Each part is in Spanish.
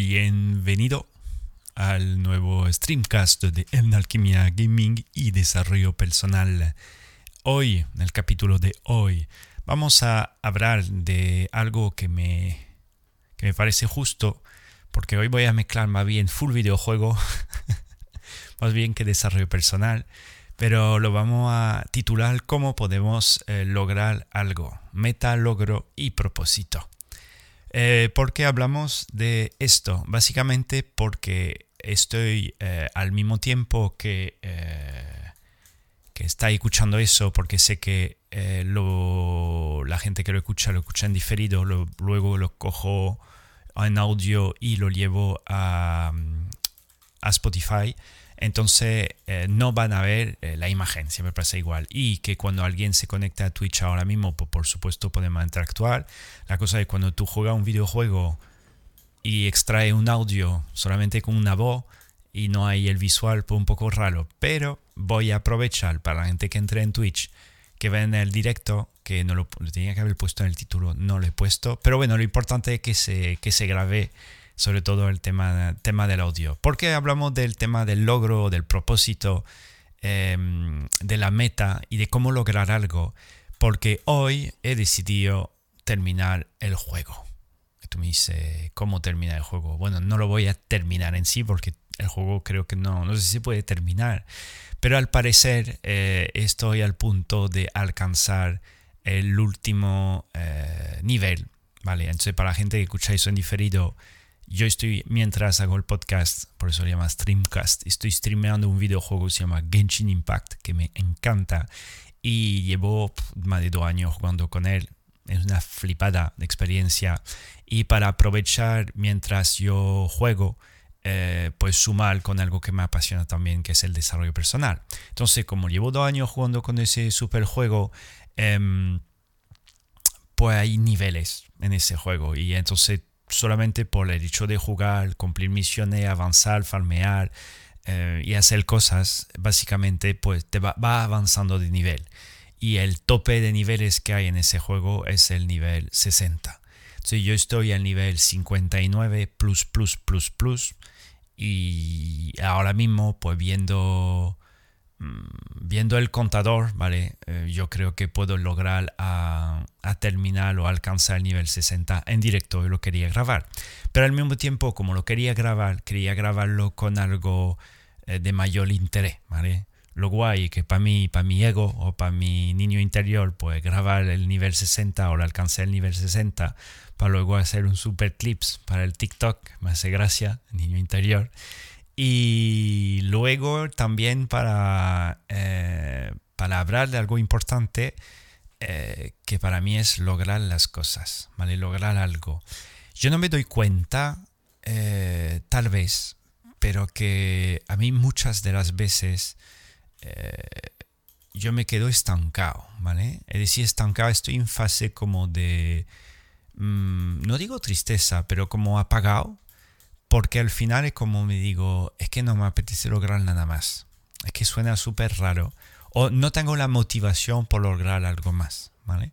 Bienvenido al nuevo streamcast de En Alquimia Gaming y Desarrollo Personal. Hoy, en el capítulo de hoy, vamos a hablar de algo que me, que me parece justo, porque hoy voy a mezclar más bien full videojuego, más bien que desarrollo personal, pero lo vamos a titular cómo podemos eh, lograr algo, meta, logro y propósito. Eh, ¿Por qué hablamos de esto? Básicamente porque estoy eh, al mismo tiempo que, eh, que está escuchando eso, porque sé que la gente que lo escucha lo escucha en diferido, luego lo cojo en audio y lo llevo a, a Spotify entonces eh, no van a ver eh, la imagen, siempre pasa igual. Y que cuando alguien se conecta a Twitch ahora mismo, pues, por supuesto podemos interactuar. La cosa es cuando tú juegas un videojuego y extrae un audio solamente con una voz y no hay el visual, pues un poco raro. Pero voy a aprovechar para la gente que entre en Twitch, que ven el directo, que no lo, tenía que haber puesto en el título, no lo he puesto. Pero bueno, lo importante es que se, que se sobre todo el tema, tema del audio. ¿Por qué hablamos del tema del logro, del propósito, em, de la meta y de cómo lograr algo? Porque hoy he decidido terminar el juego. tú me dices, ¿cómo terminar el juego? Bueno, no lo voy a terminar en sí porque el juego creo que no, no sé si puede terminar. Pero al parecer eh, estoy al punto de alcanzar el último eh, nivel. Vale, entonces para la gente que escucha eso en diferido, yo estoy, mientras hago el podcast, por eso se llama Streamcast, estoy streameando un videojuego que se llama Genshin Impact, que me encanta. Y llevo más de dos años jugando con él. Es una flipada de experiencia. Y para aprovechar mientras yo juego, eh, pues sumar con algo que me apasiona también, que es el desarrollo personal. Entonces, como llevo dos años jugando con ese super juego, em, pues hay niveles en ese juego. Y entonces solamente por el hecho de jugar, cumplir misiones, avanzar, farmear eh, y hacer cosas, básicamente pues te va, avanzando de nivel. Y el tope de niveles que hay en ese juego es el nivel 60. Entonces yo estoy al nivel 59 plus plus plus plus y ahora mismo pues viendo viendo el contador, ¿vale? Eh, yo creo que puedo lograr a, terminar o alcanzar el nivel 60 en directo y lo quería grabar. Pero al mismo tiempo, como lo quería grabar, quería grabarlo con algo eh, de mayor interés, ¿vale? Lo guay que para mí, para mi ego o para mi niño interior, pues grabar el nivel 60 o alcanzar el nivel 60 para luego hacer un super clips para el TikTok, me hace gracia, niño interior. Y luego también para, eh, para hablar de algo importante eh, que para mí es lograr las cosas, ¿vale? Lograr algo. Yo no me doy cuenta, eh, tal vez, pero que a mí muchas de las veces yo me quedo estancado, ¿vale? Es decir, estancado, estoy en fase como de, mm, no digo tristeza, pero como apagado, porque al final es como me digo, es que no me apetece lograr nada más. Es que suena súper raro. O no tengo la motivación por lograr algo más, ¿vale?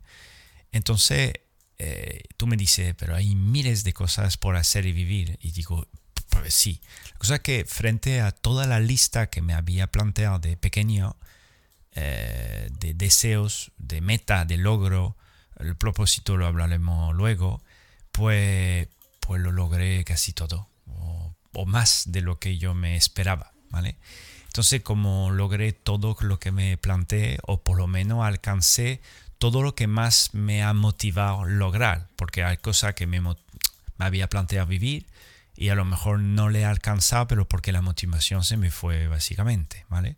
Entonces, eh, tú me dices, pero hay miles de cosas por hacer y vivir. Y digo, pues sí. La cosa es que frente a toda la lista que me había planteado de pequeño, eh, de deseos, de meta, de logro, el propósito lo hablaremos luego, pues, pues lo logré casi todo o más de lo que yo me esperaba, ¿vale? Entonces, como logré todo lo que me planteé, o por lo menos alcancé todo lo que más me ha motivado lograr, porque hay cosas que me, había planteado vivir y a lo mejor no le he alcanzado, pero porque la motivación se me fue básicamente, ¿vale?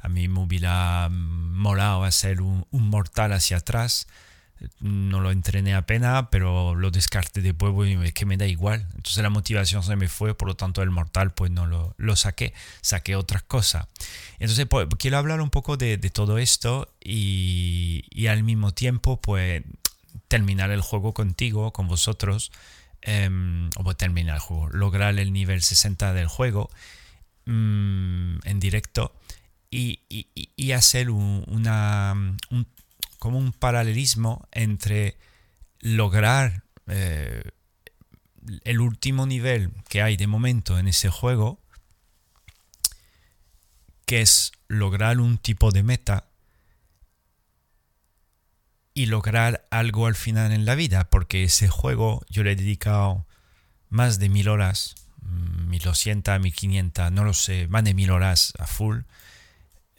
A mí me hubiera molado hacer un, un mortal hacia atrás, no lo entrené apenas, pero lo descarté después y es que me da igual. Entonces la motivación se me fue, por lo tanto el mortal pues no lo, lo saqué, saqué otras cosas. Entonces pues, quiero hablar un poco de, de todo esto y, y, al mismo tiempo pues terminar el juego contigo, con vosotros, em, o terminar el juego, lograr el nivel 60 del juego mm, en directo. Y, hacer un, una, un, como un paralelismo entre lograr eh, el último nivel que hay de momento en ese juego, que es lograr un tipo de meta y lograr algo al final en la vida, porque ese juego yo le he dedicado más de mil horas, 1200, mm, 1500, no lo sé, más de mil horas a full.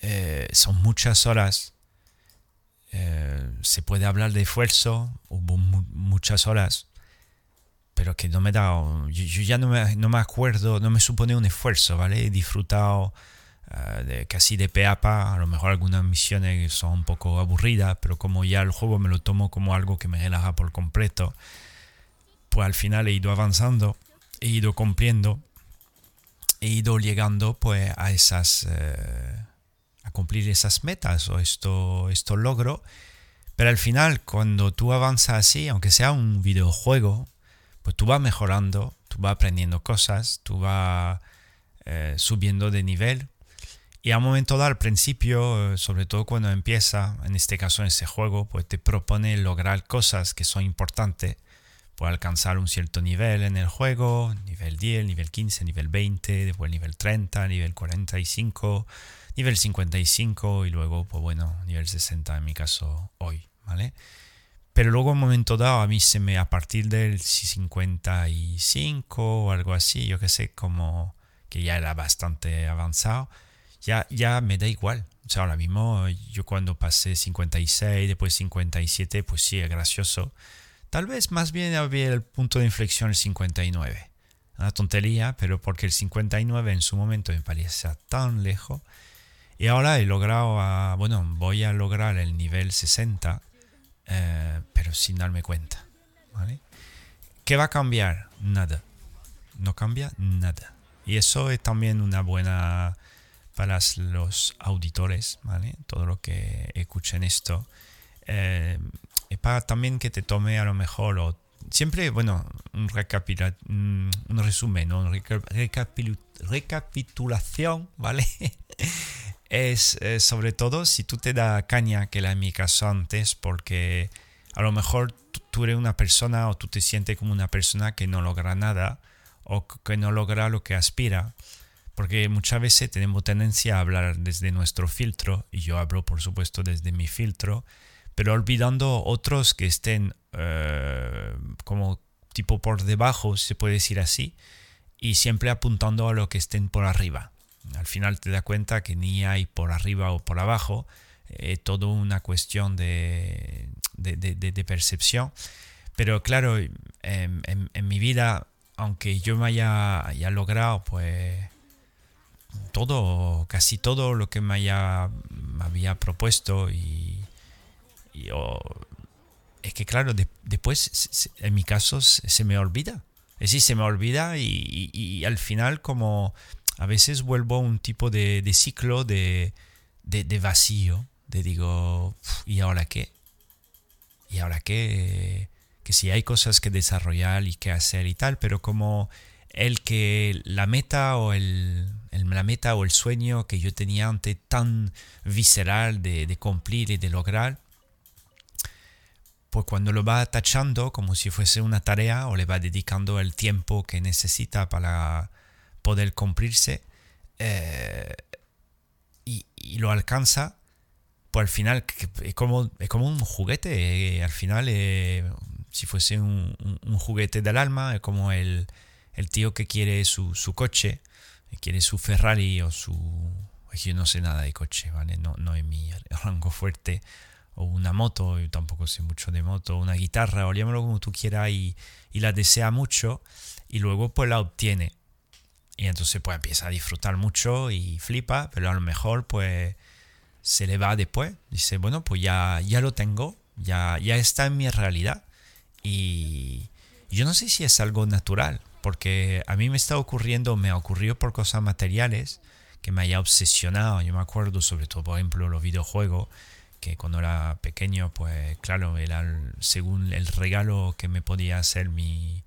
Eh, son muchas horas. Eh, se puede hablar de esfuerzo, hubo muchas horas, pero que no me da, yo, ya no me, no me, acuerdo, no me supone un esfuerzo, ¿vale? He disfrutado eh, de, casi de peapa, a lo mejor algunas misiones son un poco aburridas, pero como ya el juego me lo tomo como algo que me relaja por completo, pues al final he ido avanzando, he ido cumpliendo, he ido llegando pues a esas, eh, cumplir esas metas o esto, esto logro, pero al final cuando tú avanzas así, aunque sea un videojuego, pues tú vas mejorando, tú vas aprendiendo cosas, tú vas eh, subiendo de nivel, y a un momento dado, al principio, sobre todo cuando empieza, en este caso en ese juego, pues te propone lograr cosas que son importantes. Puede alcanzar un cierto nivel en el juego, nivel 10, nivel 15, nivel 20, después nivel 30, nivel 45, nivel 55 y luego, pues bueno, nivel 60 en mi caso hoy, ¿vale? Pero luego en un momento dado a mí se me, a partir del 55 o algo así, yo que sé, como que ya era bastante avanzado, ya, ya me da igual. O sea, ahora mismo yo cuando pasé 56, después 57, pues sí, es gracioso. Tal vez más bien había el punto de inflexión el 59. Una tontería, pero porque el 59 en su momento me parecía tan lejos. Y ahora he logrado, bueno, voy a lograr el nivel 60, eh, pero sin darme cuenta. ¿vale? ¿Qué va a cambiar? Nada. No cambia nada. Y eso es también una buena para los auditores, ¿vale? Todo lo que escuchen esto. Eh, para también que te tome a lo mejor, o siempre, bueno, un, un resumen, ¿no? recapitulación, ¿vale? es sobre todo si tú te da caña, que la en mi caso antes, porque a lo mejor tú eres una persona o tú te sientes como una persona que no logra nada o que no logra lo que aspira porque muchas veces tenemos tendencia a hablar desde nuestro filtro, y yo hablo por supuesto desde mi filtro, pero olvidando otros que estén eh, como tipo por debajo, se puede decir así, y siempre apuntando a lo que estén por arriba. Al final te das cuenta que ni hay por arriba o por abajo, es todo una cuestión de, de, percepción. Pero claro, en, mi vida, aunque yo me haya, haya logrado pues todo, casi todo lo que me, haya, había propuesto y, es que claro, después en mi caso se me olvida. Es decir, se me olvida y, al final como a veces vuelvo a un tipo de, ciclo de, de, vacío, de digo, ¿y ahora qué? ¿Y ahora qué? Que si hay cosas que desarrollar y que hacer y tal, pero como el que la meta o el, la meta o el sueño que yo tenía antes tan visceral de, cumplir y de lograr, pues cuando lo va tachando como si fuese una tarea o le va dedicando el tiempo que necesita para poder cumplirse eh, y, lo alcanza, pues al final es como, es como un juguete, eh, al final eh, si fuese un, juguete del alma, es como el, tío que quiere su, su coche, quiere su Ferrari o su... Yo no sé nada de coche, ¿vale? No, no es mi rango fuerte. O una moto, yo tampoco sé mucho de moto. Una guitarra, o como tú quieras y la desea mucho y luego pues la obtiene. Y entonces pues empieza a disfrutar mucho y flipa, pero a lo mejor pues se le va después. Dice, bueno, pues ya, ya lo tengo, ya, ya está en mi realidad. Y yo no sé si es algo natural, porque a mí me está ocurriendo, me ocurrió por cosas materiales que me haya obsesionado. Yo me acuerdo sobre todo, por ejemplo, los videojuegos, que cuando era pequeño, pues claro, era según el regalo que me podía hacer mi,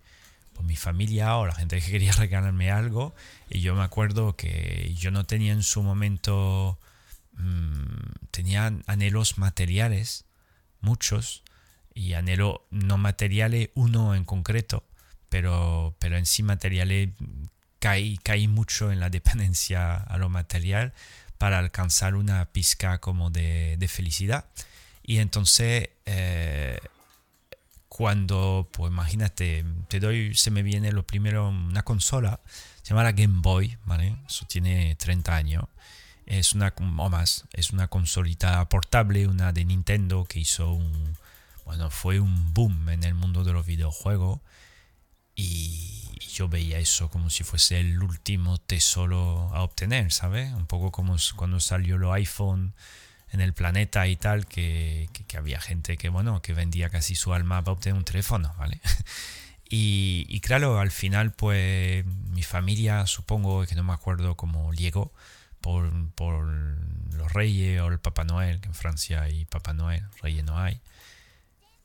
mi familia o la gente que quería regalarme algo. Y yo me acuerdo que yo no tenía en su momento, mmm, tenía anhelos materiales, muchos, y anhelo no materiales, uno en concreto pero, pero en sí materiales caí, caí mucho en la dependencia a lo material para alcanzar una pizca como de, de felicidad. Y entonces, eh, cuando, pues imagínate, te doy, se me viene lo primero una consola, se llama la Game Boy, ¿vale? Eso tiene 30 años. Es una, o más, es una consolita portable, una de Nintendo que hizo un, bueno, fue un boom en el mundo de los videojuegos. Y yo veía eso como si fuese el último tesoro a obtener, ¿sabes? Un poco como cuando salió el iPhone en el planeta y tal, que, había gente que, bueno, que vendía casi su alma para obtener un teléfono, ¿vale? Y, claro, al final, pues mi familia, supongo que no me acuerdo cómo llegó, por, por los reyes o el Papá Noel, que en Francia hay Papá Noel, reyes no hay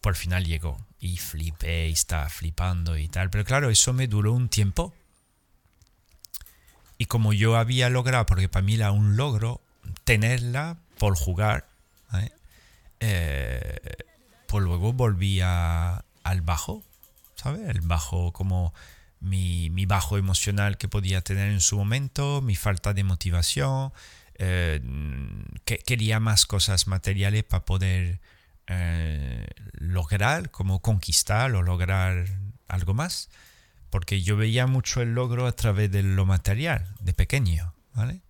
por final llegó y flipé y estaba flipando y tal. Pero claro, eso me duró un tiempo. Y como yo había logrado, porque para mí era un logro, tenerla por jugar, eh, pues luego volví al bajo, ¿sabes? El bajo como mi, bajo emocional que podía tener en su momento, mi falta de motivación, eh, que quería más cosas materiales para poder eh, lograr, como conquistar o lograr algo más, porque yo veía mucho el logro a través de lo material, de pequeño, ¿vale?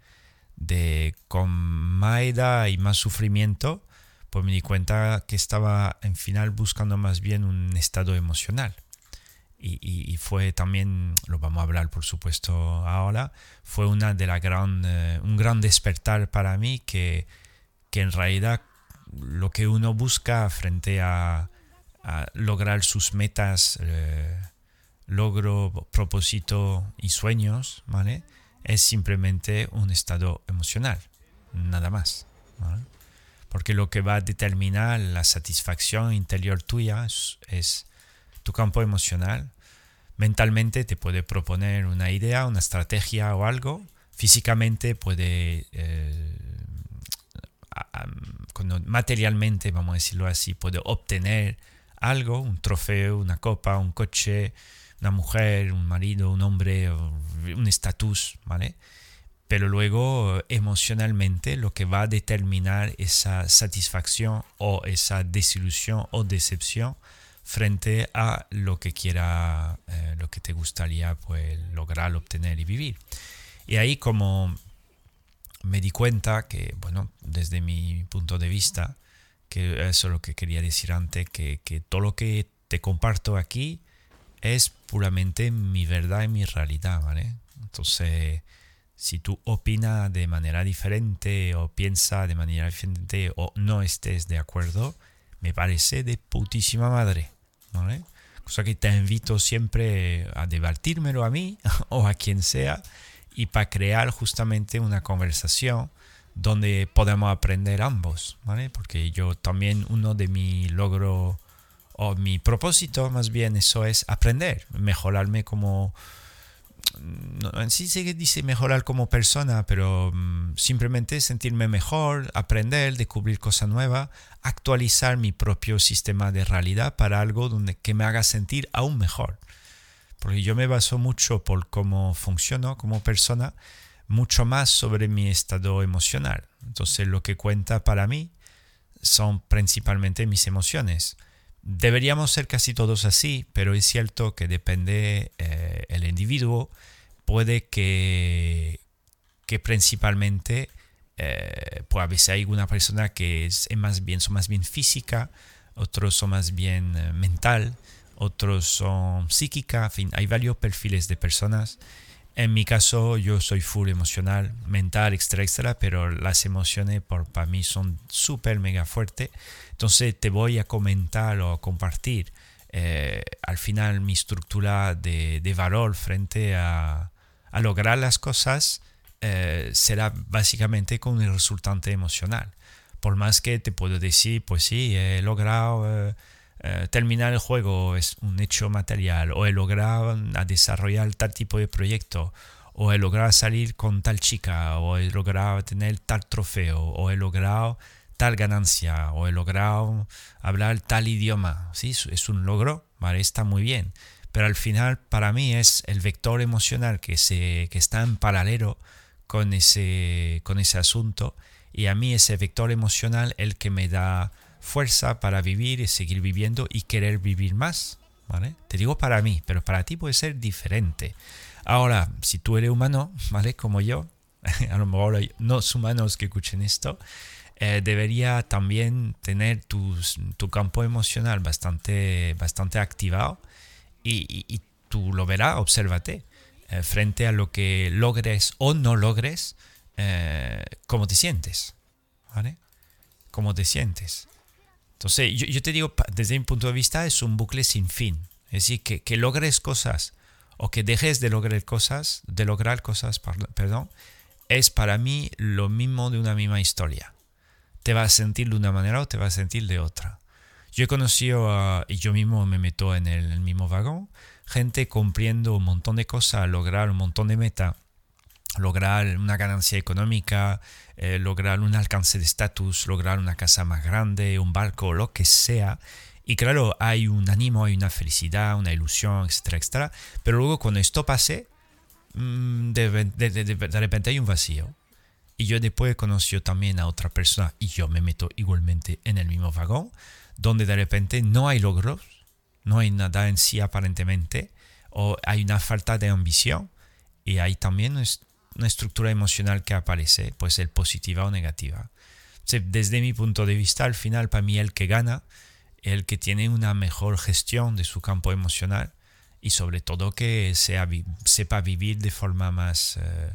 De con más edad y más sufrimiento, pues me di cuenta que estaba en final buscando más bien un estado emocional. Y, fue también, lo vamos a hablar por supuesto ahora, fue una de la gran, eh, un gran despertar para mí que, que en realidad lo que uno busca frente a, lograr sus metas, eh, logro, propósito y sueños, ¿vale? Es simplemente un estado emocional, nada más. Porque lo que va a determinar la satisfacción interior tuya es, tu campo emocional. Mentalmente te puede proponer una idea, una estrategia o algo. Físicamente puede eh, materialmente, vamos a decirlo así, puede obtener algo, un trofeo, una copa, un coche, una mujer, un marido, un hombre, un estatus, ¿vale? Pero luego emocionalmente lo que va a determinar esa satisfacción o esa desilusión o decepción frente a lo que quiera, eh, lo que te gustaría pues, lograr, obtener y vivir. Y ahí como me di cuenta que, bueno, desde mi punto de vista, que eso es lo que quería decir antes, que, todo lo que te comparto aquí es puramente mi verdad y mi realidad, ¿vale? Entonces, si tú opinas de manera diferente o piensas de manera diferente o no estés de acuerdo, me parece de putísima madre, ¿vale? Cosa que te invito siempre a debatírmelo a mí o a quien sea y para crear justamente una conversación donde podemos aprender ambos, ¿vale? Porque yo también uno de mi logro o mi propósito más bien eso es aprender, mejorarme como no, en sí se dice mejorar como persona, pero mm, simplemente sentirme mejor, aprender, descubrir cosas nuevas, actualizar mi propio sistema de realidad para algo donde que me haga sentir aún mejor porque yo me baso mucho por cómo funciono como persona, mucho más sobre mi estado emocional. Entonces lo que cuenta para mí son principalmente mis emociones. Deberíamos ser casi todos así, pero es cierto que depende eh, el individuo. Puede que, que principalmente, eh, pues a veces hay una persona que es, más bien, son más bien física, otros son más bien eh, mental, otros son psíquica, en fin, hay varios perfiles de personas. En mi caso, yo soy full emocional, mental, extra, extra, pero las emociones por, para mí son súper, mega fuertes. Entonces te voy a comentar o a compartir eh, al final mi estructura de, de valor frente a, a, lograr las cosas eh, será básicamente con el resultante emocional. Por más que te puedo decir, pues sí, he logrado... Eh, eh, terminar el juego es un hecho material, o he logrado desarrollar tal tipo de proyecto, o he logrado salir con tal chica, o he logrado tener tal trofeo, o he logrado tal ganancia, o he logrado hablar tal idioma. Sí, es un logro, ¿vale? Está muy bien. pero al final para mí es el vector emocional que, se, que está en paralelo con ese, con ese asunto y a mí ese vector emocional el que me da fuerza para vivir y seguir viviendo y querer vivir más. ¿vale? Te digo para mí, pero para ti puede ser diferente. Ahora, si tú eres humano, ¿vale? Como yo, a lo mejor no humanos que escuchen esto, eh, debería también tener tu, tu, campo emocional bastante, bastante activado y, tú lo verás, obsérvate, eh, frente a lo que logres o no logres, eh, cómo te sientes, ¿vale? Cómo te sientes. Entonces, yo, yo, te digo, desde mi punto de vista, es un bucle sin fin. Es decir, que, que logres cosas o que dejes de lograr cosas, de lograr cosas, perdón, es para mí lo mismo de una misma historia. Te vas a sentir de una manera o te vas a sentir de otra. Yo he conocido, y yo mismo me meto en el, mismo vagón, gente cumpliendo un montón de cosas, lograr un montón de metas, lograr una ganancia económica, eh, lograr un alcance de estatus, lograr una casa más grande, un barco, lo que sea. Y claro, hay un ánimo, hay una felicidad, una ilusión, etcétera, etcétera. Pero luego cuando esto pase, mm, de, repente hay un vacío. Y yo después he conocido también a otra persona y yo me meto igualmente en el mismo vagón, donde de repente no hay logros, no hay nada en sí aparentemente, o hay una falta de ambición y hay también una estructura emocional que aparece, puede ser positiva o negativa. Desde mi punto de vista, al final, para mí el que gana el que tiene una mejor gestión de su campo emocional y sobre todo que sea, sepa vivir de forma más... Eh,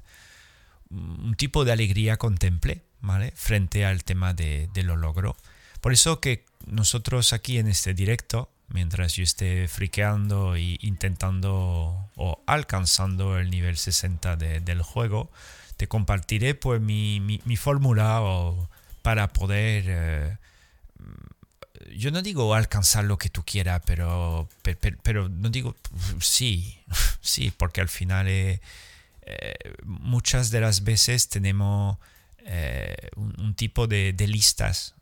un tipo de alegría contemple, ¿vale? Frente al tema de, de, lo logro. Por eso que nosotros aquí en este directo, mientras yo esté friqueando e intentando o alcanzando el nivel 60 del juego, te compartiré pues mi, mi, fórmula para poder... Eh, yo no digo alcanzar lo que tú quieras, pero, pero, no digo sí, sí, porque al final eh, muchas de las veces tenemos eh, un, tipo de, listas,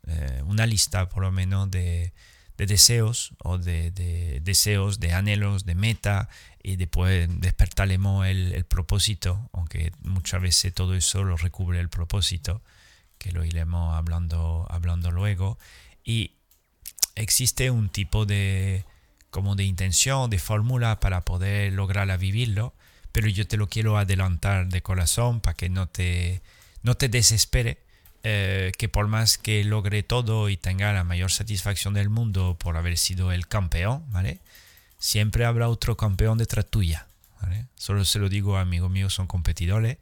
una lista por lo menos de, deseos o de, deseos, de anhelos, de meta, y después despertaremos el, propósito, aunque muchas veces todo eso lo recubre el propósito, que lo iremos hablando, hablando luego. Y, existe un tipo de como de intención, de fórmula para poder lograr vivirlo, pero yo te lo quiero adelantar de corazón para que no te, no te desespere, eh, que por más que logre todo y tenga la mayor satisfacción del mundo por haber sido el campeón, ¿vale? Siempre habrá otro campeón detrás tuya, ¿vale? Solo se lo digo a amigos míos, son competidores.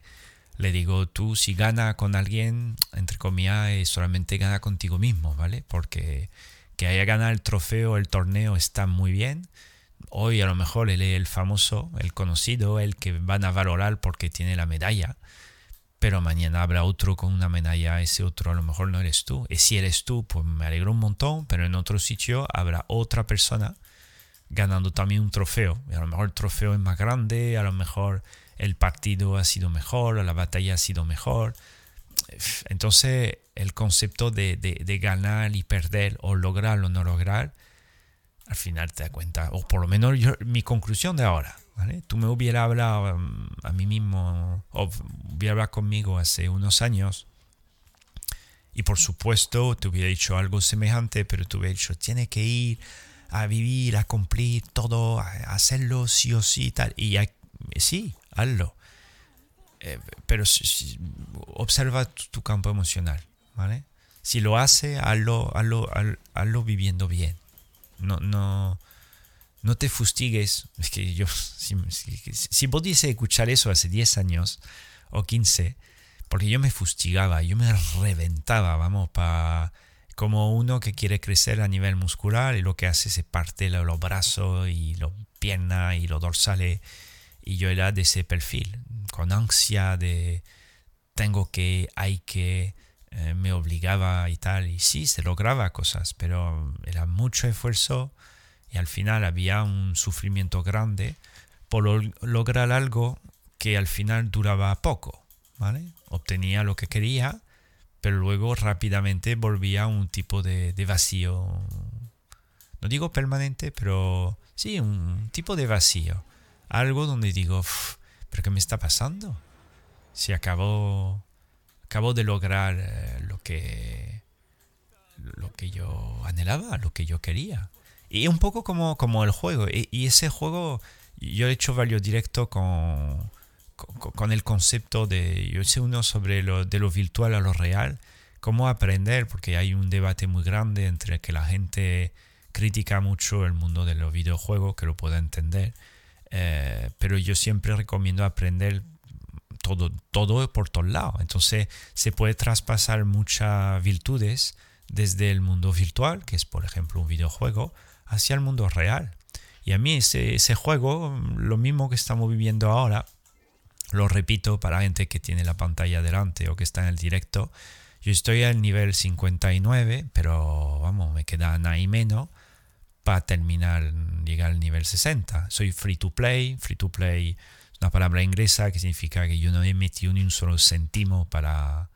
Le digo, tú si gana con alguien, entre comillas, solamente gana contigo mismo, ¿vale? Porque que haya ganado el trofeo, el torneo está muy bien. Hoy a lo mejor él es el famoso, el conocido, el que van a valorar porque tiene la medalla. Pero mañana habrá otro con una medalla, ese otro a lo mejor no eres tú. Y si eres tú, pues me alegro un montón, pero en otro sitio habrá otra persona ganando también un trofeo. A lo mejor el trofeo es más grande, a lo mejor el partido ha sido mejor, la batalla ha sido mejor. Entonces, el concepto de, ganar y perder, o lograr o no lograr, al final te das cuenta, o por lo menos mi conclusión de ahora, Tú me hubieras hablado um, a mí mismo, o hubiera hablado conmigo hace unos años, y por supuesto te hubiera dicho algo semejante, pero te hubiera dicho, tiene que ir a vivir, a cumplir todo, a hacerlo sí o sí, tal. Y sí, hazlo. Eh, pero observa tu, campo emocional, ¿vale? Si lo hace, hazlo, hazlo, viviendo bien. No, no, no te fustigues. Es que yo, si, si, pudiese escuchar eso hace 10 años o 15, porque yo me fustigaba, yo me reventaba, vamos, para como uno que quiere crecer a nivel muscular y lo que hace se parte los brazos y las piernas y los dorsales y yo era de ese perfil, con ansia de tengo que, hay que, eh, me obligaba y tal. Y sí, se lograba cosas, pero era mucho esfuerzo y al final había un sufrimiento grande por lograr algo que al final duraba poco, ¿vale? Obtenía lo que quería, pero luego rápidamente volvía a un tipo de, de vacío, no digo permanente, pero Sí, un tipo de vacío. Algo donde digo, ¿pero qué me está pasando? Si acabo, acabo de lograr eh, lo que lo que yo anhelaba, lo que yo quería. Y un poco como, como el juego. Y, ese juego, yo he hecho varios directos con, con, el concepto de, yo hice uno sobre lo, de lo virtual a lo real, cómo aprender, porque hay un debate muy grande entre que la gente critica mucho el mundo de los videojuegos, que lo pueda entender, eh, pero yo siempre recomiendo aprender todo, todo por todos lados. Entonces se puede traspasar muchas virtudes desde el mundo virtual, que es por ejemplo un videojuego, hacia el mundo real. Y a mí ese, juego, lo mismo que estamos viviendo ahora, lo repito para gente que tiene la pantalla delante o que está en el directo, yo estoy al nivel 59, pero vamos, me quedan ahí menos para terminar, llegar al nivel 60. Soy free to play, free to play una palabra inglesa que significa que yo no he metido ni un solo céntimo para,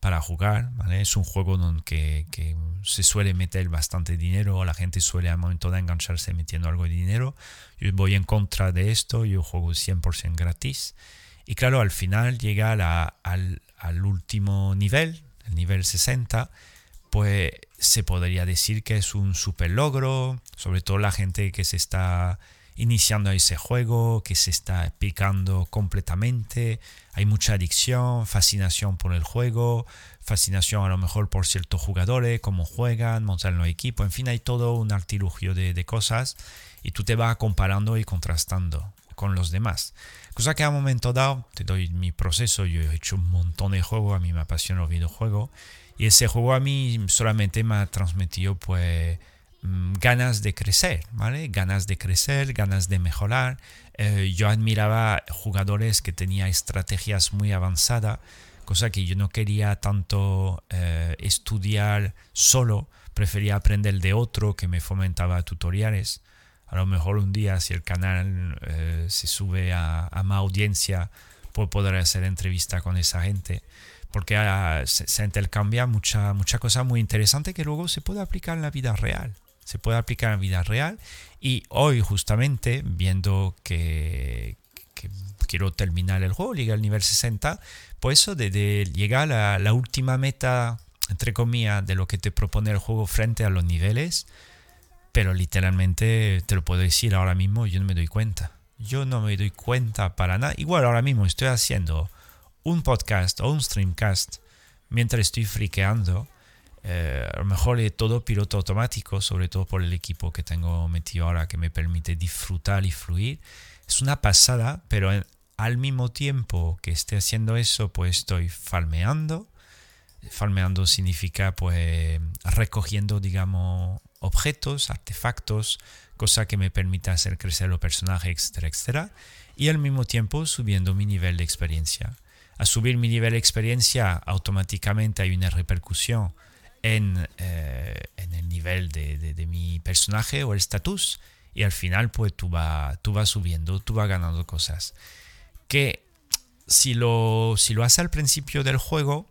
para jugar, ¿vale? Es un juego donde que, se suele meter bastante dinero, la gente suele al momento de engancharse metiendo algo de dinero. Yo voy en contra de esto, yo juego 100% gratis. Y claro, al final llega al, al último nivel, el nivel 60, pues se podría decir que es un super logro, sobre todo la gente que se está iniciando ese juego, que se está picando completamente, hay mucha adicción, fascinación por el juego, fascinación a lo mejor por ciertos jugadores, cómo juegan, montar los equipos, en fin, hay todo un artilugio de, de cosas y tú te vas comparando y contrastando con los demás. Cosa que a un momento dado, te doy mi proceso, yo he hecho un montón de juegos, a mí me apasiona el videojuego y ese juego a mí solamente me ha transmitido pues ganas de crecer, ¿vale? Ganas de crecer, ganas de mejorar. Eh, yo admiraba jugadores que tenían estrategias muy avanzadas, cosa que yo no quería tanto eh, estudiar solo, prefería aprender de otro que me fomentaba tutoriales. A lo mejor un día si el canal eh, se sube a, a, más audiencia, puedo poder hacer entrevista con esa gente porque ah, se, intercambia mucha, mucha cosa muy interesante que luego se puede aplicar en la vida real. Se puede aplicar en vida real. Y hoy justamente, viendo que, quiero terminar el juego, llegar al nivel 60, pues eso de, llegar a la última meta, entre comillas, de lo que te propone el juego frente a los niveles, pero literalmente te lo puedo decir ahora mismo, yo no me doy cuenta. Yo no me doy cuenta para nada. Igual ahora mismo estoy haciendo un podcast o un streamcast mientras estoy friqueando. Eh, a lo mejor es todo piloto automático, sobre todo por el equipo que tengo metido ahora que me permite disfrutar y fluir. Es una pasada, pero al mismo tiempo que esté haciendo eso, pues estoy falmeando. Falmeando significa pues recogiendo, digamos, objetos, artefactos, cosa que me permita hacer crecer los personajes, etcétera, etcétera. Y al mismo tiempo subiendo mi nivel de experiencia a subir mi nivel de experiencia, automáticamente hay una repercusión en, eh, en el nivel de, de, mi personaje o el estatus. Y al final, pues tú vas tú subiendo, tú vas ganando cosas. Que si lo, si lo haces al principio del juego,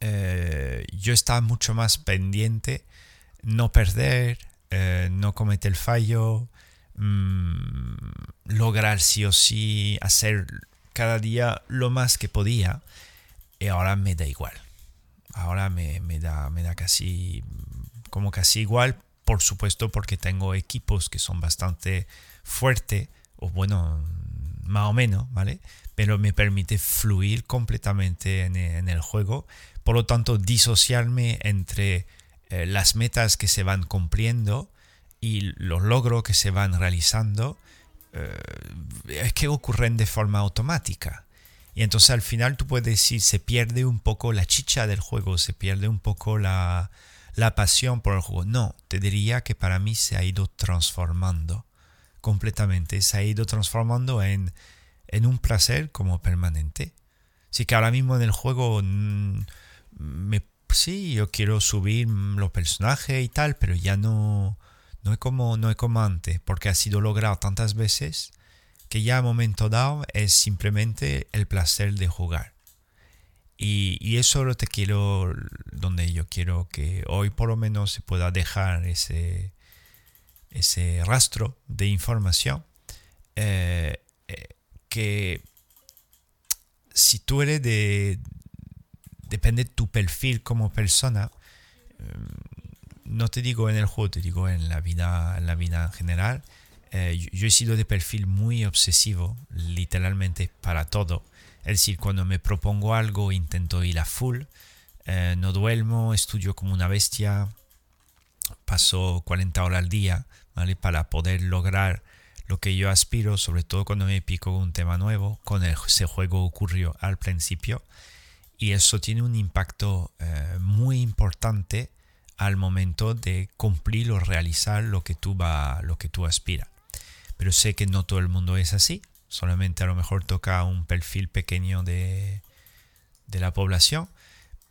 eh, yo estaba mucho más pendiente, no perder, eh, no cometer el fallo, mm, lograr sí o sí hacer cada día lo más que podía y ahora me da igual. Ahora me, da, me da casi, como casi igual, por supuesto porque tengo equipos que son bastante fuertes, o bueno, más o menos, ¿vale? Pero me permite fluir completamente en, el juego. Por lo tanto, disociarme entre eh, las metas que se van cumpliendo y los logros que se van realizando eh, es que ocurren de forma automática. Y entonces al final tú puedes decir, se pierde un poco la chicha del juego, se pierde un poco la, la pasión por el juego. No, te diría que para mí se ha ido transformando completamente, se ha ido transformando en, en un placer como permanente. Así que ahora mismo en el juego, mm, sí, yo quiero subir los personajes y tal, pero ya no, no es como, no es como antes, porque ha sido logrado tantas veces que ya a momento dado es simplemente el placer de jugar. Y, eso lo te quiero, donde yo quiero que hoy por lo menos se pueda dejar ese, ese rastro de información eh, eh, que si tú eres de... Depende de tu perfil como persona, no te digo en el juego, te digo en la vida en, la vida en general, yo, he sido de perfil muy obsesivo, literalmente para todo. Es decir, cuando me propongo algo intento ir a full, no duermo, estudio como una bestia, paso 40 horas al día, ¿vale? Para poder lograr lo que yo aspiro, sobre todo cuando me pico un tema nuevo, con ese juego ocurrió al principio, y eso tiene un impacto eh, muy importante al momento de cumplir o realizar lo que tú va, lo que tú aspiras. Pero sé que no todo el mundo es así, solamente a lo mejor toca un perfil pequeño de, de la población,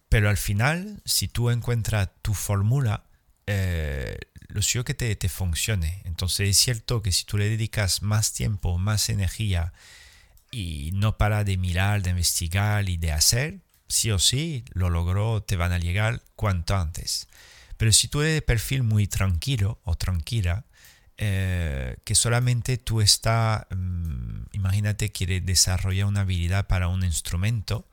pero al final, si tú encuentras tu fórmula, eh, lo suyo que te, te, funcione. Entonces es cierto que si tú le dedicas más tiempo, más energía y no para de mirar, de investigar y de hacer, sí o sí, lo logró, te van a llegar cuanto antes. Pero si tú eres de perfil muy tranquilo o tranquila, eh, que solamente tú estás, mm, imagínate, quiere desarrollar una habilidad para un instrumento,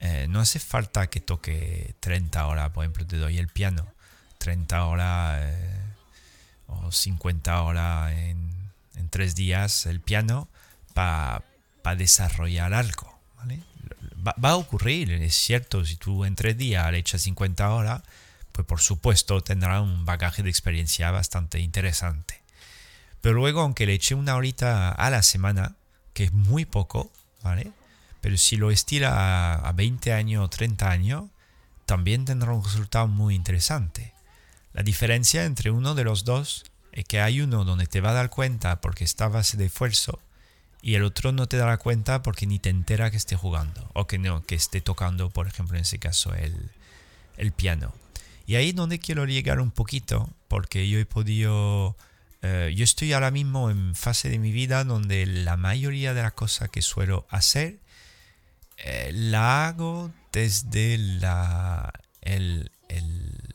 eh, no hace falta que toque 30 horas, por ejemplo, te doy el piano 30 horas eh, o 50 horas en, tres días el piano para desarrollar algo. Va, va, a ocurrir, es cierto, si tú en tres días le echas 50 horas, pues por supuesto tendrá un bagaje de experiencia bastante interesante. Pero luego, aunque le eche una horita a la semana, que es muy poco, ¿vale? Pero si lo estira a 20 años o 30 años, también tendrá un resultado muy interesante. La diferencia entre uno de los dos es que hay uno donde te va a dar cuenta porque está base de esfuerzo y el otro no te dará cuenta porque ni te entera que esté jugando o que no, que esté tocando, por ejemplo, en ese caso, el, el piano. Y ahí donde quiero llegar un poquito, porque yo he podido, eh, yo estoy ahora mismo en fase de mi vida donde la mayoría de las cosas que suelo hacer eh, la hago desde la, el, el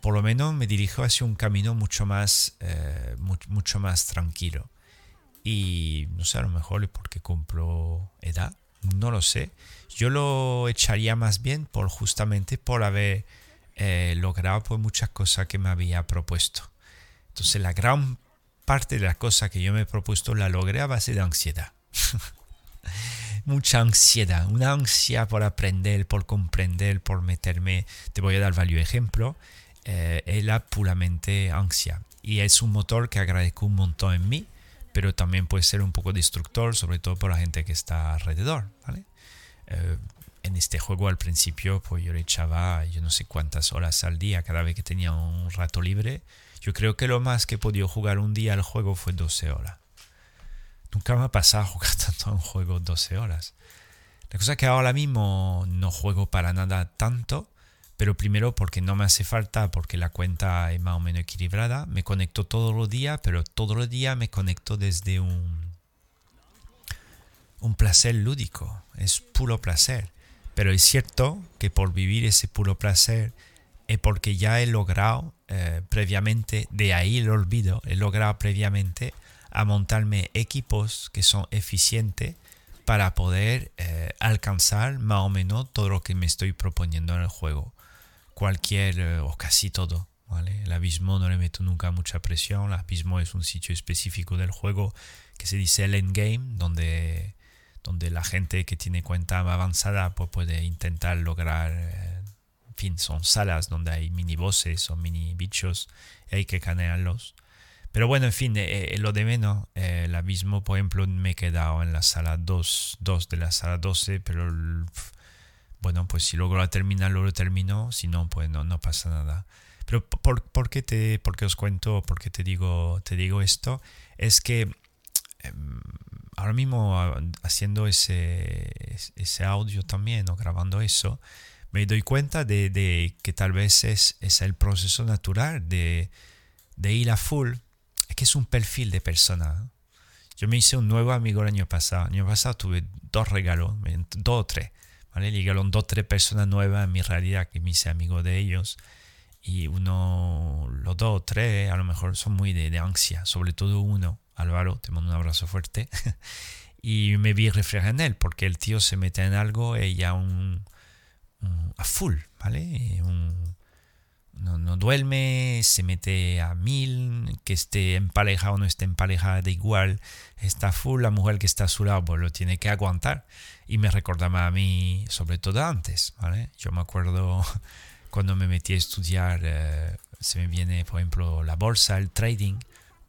por lo menos me dirijo hacia un camino mucho más, eh, mucho más tranquilo. Y no sé, a lo mejor es porque compro edad, no lo sé. Yo lo echaría más bien por justamente por haber eh, logrado pues, muchas cosas que me había propuesto. Entonces la gran parte de las cosas que yo me he propuesto la logré a base de ansiedad. mucha ansiedad, una ansia por aprender, por comprender, por meterme. Te voy a dar varios ejemplos. Eh, es la puramente ansia. Y es un motor que agradezco un montón en mí, pero también puede ser un poco destructor, sobre todo por la gente que está alrededor. Eh, en este juego al principio, pues yo le echaba yo no sé cuántas horas al día cada vez que tenía un rato libre. Yo creo que lo más que he podido jugar un día al juego fue 12 horas. Nunca me ha pasado jugar tanto a un juego 12 horas. La cosa es que ahora mismo no juego para nada tanto, pero primero porque no me hace falta, porque la cuenta es más o menos equilibrada. Me conecto todos los días, pero todos los días me conecto desde un, un placer lúdico. Es puro placer. Pero es cierto que por vivir ese puro placer es porque ya he logrado eh, previamente, de ahí el olvido, he logrado previamente a montarme equipos que son eficientes para poder eh, alcanzar más o menos todo lo que me estoy proponiendo en el juego. Cualquier eh, o casi todo. ¿vale? El abismo no le meto nunca mucha presión. El abismo es un sitio específico del juego que se dice el endgame, donde, donde la gente que tiene cuenta avanzada pues puede intentar lograr. Eh, en fin, son salas donde hay mini bosses o mini bichos y hay que canearlos. Pero bueno, en fin, eh, eh, lo de menos, el abismo, por ejemplo, me he quedado en la sala 2, 2 de la sala 12, pero bueno, pues si logro terminar, lo termino, si no, pues no, no pasa nada. Pero ¿por, por, qué te, por qué os cuento, por qué te digo, te digo esto? Es que em, ahora mismo haciendo ese, ese audio también o grabando eso, me doy cuenta de, de que tal vez es, es el proceso natural de, de ir a full es que es un perfil de persona. Yo me hice un nuevo amigo el año pasado. El año pasado tuve dos regalos, dos o tres. ¿vale? Llegaron dos o tres personas nuevas en mi realidad que me hice amigo de ellos. Y uno, los dos tres, a lo mejor son muy de, de ansia, sobre todo uno, Álvaro, te mando un abrazo fuerte, y me vi reflejar en él, porque el tío se mete en algo y ya un, a full, ¿vale? no, no, duerme, se mete a mil, que esté en pareja o no esté en pareja de igual, está full, la mujer que está a su lado pues lo tiene que aguantar. Y me recordaba a mí, sobre todo antes, ¿vale? Yo me acuerdo cuando me metí a estudiar, eh, se me viene, por ejemplo, la bolsa, el trading,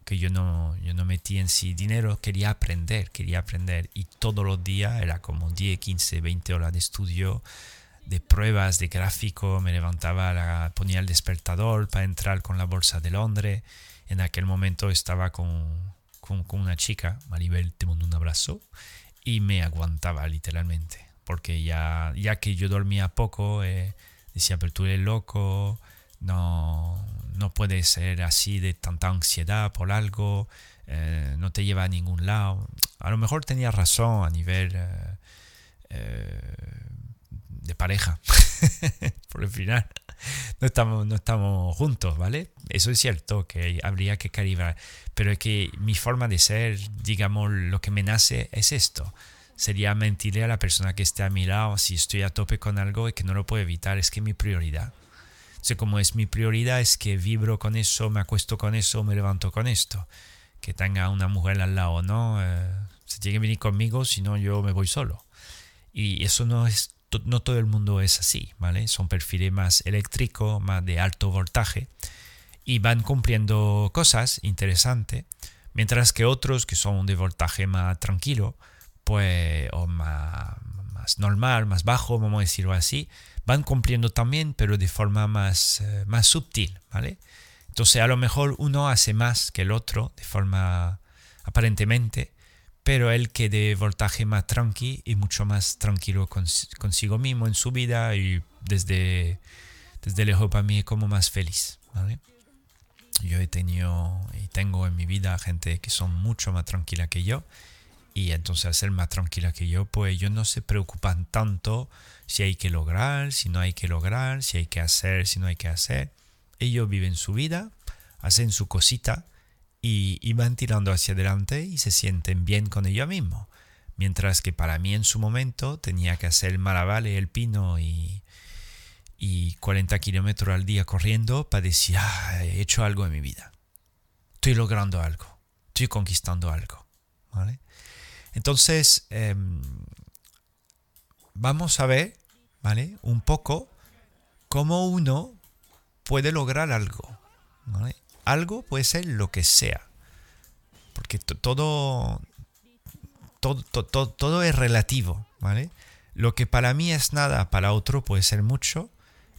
que yo no, yo no metí en sí dinero, quería aprender, quería aprender. Y todos los días era como 10, 15, 20 horas de estudio de pruebas de gráfico, me levantaba, la, ponía el despertador para entrar con la bolsa de Londres. En aquel momento estaba con, con, una chica, Maribel, te mando un abrazo, y me aguantaba literalmente, porque ya, ya que yo dormía poco, eh, decía, pero tú eres loco, no, no puede ser así de tanta ansiedad por algo, eh, no te lleva a ningún lado. A lo mejor tenía razón a nivel... Eh, de pareja. Por el final, no estamos, no estamos juntos, ¿vale? Eso es cierto, que habría que calibrar. Pero es que mi forma de ser, digamos, lo que me nace es esto. Sería mentirle a la persona que esté a mi lado si estoy a tope con algo y que no lo puedo evitar. Es que mi prioridad. O como es mi prioridad, es que vibro con eso, me acuesto con eso, me levanto con esto. Que tenga una mujer al lado, ¿no? Eh, se tiene que venir conmigo, si no yo me voy solo. Y eso no es no todo el mundo es así, ¿vale? Son perfiles más eléctricos, más de alto voltaje y van cumpliendo cosas interesantes, mientras que otros que son de voltaje más tranquilo, pues, o más, más normal, más bajo, vamos a decirlo así, van cumpliendo también, pero de forma más, eh, más sutil, ¿vale? Entonces a lo mejor uno hace más que el otro de forma aparentemente, pero él que de voltaje más tranqui y mucho más tranquilo consigo mismo en su vida y desde, desde lejos para mí como más feliz. Yo he tenido y tengo en mi vida gente que son mucho más tranquila que yo y entonces al más tranquila que yo, pues ellos no se preocupan tanto si hay que lograr, si no hay que lograr, si hay que hacer, si no hay que hacer. Ellos viven su vida, hacen su cosita y, van tirando hacia adelante y se sienten bien con ellos mismos. Mientras que para mí en su momento tenía que hacer el maravale, el pino y, y 40 kilómetros al día corriendo para decir, ah, he hecho algo en mi vida. Estoy logrando algo. Estoy conquistando algo. ¿vale? Entonces, em, vamos a ver ¿vale? un poco cómo uno puede lograr algo. algo puede ser lo que sea. Porque todo, todo, todo, todo es relativo, ¿vale? Lo que para mí es nada, para otro puede ser mucho.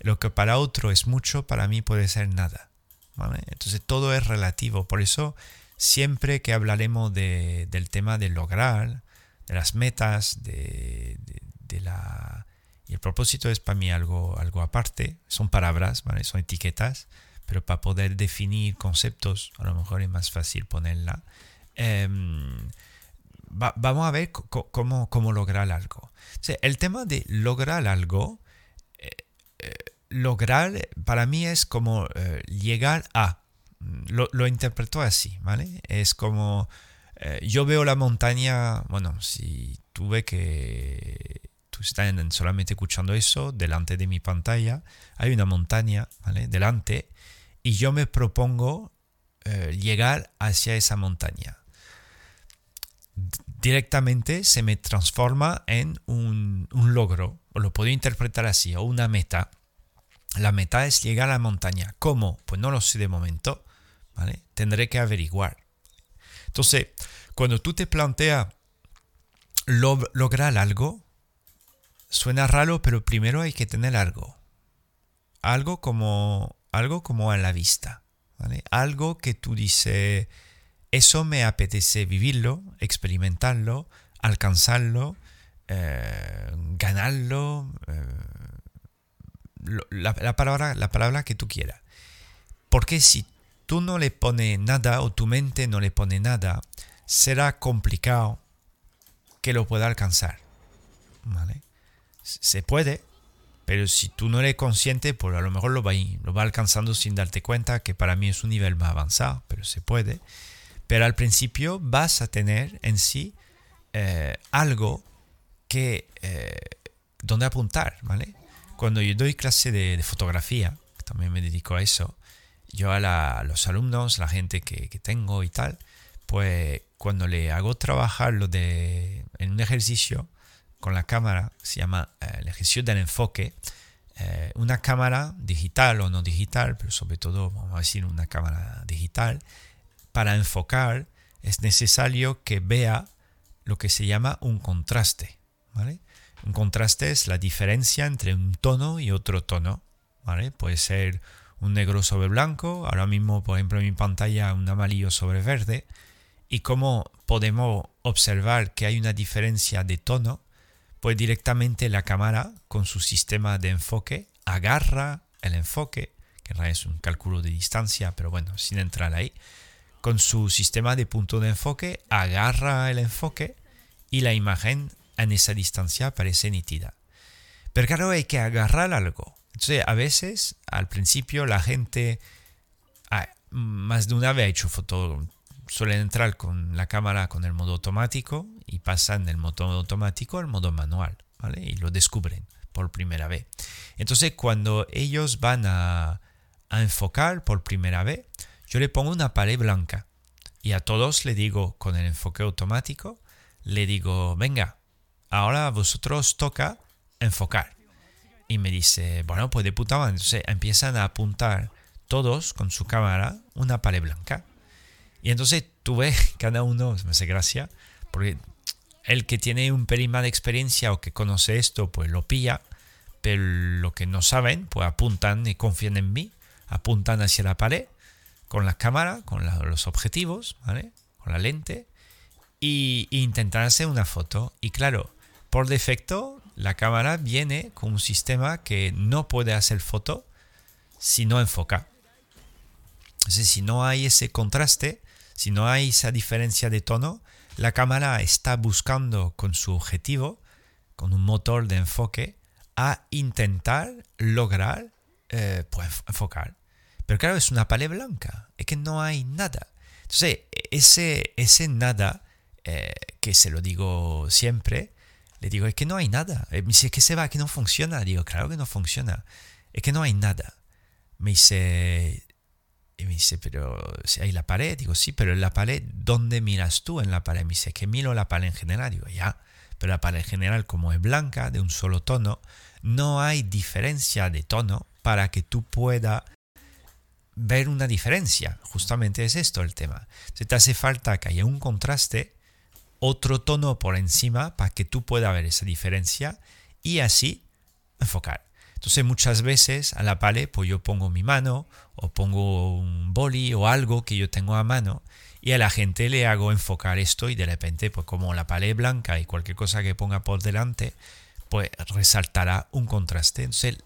Lo que para otro es mucho, para mí puede ser nada. ¿vale? Entonces todo es relativo. Por eso siempre que hablaremos de, del tema de lograr, de las metas, de. Y el propósito es para mí algo, aparte. Son palabras. Son etiquetas pero para poder definir conceptos, a lo mejor es más fácil ponerla. Em, vamos a ver cómo, cómo lograr algo. el tema de lograr algo, eh, eh, lograr para mí es como eh, llegar a. Lo, lo, interpreto así, ¿vale? Es como yo veo la montaña, bueno, si tuve que tú estás solamente escuchando eso, delante de mi pantalla hay una montaña, ¿vale? Delante y yo me propongo eh, llegar hacia esa montaña. Directamente se me transforma en un, logro, o lo puedo interpretar así, o una meta. La meta es llegar a la montaña. ¿Cómo? Pues no lo sé de momento. Tendré que averiguar. Entonces, cuando tú te planteas lograr algo, suena raro, pero primero hay que tener algo. Algo como algo como a la vista, Algo que tú dices, eso me apetece vivirlo, experimentarlo, alcanzarlo, eh, ganarlo, eh, la, palabra, la palabra que tú quieras. Porque si tú no le pones nada o tu mente no le pone nada, será complicado que lo pueda alcanzar. Se puede, Pero si tú no eres consciente, pues a lo mejor lo va, lo va alcanzando sin darte cuenta, que para mí es un nivel más avanzado, pero se puede. Pero al principio vas a tener en sí eh, algo que eh, donde apuntar, ¿vale? Cuando yo doy clase de, fotografía, también me dedico a eso, yo a, los alumnos, la gente que, tengo y tal, pues cuando le hago trabajar lo de, en un ejercicio con la cámara, se llama eh, el ejercicio del enfoque, eh, una cámara digital o no digital, pero sobre todo, vamos a decir, una cámara digital, para enfocar es necesario que vea lo que se llama un contraste, ¿vale? Un contraste es la diferencia entre un tono y otro tono, ¿vale? Puede ser un negro sobre blanco, ahora mismo por ejemplo en mi pantalla un amarillo sobre verde, y cómo podemos observar que hay una diferencia de tono, pues directamente la cámara con su sistema de enfoque agarra el enfoque, que es un cálculo de distancia, pero bueno, sin entrar ahí, con su sistema de punto de enfoque agarra el enfoque y la imagen en esa distancia parece nítida. Pero claro, hay que agarrar algo. Entonces, a veces, al principio, la gente, ah, más de una vez ha hecho foto, suelen entrar con la cámara con el modo automático y pasan del modo automático al modo manual, ¿vale? Y lo descubren por primera vez. Entonces, cuando ellos van a, a enfocar por primera vez, yo le pongo una pared blanca y a todos le digo con el enfoque automático, le digo, venga, ahora a vosotros toca enfocar. Y me dice, bueno, pues de puta madre. Entonces empiezan a apuntar todos con su cámara una pared blanca. Y entonces tú ves, cada uno, me hace gracia, porque el que tiene un pelín de experiencia o que conoce esto, pues lo pilla, pero lo que no saben, pues apuntan y confían en mí, apuntan hacia la pared con la cámara, con los objetivos, ¿vale? Con la lente, y, y intentan hacer una foto. Y claro, por defecto, la cámara viene con un sistema que no puede hacer foto si no enfoca. Entonces, si no hay ese contraste, si no hay esa diferencia de tono, la cámara está buscando con su objetivo, con un motor de enfoque, a intentar lograr eh, pues, enfocar. Pero claro, es una pared blanca, es que no hay nada. Entonces, ese, ese nada, eh, que se lo digo siempre, le digo, es que no hay nada. Eh, me dice, que se va, que no funciona. Digo, claro que no funciona. Es que no hay nada. Me dice, y me dice, pero si hay la pared. Digo, sí, pero en la pared, ¿dónde miras tú en la pared? Me dice, que miro la pared en general. Digo, ya, pero la pared en general, como es blanca, de un solo tono, no hay diferencia de tono para que tú puedas ver una diferencia. Justamente es esto el tema. Se te hace falta que haya un contraste otro tono por encima para que tú puedas ver esa diferencia y así enfocar. Entonces muchas veces a la pared pues yo pongo mi mano o pongo un boli o algo que yo tengo a mano y a la gente le hago enfocar esto y de repente pues como la pared blanca y cualquier cosa que ponga por delante pues resaltará un contraste. Entonces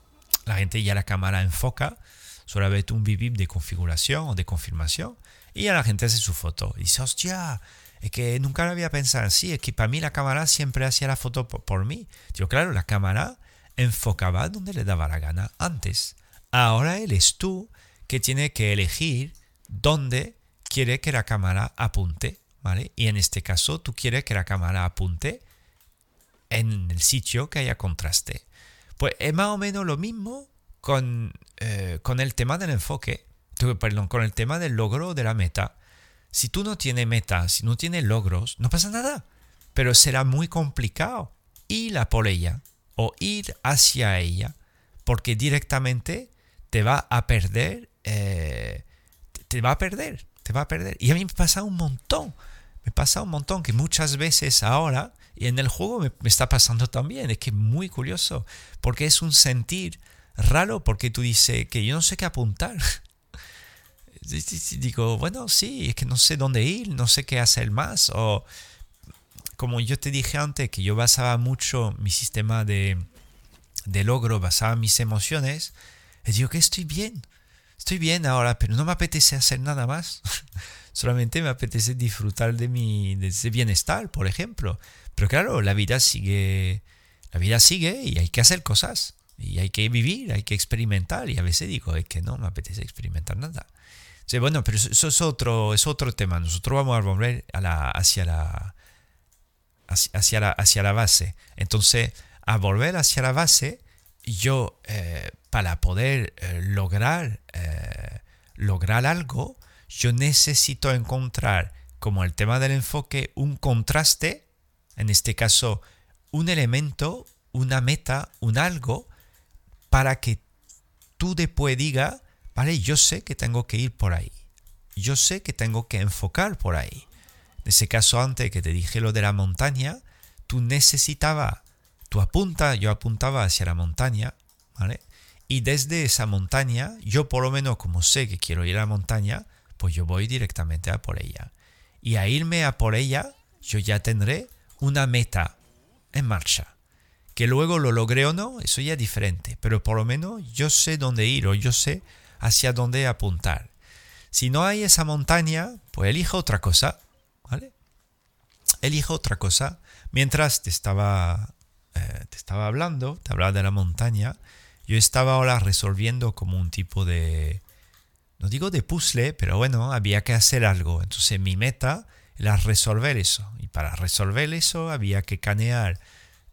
la gente ya la cámara enfoca, solamente un bip de configuración o de confirmación y a la gente hace su foto y dice hostia es que nunca lo había pensado así, es que para mí la cámara siempre hacía la foto por, mí. Yo, claro, la cámara enfocaba donde le daba la gana antes. Ahora eres tú que tiene que elegir dónde quiere que la cámara apunte, ¿vale? Y en este caso tú quieres que la cámara apunte en el sitio que haya contraste. Pues es más o menos lo mismo con, eh, con el tema del enfoque, perdón, con el tema del logro de la meta. Si tú no tienes metas, si no tienes logros, no pasa nada. Pero será muy complicado ir a por ella o ir hacia ella porque directamente te va a perder, eh, te va a perder, te va a perder. Y a mí me pasa un montón, me pasa un montón que muchas veces ahora, y en el juego me, me está pasando también, es que es muy curioso, porque es un sentir raro, porque tú dices que yo no sé qué apuntar. digo, bueno, sí, es que no sé dónde ir, no sé qué hacer más. O como yo te dije antes, que yo basaba mucho mi sistema de, de logro, basaba mis emociones, y digo que estoy bien, estoy bien ahora, pero no me apetece hacer nada más. Solamente me apetece disfrutar de mi de ese bienestar, por ejemplo. Pero claro, la vida sigue, la vida sigue y hay que hacer cosas. Y hay que vivir, hay que experimentar. Y a veces digo, es que no me apetece experimentar nada. Sí, bueno, pero eso es otro, es otro tema. Nosotros vamos a volver hacia, la, hacia, la, hacia la base. Entonces, a volver hacia la base, yo, eh, para poder eh, lograr, eh, lograr algo, yo necesito encontrar, como el tema del enfoque, un contraste, en este caso, un elemento, una meta, un algo, para que tú después digas, Vale, yo sé que tengo que ir por ahí. Yo sé que tengo que enfocar por ahí. En ese caso antes que te dije lo de la montaña, tú necesitabas, tú apunta, yo apuntaba hacia la montaña, ¿vale? Y desde esa montaña, yo por lo menos como sé que quiero ir a la montaña, pues yo voy directamente a por ella. Y a irme a por ella, yo ya tendré una meta en marcha. Que luego lo logré o no, eso ya es diferente. Pero por lo menos yo sé dónde ir o yo sé hacia dónde apuntar. Si no hay esa montaña, pues elija otra cosa, ¿vale? Elija otra cosa. Mientras te estaba, eh, te estaba hablando, te hablaba de la montaña, yo estaba ahora resolviendo como un tipo de, no digo de puzzle, pero bueno, había que hacer algo. Entonces mi meta era resolver eso. Y para resolver eso había que canear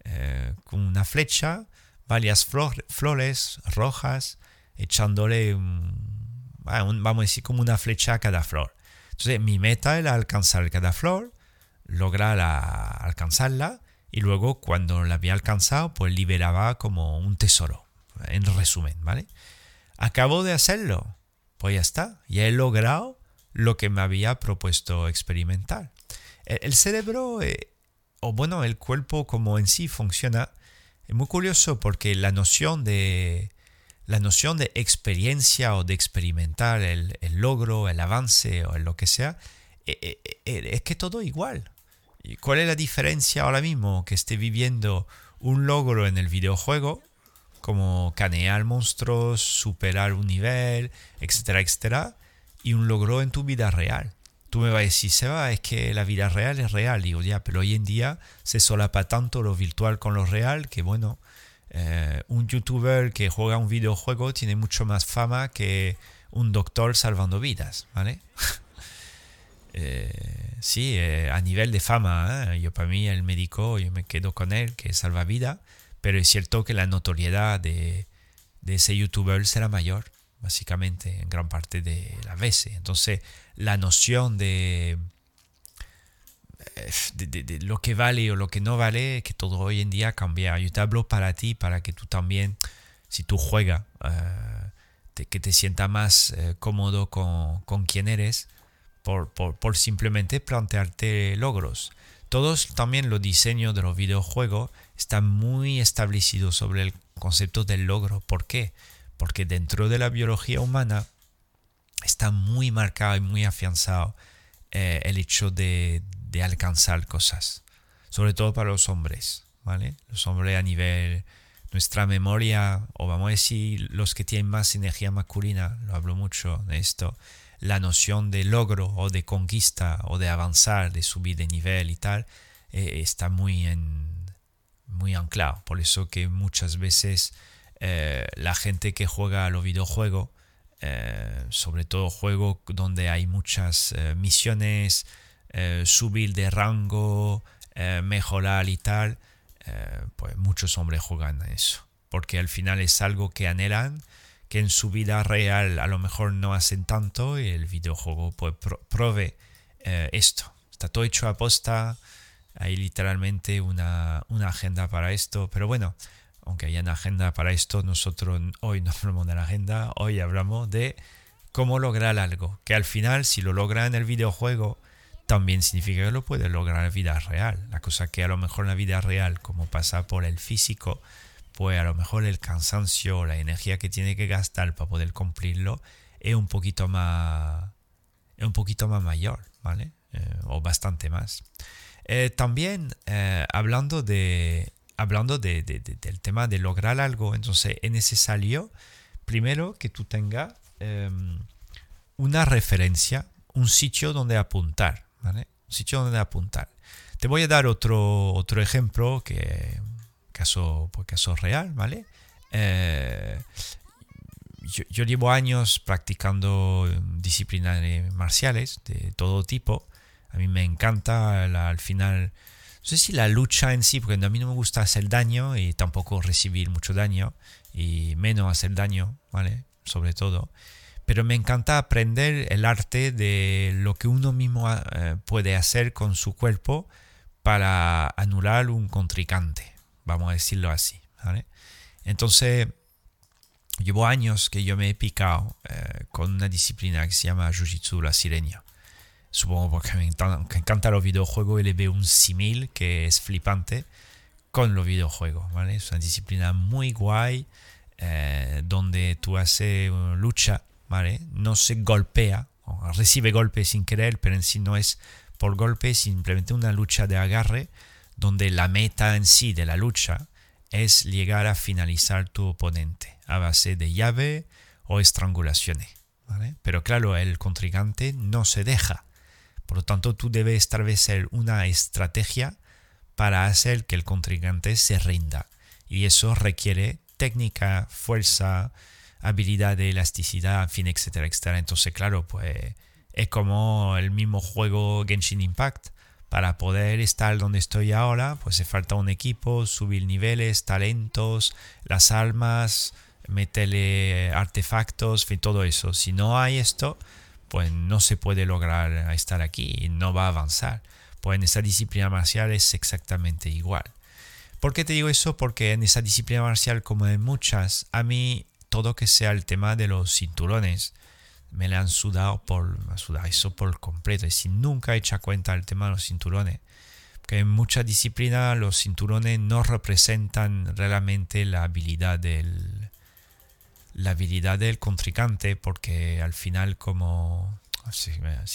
eh, con una flecha varias flores rojas echándole, vamos a decir, como una flecha a cada flor. Entonces, mi meta era alcanzar cada flor, lograr alcanzarla y luego cuando la había alcanzado, pues liberaba como un tesoro, en resumen, ¿vale? Acabo de hacerlo, pues ya está, ya he logrado lo que me había propuesto experimentar. El, cerebro, eh, o bueno, el cuerpo como en sí funciona, es muy curioso porque la noción de, la noción de experiencia o de experimentar el, logro, el avance o lo que sea, e, e, e, es que todo igual. ¿Cuál es la diferencia ahora mismo que esté viviendo un logro en el videojuego, como canear monstruos, superar un nivel, etcétera, etcétera, y un logro en tu vida real? Tú me vas a decir, Seba, es que la vida real es real. Digo, ya, pero hoy en día se solapa tanto lo virtual con lo real que, bueno, eh, un youtuber que juega un videojuego tiene mucho más fama que un doctor salvando vidas, ¿vale? Eh, sí, eh, a nivel de fama, yo para mí el médico, yo me quedo con él, que salva vida, pero es cierto que la notoriedad de, de ese youtuber será mayor, básicamente, en gran parte de las veces. Entonces, la noción de lo que vale o lo que no vale, que todo hoy en día cambia. Yo te hablo para ti, para que tú también, si tú juegas, eh, que te sientas más eh, cómodo con, con quien eres, por, por, por, simplemente plantearte logros. Todos también los diseños de los videojuegos están muy establecidos sobre el concepto del logro. ¿Por qué? Porque dentro de la biología humana está muy marcado y muy afianzado eh, el hecho de, de alcanzar cosas, sobre todo para los hombres, ¿vale? Los hombres a nivel nuestra memoria, o vamos a decir los que tienen más energía masculina, lo hablo mucho de esto, la noción de logro o de conquista o de avanzar, de subir de nivel y tal, eh, está muy, en, muy anclado. Por eso que muchas veces eh, la gente que juega a los videojuegos, eh, sobre todo juegos donde hay muchas misiones, eh, subir de rango, eh, mejorar y tal, eh, pues muchos hombres juegan a eso. Porque al final es algo que anhelan, que en su vida real a lo mejor no hacen tanto y el videojuego pues provee esto. Está todo hecho a posta, hay literalmente una, una agenda para esto, pero bueno, aunque haya una agenda para esto, nosotros hoy no hablamos de la agenda, hoy hablamos de cómo lograr algo, que al final si lo logra en el videojuego, también significa que lo puede lograr en la vida real. La cosa que a lo mejor en la vida real, como pasa por el físico, pues a lo mejor el cansancio, la energía que tiene que gastar para poder cumplirlo es un poquito más, es un poquito más mayor, ¿vale? Eh, o bastante más. Eh, también eh, hablando, de, hablando de, del tema de lograr algo, entonces es necesario primero que tú tengas em, una referencia, un sitio donde apuntar, ¿vale? Un sitio donde apuntar. Te voy a dar otro, otro ejemplo que caso, pues caso real, ¿vale? Eh, yo, llevo años practicando disciplinas marciales de todo tipo. A mí me encanta al final, no sé si la lucha en sí, porque a mí no me gusta hacer daño y tampoco recibir mucho daño y menos hacer daño, ¿vale? Sobre todo. Pero me encanta aprender el arte de lo que uno mismo eh, puede hacer con su cuerpo para anular un contrincante, vamos a decirlo así. Entonces, llevo años que yo me he picado eh, con una disciplina que se llama Jiu-Jitsu brasileña. Supongo porque me encanta, los videojuegos y le veo un simil que es flipante con los videojuegos, ¿vale? Es una disciplina muy guay eh, donde tú haces lucha, No se golpea, recibe golpes sin querer, pero en sí no es por golpe, simplemente una lucha de agarre donde la meta en sí de la lucha es llegar a finalizar tu oponente a base de llave o estrangulaciones. Pero claro, el contrincante no se deja. Por lo tanto, tú debes establecer una estrategia para hacer que el contrincante se rinda. Y eso requiere técnica, fuerza, habilidad de elasticidad, en fin, etcétera, etcétera. Entonces, claro, pues es como el mismo juego Genshin Impact para poder estar donde estoy ahora, pues se falta un equipo, subir niveles, talentos, las almas, meterle artefactos, todo eso. Si no hay esto, pues no se puede lograr estar aquí y no va a avanzar. Pues en esa disciplina marcial es exactamente igual. ¿Por qué te digo eso? Porque en esa disciplina marcial, como en muchas, a mí todo que sea el tema de los cinturones, me le han sudado por sudar eso por completo. Y si nunca he hecho cuenta el tema de los cinturones. Que en muchas disciplinas los cinturones no representan realmente la habilidad del la habilidad del contrincante porque al final como si,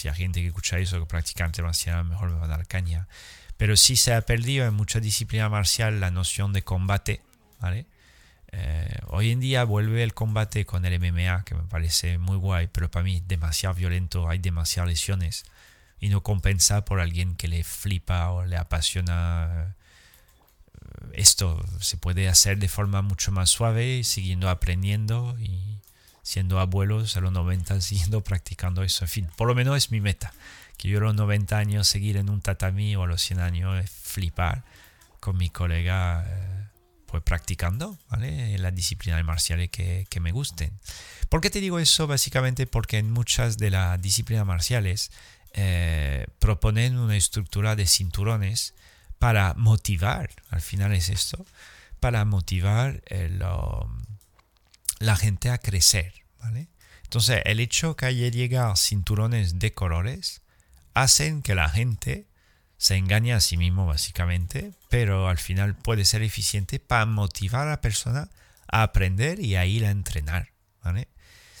hay gente que escucha eso que practicante marcial mejor me va a dar caña pero sí se ha perdido en mucha disciplina marcial la noción de combate ¿vale? Eh, hoy en día vuelve el combate con el MMA, que me parece muy guay, pero para mí es demasiado violento, hay demasiadas lesiones y no compensa por alguien que le flipa o le apasiona eh, esto. Se puede hacer de forma mucho más suave, siguiendo aprendiendo y siendo abuelos a los 90, siguiendo practicando eso. En fin, por lo menos es mi meta. Que yo a los 90 años seguir en un tatami o a los 100 años flipar con mi colega. Eh, pues practicando, ¿vale? Las disciplinas marciales que, me gusten. ¿Por qué te digo eso? Básicamente porque en muchas de las disciplinas marciales eh, proponen una estructura de cinturones para motivar, al final es esto, para motivar um, la gente a crecer, ¿vale? Entonces, el hecho que haya llegado cinturones de colores hacen que la gente se engaña a sí mismo básicamente, pero al final puede ser eficiente para motivar a la persona a aprender y a ir a entrenar. ¿vale?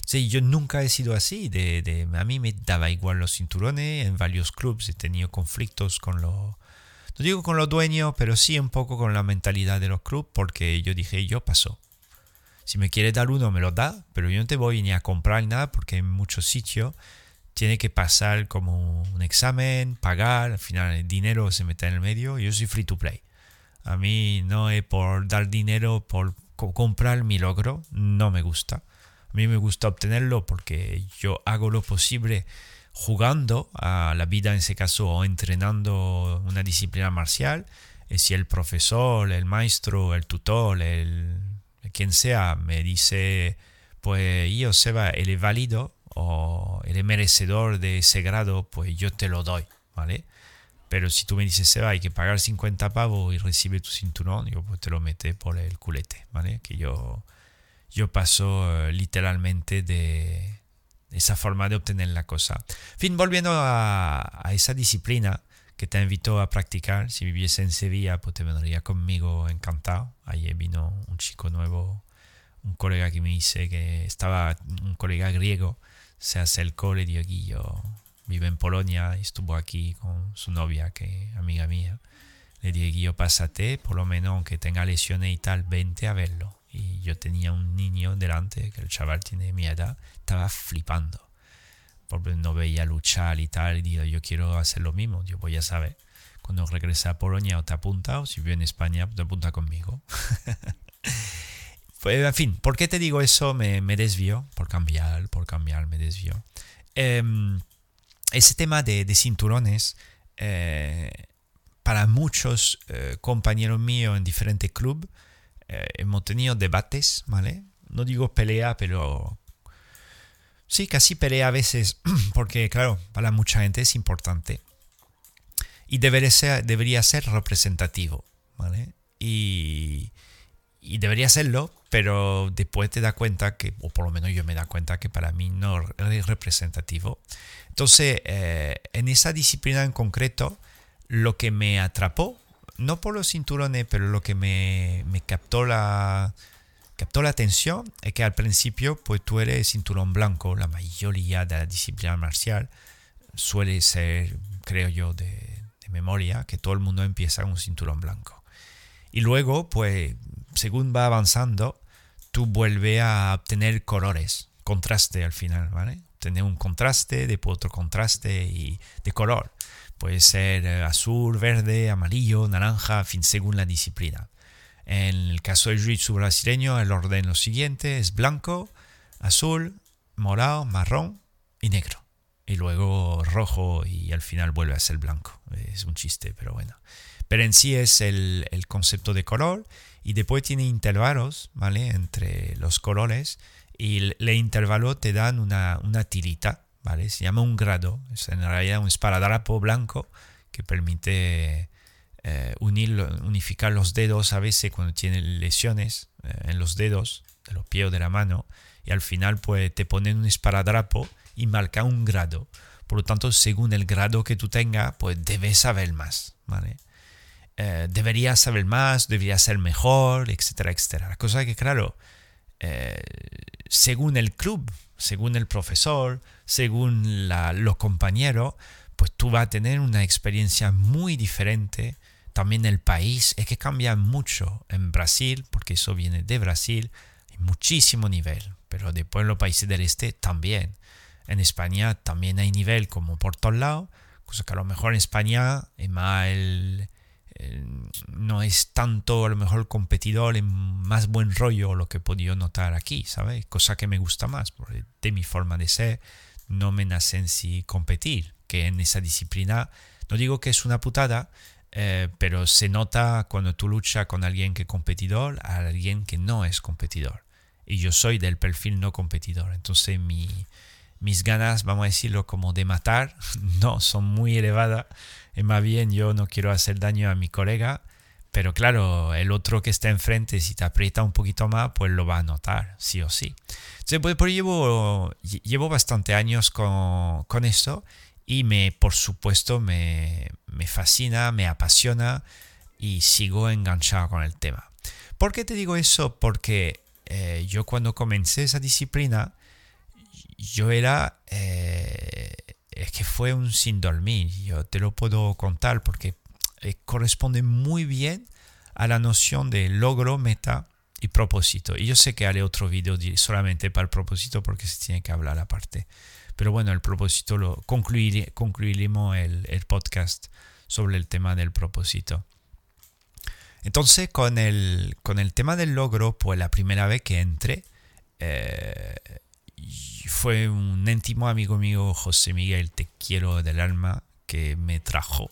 Sí, yo nunca he sido así, de, a mí me daba igual los cinturones, en varios clubs he tenido conflictos con los, no digo con los dueños, pero sí un poco con la mentalidad de los clubs, porque yo dije, yo paso. Si me quiere dar uno, me lo da, pero yo no te voy ni a comprar nada porque en muchos sitios tiene que pasar como un examen, pagar, al final el dinero se mete en el medio. Yo soy free to play. A mí no es por dar dinero, por comprar mi logro, no me gusta. A mí me gusta obtenerlo porque yo hago lo posible jugando a la vida en ese caso o entrenando una disciplina marcial. Y si el profesor, el maestro, el tutor, el quien sea me dice, pues yo, Seba, él es válido, o eres merecedor de ese grado, pues yo te lo doy, ¿vale? Pero si tú me dices, Seba, hay que pagar 50 pavos y recibe tu cinturón, yo pues te lo mete por el culete, ¿vale? Que yo, yo paso eh, literalmente de esa forma de obtener la cosa. En fin, volviendo a, a esa disciplina que te invito a practicar, si viviese en Sevilla, pues te vendría conmigo encantado. Ayer vino un chico nuevo, un colega que me dice que estaba, un colega griego, se acercó, le dijo, yo vive en Polonia y estuvo aquí con su novia, que amiga mía. Le dije, yo pásate, por lo menos aunque tenga lesiones y tal, vente a verlo. Y yo tenía un niño delante, que el chaval tiene mi edad, estaba flipando. Porque no veía luchar y tal, y dijo, yo quiero hacer lo mismo, yo voy a saber. Cuando regrese a Polonia o te apunta, o si vive en España, te apunta conmigo. En fin, ¿por qué te digo eso? Me, me desvío, por cambiar, por cambiar, me desvío. Em, ese tema de, cinturones, eh, para muchos eh, compañeros míos en diferentes clubes, eh, hemos tenido debates, ¿vale? No digo pelea, pero sí, casi pelea a veces, porque claro, para mucha gente es importante. Y debería ser, debería ser representativo, ¿vale? Y, y debería serlo, pero después te das cuenta que, o por lo menos yo me da cuenta que para mí no es representativo. Entonces, eh, en esa disciplina en concreto, lo que me atrapó, no por los cinturones, pero lo que me, me captó, la, captó la atención es que al principio, pues tú eres cinturón blanco, la mayoría de la disciplina marcial suele ser, creo yo, de, de memoria, que todo el mundo empieza con un cinturón blanco. Y luego, pues, según va avanzando, tú vuelves a obtener colores, contraste al final, ¿vale? Tener un contraste, después otro contraste y de color. Puede ser eh, azul, verde, amarillo, naranja, fin, según la disciplina. En el caso del jiu-jitsu brasileño, el orden lo siguiente es blanco, azul, morado, marrón y negro. Y luego rojo y al final vuelve a ser blanco. Es un chiste, pero bueno. Pero en sí es el concepto de color y después tiene intervalos, ¿vale? Entre los colores y el, intervalo te dan una, una, tirita, ¿vale? Se llama un grado, es en realidad un esparadrapo blanco que permite eh, unir, unificar los dedos a veces cuando tiene lesiones eh, en los dedos de los pies o de la mano y al final pues te ponen un esparadrapo y marca un grado. Por lo tanto, según el grado que tú tengas, pues debes saber más, ¿vale? Eh, debería saber más, debería ser mejor, etcétera, etcétera. Cosa que, claro, eh, según el club, según el profesor, según los compañeros, pues tú vas a tener una experiencia muy diferente. También el país es que cambia mucho en Brasil, porque eso viene de Brasil, hay muchísimo nivel, pero después en los países del este también. En España también hay nivel como por todos lados, cosa que a lo mejor en España es más el, no es tanto a lo mejor competidor en más buen rollo lo que he podido notar aquí, ¿sabes? Cosa que me gusta más, porque de mi forma de ser no me nace en sí competir, que en esa disciplina, no digo que es una putada, eh, pero se nota cuando tú luchas con alguien que es competidor a alguien que no es competidor. Y yo soy del perfil no competidor, entonces mi, mis ganas, vamos a decirlo como de matar, no son muy elevadas es más bien yo no quiero hacer daño a mi colega, pero claro, el otro que está enfrente, si te aprieta un poquito más, pues lo va a notar, sí o sí. Entonces, pues, pues llevo, llevo bastante años con, con esto y me, por supuesto me, me fascina, me apasiona y sigo enganchado con el tema. ¿Por qué te digo eso? Porque eh, yo cuando comencé esa disciplina, yo era eh, es que fue un sin dormir. Yo te lo puedo contar porque eh, corresponde muy bien a la noción de logro, meta y propósito. Y yo sé que haré otro vídeo solamente para el propósito porque se tiene que hablar aparte. Pero bueno, el propósito lo concluiremos el, el podcast sobre el tema del propósito. Entonces, con el, con el tema del logro, pues la primera vez que entré, eh, fue un íntimo amigo mío, José Miguel, te quiero del alma, que me trajo.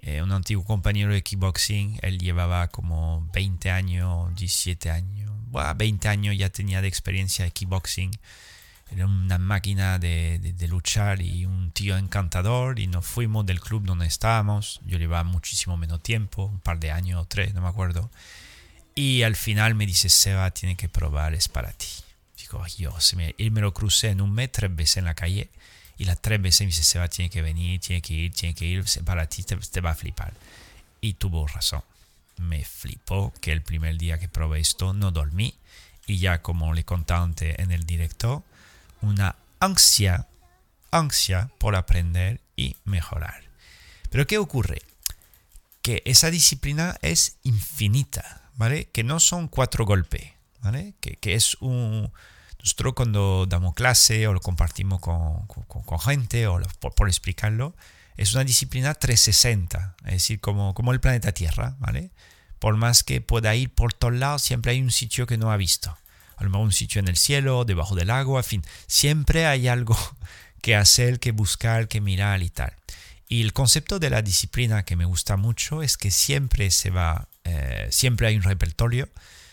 Eh, un antiguo compañero de kickboxing, él llevaba como 20 años, 17 años, 20 años ya tenía de experiencia de kickboxing. Era una máquina de, de, luchar y un tío encantador y nos fuimos del club donde estábamos. Yo llevaba muchísimo menos tiempo, un par de años o tres, no me acuerdo. Y al final me dice, Seba, tiene que probar, es para ti yo, se me, y me lo crucé mes tres veces en la calle y las tres veces me dice, Seba, tiene que venir, tiene que ir, tiene que ir, para ti te, va a flipar. Y tuvo razón. Me flipó que el primer día que probé esto no dormí y ya como le conté antes en el directo, una ansia, ansia por aprender y mejorar. Pero ¿qué ocurre? Que esa disciplina es infinita, ¿vale? Que no son cuatro golpes, ¿vale? Que, que es un, nosotros cuando damos clase o lo compartimos con, con, gente o por, explicarlo, es una disciplina 360, es decir, como, como el planeta Tierra, ¿vale? por más que pueda ir por todos lados, siempre hay un sitio que no ha visto. A lo mejor un sitio en el cielo, debajo del agua, en fin, siempre hay algo que hacer, que buscar, que mirar y tal. Y el concepto de la disciplina que me gusta mucho es que siempre se va, eh, siempre hay un repertorio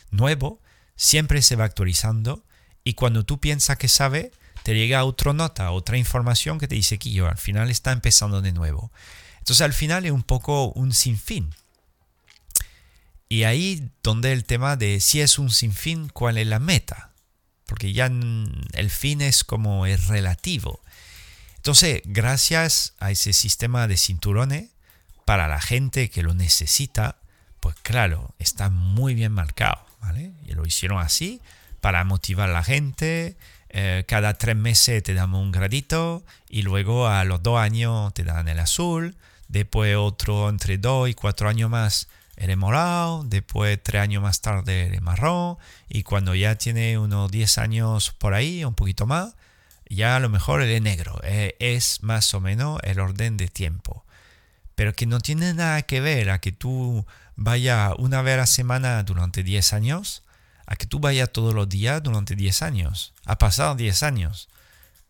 nuevo, siempre se va actualizando y cuando tú piensas que sabe, te llega otra nota, otra información que te dice que yo al final está empezando de nuevo. Entonces al final es un poco un sinfín. Y ahí donde el tema de si es un sinfín, cuál es la meta. Porque ya el fin es como es relativo. Entonces, gracias a ese sistema de cinturones, para la gente que lo necesita, pues claro, está muy bien marcado. ¿vale? Y lo hicieron así para motivar a la gente. Eh, cada tres meses te damos un gradito y luego a los dos años te dan el azul. Después otro entre dos y cuatro años más el morado, después tres años más tarde el marrón y cuando ya tiene unos diez años por ahí, un poquito más, ya a lo mejor el negro. Eh, es más o menos el orden de tiempo. Pero que no tiene nada que ver a que tú vayas una vez a semana durante 10 años, a que tú vayas todos los días durante 10 años. Ha pasado 10 años.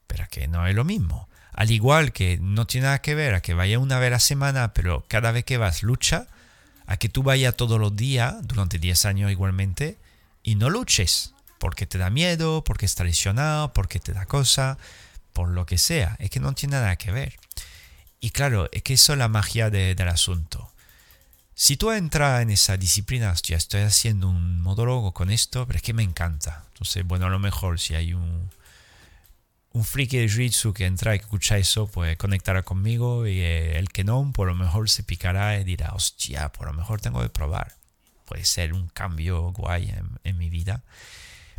Pero que no es lo mismo. Al igual que no tiene nada que ver a que vaya una vez a la semana, pero cada vez que vas lucha, a que tú vayas todos los días durante 10 años igualmente y no luches porque te da miedo, porque está lesionado, porque te da cosa, por lo que sea. Es que no tiene nada que ver. Y claro, es que eso es la magia del asunto. Si tú entras en esa disciplina, ya estoy haciendo un modólogo con esto, pero es que me encanta. Entonces, bueno, a lo mejor si hay un, un friki de jiu que entra y escucha eso, pues conectará conmigo y eh, el que no, por lo mejor se picará y dirá, hostia, por lo mejor tengo que probar. Puede ser un cambio guay en, mi vida.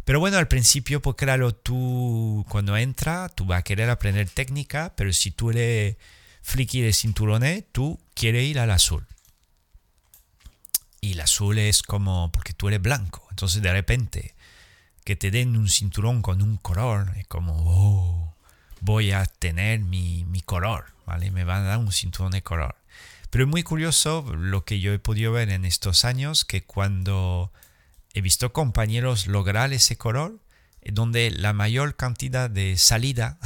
Pero bueno, al principio, pues claro, tú cuando entras, tú vas a querer aprender técnica, pero si tú eres friki de cinturones, tú quieres ir al azul. Y el azul es como, porque tú eres blanco, entonces de repente que te den un cinturón con un color, es como, oh, voy a tener mi, mi color, ¿vale? Me van a dar un cinturón de color. Pero es muy curioso lo que yo he podido ver en estos años, que cuando he visto compañeros lograr ese color, es donde la mayor cantidad de salida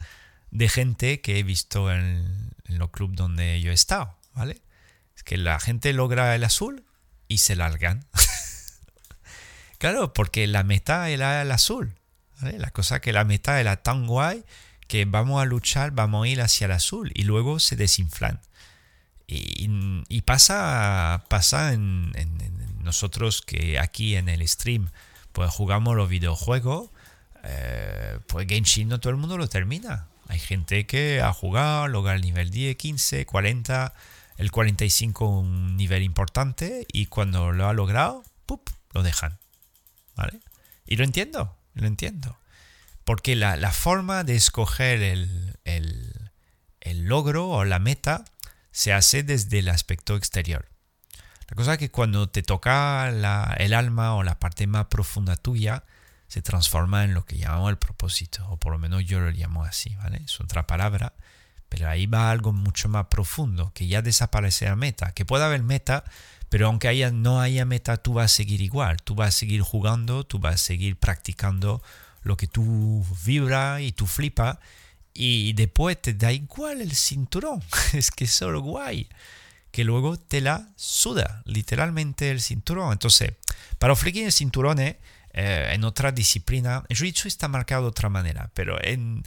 de gente que he visto en, en los clubes donde yo he estado, ¿vale? Es que la gente logra el azul y se largan. Claro, porque la meta era el azul. La cosa que la meta era tan guay que vamos a luchar, vamos a ir hacia el azul y luego se desinflan. Y, pasa, pasa en, nosotros que aquí en el stream pues jugamos los videojuegos, eh, pues Genshin no todo el mundo lo termina. Hay gente que ha jugado, logra el nivel 10, 15, 40, el 45 un nivel importante y cuando lo ha logrado, ¡pup! lo dejan. ¿Vale? Y lo entiendo, lo entiendo. Porque la, forma de escoger el, logro o la meta se hace desde el aspecto exterior. La cosa es que cuando te toca el alma o la parte más profunda tuya, se transforma en lo que llamamos el propósito, o por lo menos yo lo llamo así, ¿vale? Es otra palabra, ahí va algo mucho más profundo, que ya desaparece la meta, que puede haber meta, pero aunque haya, no haya meta, tú vas a seguir igual, tú vas a seguir jugando, tú vas a seguir practicando lo que tú vibra y tú flipa y después te da igual el cinturón, es que es solo guay, que luego te la suda literalmente el cinturón. Entonces, para ofrecer el cinturón eh, en otra disciplina, el jiu está marcado de otra manera, pero en,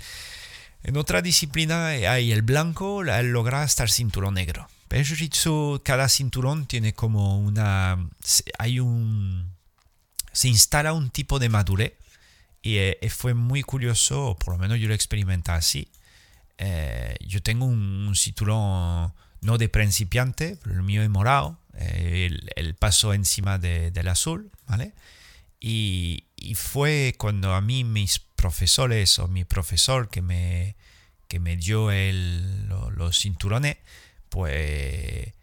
en otra disciplina hay el blanco, el logra estar cinturón negro. Pero Jiu-Jitsu, cada cinturón tiene como una... Hay un... Se instala un tipo de madurez y eh, fue muy curioso, por lo menos yo lo experimenté así. Eh, yo tengo un, cinturón no de principiante, pero el mío es morado, eh, el, paso encima del azul, ¿vale? Y, y, fue cuando a mí mis profesores o mi profesor que me, que me dio el, los cinturones, pues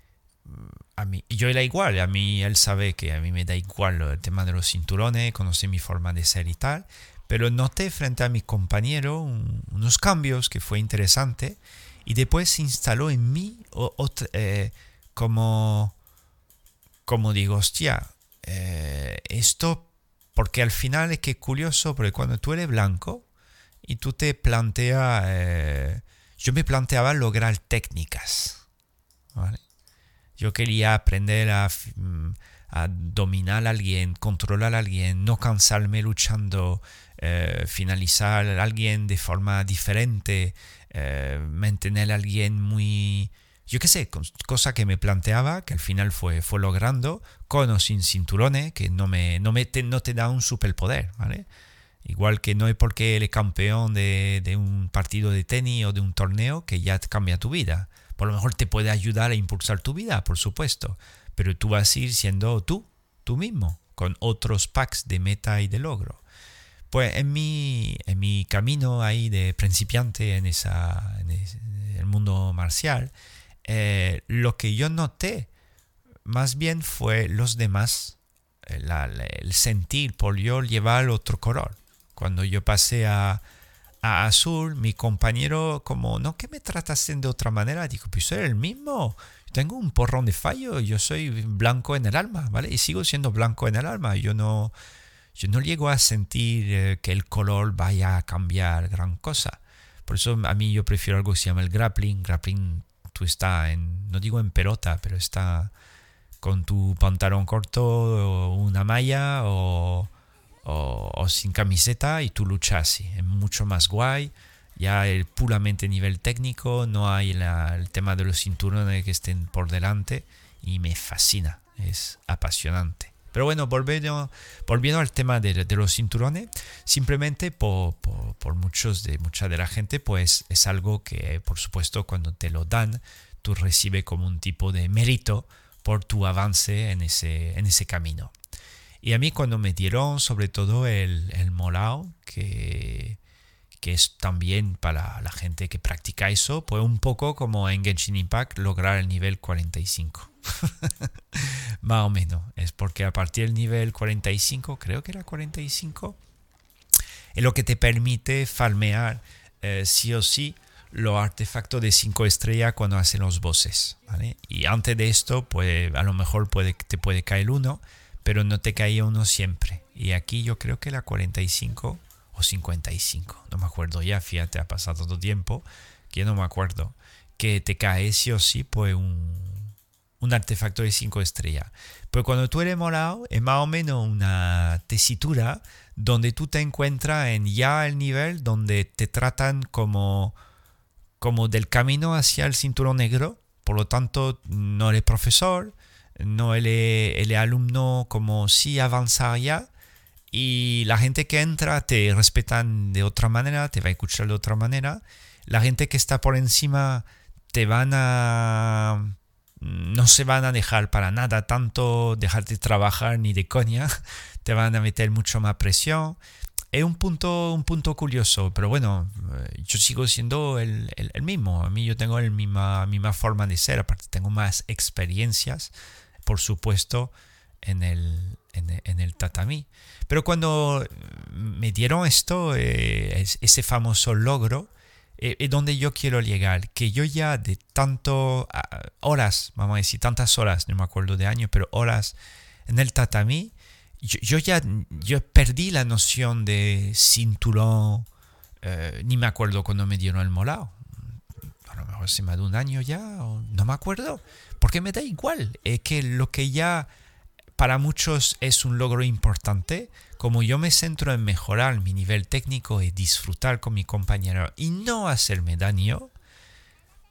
a mí, yo era igual, a mí él sabe que a mí me da igual el tema de los cinturones, conoce mi forma de ser y tal, pero noté frente a mi compañero unos cambios que fue interesante y después se instaló en mí eh, como como digo, hostia, eh, esto, porque al final es que es curioso, porque cuando tú eres blanco y tú te planteas, eh, yo me planteaba lograr técnicas, Yo quería aprender a, mm, a, dominar a alguien, controlar a alguien, no cansarme luchando, eh, finalizar a alguien de forma diferente, mantener a alguien muy yo qué sé, cosa que me planteaba, que al final fue, fue logrando, con o sin cinturones, que no, me, no, me te, no te da un superpoder, ¿vale? Igual que no es porque eres campeón de, de, un partido de tenis o de un torneo que ya cambia tu vida. Por lo mejor te puede ayudar a impulsar tu vida, por supuesto, pero tú vas a ir siendo tú, tú mismo, con otros packs de meta y de logro. Pues en mi, en mi camino ahí de principiante en, esa, en el mundo marcial, eh, lo que yo noté más bien fue los demás, eh, el sentir por yo llevar otro color. Cuando yo pasé a, azul, mi compañero como, no que me tratasen de otra manera, dijo, pues soy el mismo, tengo un porrón de fallo, yo soy blanco en el alma, ¿vale? Y sigo siendo blanco en el alma, yo no, yo no llego a sentir eh, que el color vaya a cambiar gran cosa. Por eso a mí yo prefiero algo que se llama el grappling. Grappling tú estás en, no digo en pelota, pero está con tu pantalón corto o una malla o, sin camiseta y tú luchas así. Es mucho más guay. Ya el puramente nivel técnico, no hay el tema de los cinturones que estén por delante y me fascina, es apasionante. Pero bueno, volviendo, volviendo al tema de, los cinturones, simplemente por, muchos de, mucha de la gente, pues es algo que, por supuesto, cuando te lo dan, tú recibes como un tipo de mérito por tu avance en ese, en ese camino. Y a mí cuando me dieron sobre todo el, el molao, que, que es también para la gente que practica eso, pues un poco como en Genshin Impact lograr el nivel 45. Más o menos. Es porque a partir del nivel 45, creo que era 45, es lo que te permite farmear eh, sí o sí los artefactos de 5 estrellas cuando hacen los bosses. Y antes de esto, pues, a lo mejor te puede caer uno, pero no te caía uno siempre. Y aquí yo creo que era 45 o 55, no me acuerdo ya, fíjate, ha pasado todo tiempo que no me acuerdo, que te cae sí o sí, pues un, un artefacto de 5 estrellas. Pero cuando tú eres morado, es más o menos una tesitura donde tú te encuentras en ya el nivel donde te tratan como, como del camino hacia el cinturón negro. Por lo tanto, no eres profesor, no eres, alumno como si avanzar ya. Y la gente que entra te respetan de otra manera, te va a escuchar de otra manera. La gente que está por encima te van a no se van a dejar para nada tanto dejarte trabajar ni de coña, te van a meter mucho más presión. Es un punto, un punto curioso, pero bueno, eh, yo sigo siendo el, mismo. A mí yo tengo la misma, misma forma de ser, aparte tengo más experiencias, por supuesto, en el, en, el tatami. Pero cuando me dieron esto, eh, ese famoso logro, es eh, donde yo quiero llegar, que yo ya de tanto horas, vamos a decir tantas horas, no me acuerdo de año, pero horas en el tatami, yo, ya yo perdí la noción de cinturón, eh, ni me acuerdo cuando me dieron el molao. A lo mejor se me ha dado un año ya, no me acuerdo, porque me da igual, es que lo que ya para muchos es un logro importante, como yo me centro en mejorar mi nivel técnico y disfrutar con mi compañero y no hacerme daño,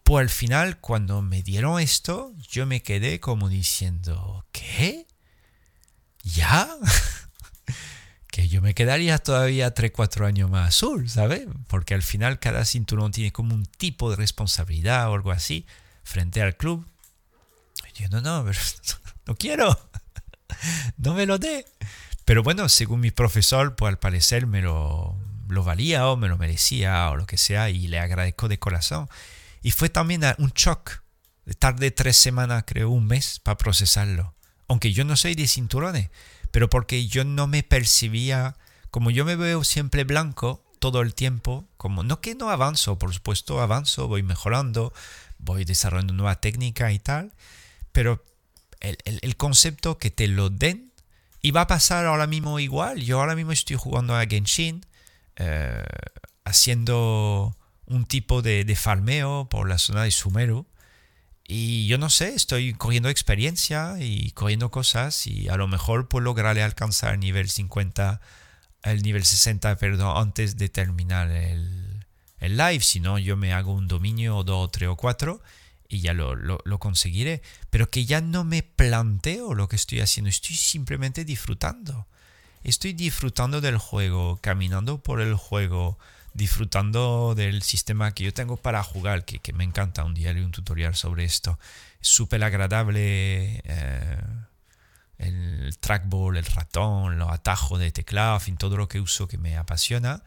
pues al final cuando me dieron esto, yo me quedé como diciendo, ¿qué? ¿Ya? que yo me quedaría todavía 3-4 años más azul, ¿sabes? Porque al final cada cinturón tiene como un tipo de responsabilidad o algo así frente al club. Yo no, no, pero no quiero. no me lo dé. Pero bueno, según mi profesor, pues al parecer me lo, lo valía o me lo merecía o lo que sea y le agradezco de corazón. Y fue también un shock. Tardé tres semanas, creo, un mes para procesarlo. Aunque yo no soy de cinturones, pero porque yo no me percibía, como yo me veo siempre blanco todo el tiempo, como no que no avanzo, por supuesto avanzo, voy mejorando, voy desarrollando nueva técnica y tal, pero el, concepto que te lo den y va a pasar ahora mismo igual. Yo ahora mismo estoy jugando a Genshin, eh, haciendo un tipo de, de, farmeo por la zona de Sumeru. Y yo no sé, estoy cogiendo experiencia y cogiendo cosas y a lo mejor puedo lograr alcanzar el nivel 50, el nivel 60, perdón, antes de terminar el, el live. Si no, yo me hago un dominio o dos, tres o cuatro y ya lo, lo, conseguiré. Pero que ya no me planteo lo que estoy haciendo, estoy simplemente disfrutando. Estoy disfrutando del juego, caminando por el juego, disfrutando del sistema que yo tengo para jugar, que, que me encanta. Un día un tutorial sobre esto. Es súper agradable. Eh, el trackball, el ratón, los atajos de teclado, en fin, todo lo que uso que me apasiona.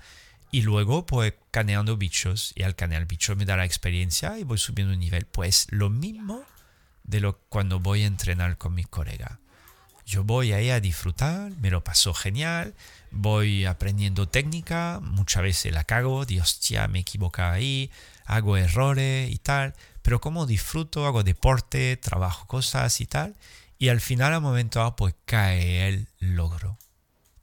Y luego, pues, caneando bichos. Y al canear bichos me da la experiencia y voy subiendo un nivel. Pues lo mismo de lo cuando voy a entrenar con mis colegas. Yo voy ahí a disfrutar, me lo paso genial, voy aprendiendo técnica, muchas veces la cago, Dios, ya me equivoco ahí, hago errores y tal, pero como disfruto, hago deporte, trabajo cosas y tal, y al final, al momento, pues cae el logro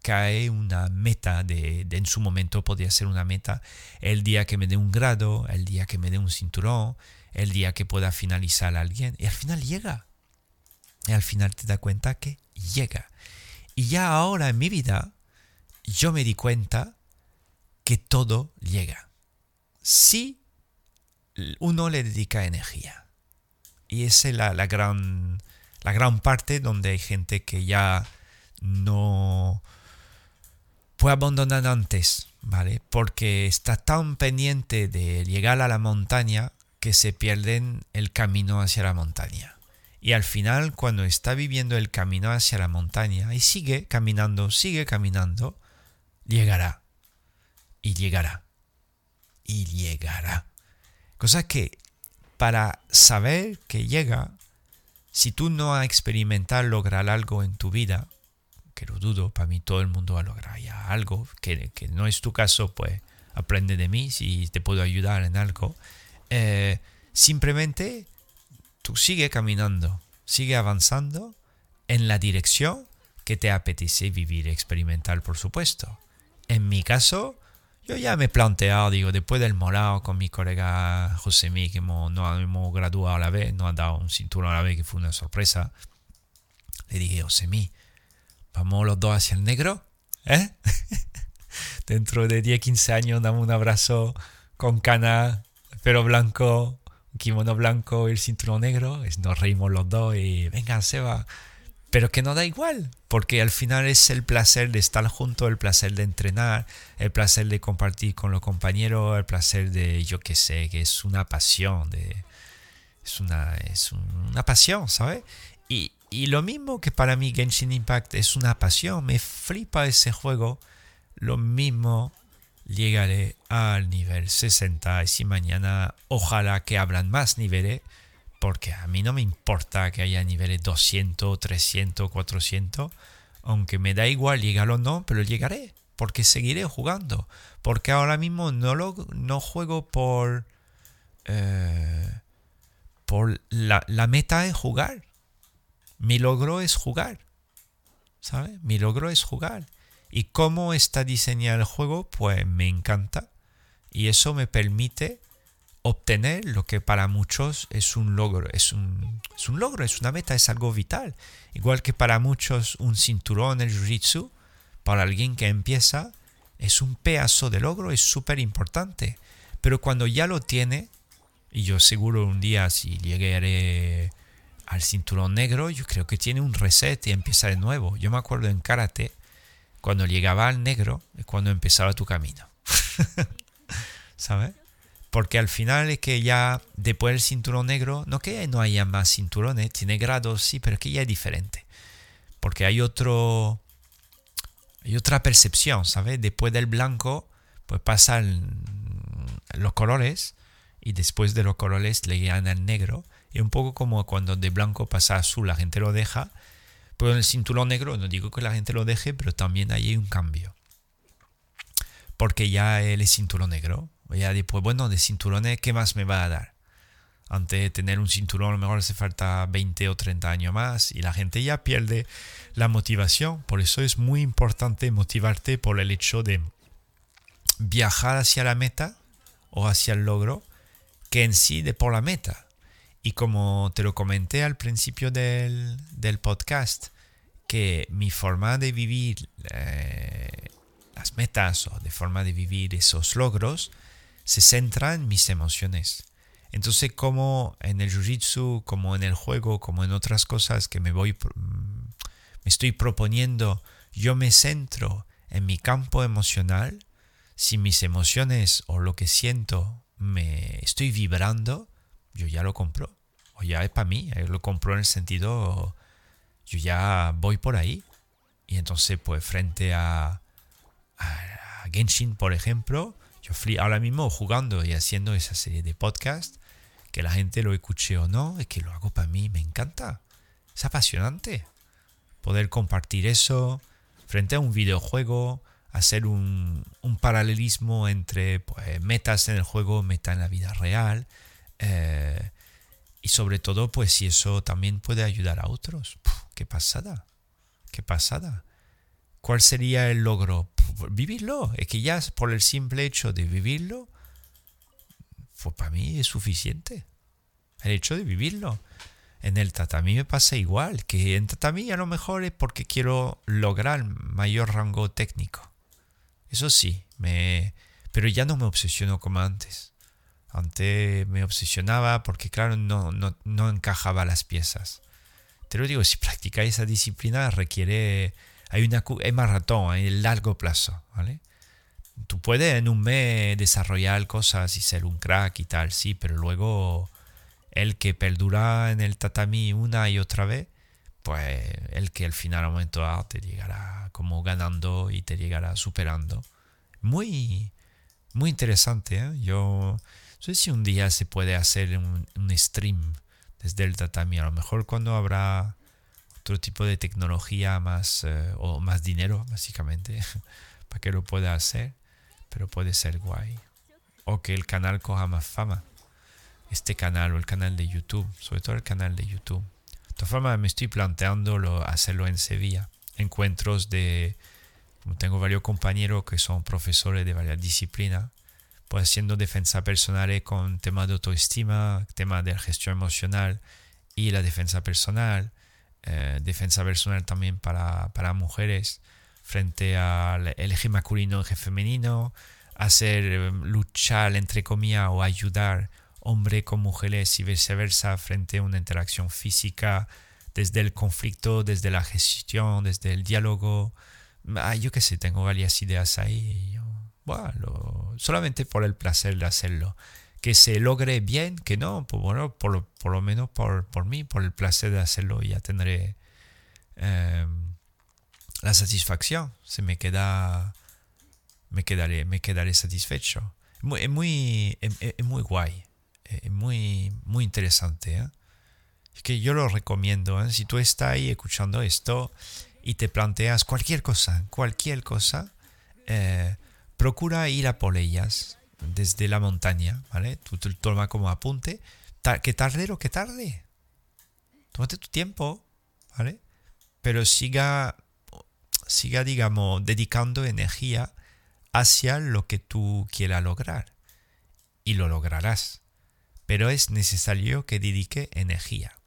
cae una meta de, en su momento podría ser una meta el día que me dé un grado, el día que me dé un cinturón, el día que pueda finalizar a alguien y al final llega. Y al final te das cuenta que llega. Y ya ahora en mi vida yo me di cuenta que todo llega. Si uno le dedica energía. Y esa es la, la, gran, la gran parte donde hay gente que ya no, fue abandonado antes, ¿vale? Porque está tan pendiente de llegar a la montaña que se pierden el camino hacia la montaña. Y al final, cuando está viviendo el camino hacia la montaña y sigue caminando, sigue caminando, llegará. Y llegará. Y llegará. Cosa que para saber que llega, si tú no has experimentado lograr algo en tu vida, que lo dudo, para mí todo el mundo va a lograr algo, que, no es tu caso, pues aprende de mí si te puedo ayudar en algo. Eh, simplemente tú sigue caminando, sigue avanzando en la dirección que te apetece vivir, experimentar, por supuesto. En mi caso, yo ya me he planteado, digo, después del morado con mi colega José que hemos, no hemos graduado a la vez, nos ha dado un cinturón a la vez, que fue una sorpresa, le dije, José Mí, Vamos los dos hacia el negro, ¿eh? Dentro de 10, 15 años damos un abrazo con cana, pelo blanco, kimono blanco y el cinturón negro. Nos reímos los dos y venga, Seba. Pero que no da igual, porque al final es el placer de estar juntos, el placer de entrenar, el placer de compartir con los compañeros, el placer de, yo qué sé, que es una pasión, de, es una, es una pasión, ¿sabes? Y, y lo mismo que para mí Genshin Impact es una pasión, me flipa ese juego, lo mismo llegaré al nivel 60 y si mañana ojalá que hablan más niveles, porque a mí no me importa que haya niveles 200, 300, 400, aunque me da igual llegar o no, pero llegaré, porque seguiré jugando, porque ahora mismo no, lo, no juego por... Eh, por la, la meta es jugar mi logro es jugar. ¿Sabes? Mi logro es jugar. Y cómo está diseñado el juego, pues me encanta. Y eso me permite obtener lo que para muchos es un logro. Es un, es un logro, es una meta, es algo vital. Igual que para muchos un cinturón el jiu-jitsu, para alguien que empieza, es un pedazo de logro, es súper importante. Pero cuando ya lo tiene, y yo seguro un día si llegué al cinturón negro, yo creo que tiene un reset y empieza de nuevo. Yo me acuerdo en karate, cuando llegaba al negro, es cuando empezaba tu camino. ¿Sabes? Porque al final es que ya después del cinturón negro, no que no haya más cinturones, tiene grados, sí, pero es que ya es diferente. Porque hay otro. Hay otra percepción, ¿sabes? Después del blanco, pues pasan los colores y después de los colores le llegan al negro y un poco como cuando de blanco pasa a azul la gente lo deja, pero en el cinturón negro no digo que la gente lo deje, pero también hay un cambio. Porque ya él es cinturón negro. Ya después, bueno, de cinturones, ¿qué más me va a dar? Antes de tener un cinturón a lo mejor hace falta 20 o 30 años más y la gente ya pierde la motivación. Por eso es muy importante motivarte por el hecho de viajar hacia la meta o hacia el logro que en sí de por la meta. Y como te lo comenté al principio del, podcast, que mi forma de vivir eh, las metas o de forma de vivir esos logros se centra en mis emociones. Entonces, como en el jiu-jitsu, como en el juego, como en otras cosas que me voy, mm, me estoy proponiendo, yo me centro en mi campo emocional. Si mis emociones o lo que siento me estoy vibrando, yo ya lo compro. O ya es para mí, yo lo compro en el sentido, yo ya voy por ahí. Y entonces, pues frente a, a Genshin, por ejemplo, yo fui ahora mismo jugando y haciendo esa serie de podcasts, que la gente lo escuche o no, es que lo hago para mí, me encanta. Es apasionante poder compartir eso frente a un videojuego, hacer un, paralelismo entre pues, metas en el juego, meta en la vida real. Eh, y sobre todo, pues si eso también puede ayudar a otros. ¡Qué pasada! ¡Qué pasada! ¿Cuál sería el logro? Vivirlo. Es que ya por el simple hecho de vivirlo, pues para mí es suficiente. El hecho de vivirlo. En el tatami me pasa igual, que en tatami a lo mejor es porque quiero lograr mayor rango técnico. Eso sí, me, pero ya no me obsesiono como antes. Antes me obsesionaba porque, claro, no, no, no encajaba las piezas. Te lo digo, si practicáis esa disciplina requiere... Hay una hay maratón, hay largo plazo, ¿vale? Tú puedes en un mes desarrollar cosas y ser un crack y tal, sí, pero luego el que perdura en el tatami una y otra vez, pues el que al final al momento te llegará como ganando y te llegará superando. Muy, muy interesante. ¿eh? Yo sé si un día se puede hacer un, stream desde el tatami. A lo mejor cuando habrá otro tipo de tecnología más eh, o más dinero, básicamente, para que lo pueda hacer. Pero puede ser guay. O que el canal coja más fama. Este canal o el canal de YouTube, sobre todo el canal de YouTube. De todas formas, me estoy planteando hacerlo en Sevilla. Encuentros de, como tengo varios compañeros que son profesores de varias disciplinas, pues haciendo defensa personal con temas de autoestima, temas de gestión emocional y la defensa personal, eh, defensa personal también para, para mujeres frente al eje masculino, eje femenino, hacer eh, luchar entre comillas o ayudar hombre con mujeres y viceversa frente a una interacción física, desde el conflicto, desde la gestión, desde el diálogo. Ah, yo qué sé, tengo varias ideas ahí. Bueno, solamente por el placer de hacerlo. Que se logre bien, que no, pues bueno, por lo, por lo menos por, por, mí, por el placer de hacerlo, ya tendré em, la satisfacción. Se me queda, me quedaré, me quedaré satisfecho. Muy, muy, es muy guay. Eh, muy, muy interesante. ¿eh? Es que yo lo recomiendo. ¿eh? Si tú estás ahí escuchando esto y te planteas cualquier cosa, cualquier cosa, procura ir a por desde la montaña, ¿vale? Tú toma como apunte. que tarde lo que tarde. Tómate tu tiempo, ¿vale? Pero siga, siga, digamos, dedicando energía hacia lo que tú quieras lograr. Y lo lograrás pero es necesario que dedique energía.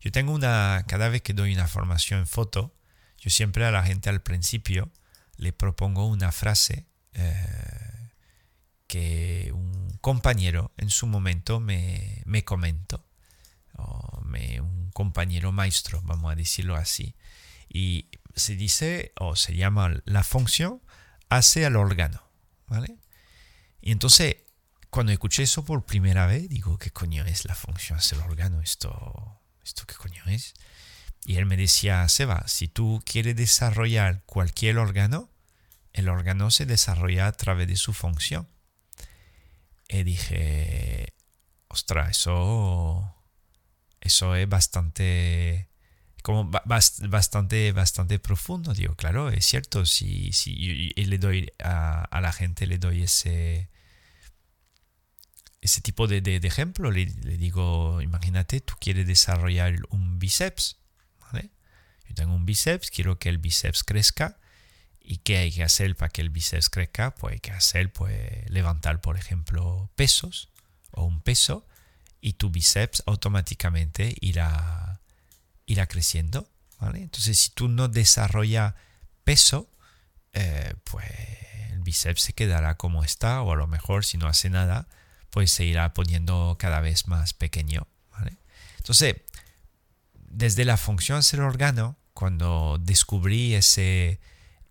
Yo tengo una, cada vez que doy una formación en foto, yo siempre a la gente al principio le propongo una frase eh, que un compañero en su momento me, me comentó, o me, un compañero maestro, vamos a decirlo así, y se dice, o se llama la función hace al órgano, ¿vale? Y entonces cuando escuché eso por primera vez, digo, ¿qué coño es la función del órgano? ¿Esto, ¿Esto qué coño es? Y él me decía, Seba, si tú quieres desarrollar cualquier órgano, el órgano se desarrolla a través de su función. Y dije, ostras, eso, eso es bastante, como bastante, bastante profundo. Digo, claro, es cierto, si, si le doy a, la gente, le doy ese ese tipo de, de, ejemplo. Le, digo, imagínate, tú quieres desarrollar un bíceps. ¿vale? Yo tengo un bíceps, quiero que el bíceps crezca. ¿Y qué hay que hacer para que el bíceps crezca? Pues hay que hacer, pues levantar, por ejemplo, pesos o un peso y tu bíceps automáticamente irá, irá creciendo. ¿vale? Entonces, si tú no desarrollas peso, eh, pues el bíceps se quedará como está o a lo mejor si no hace nada, pues se irá poniendo cada vez más pequeño. ¿vale? Entonces, desde la función ser órgano, cuando descubrí ese,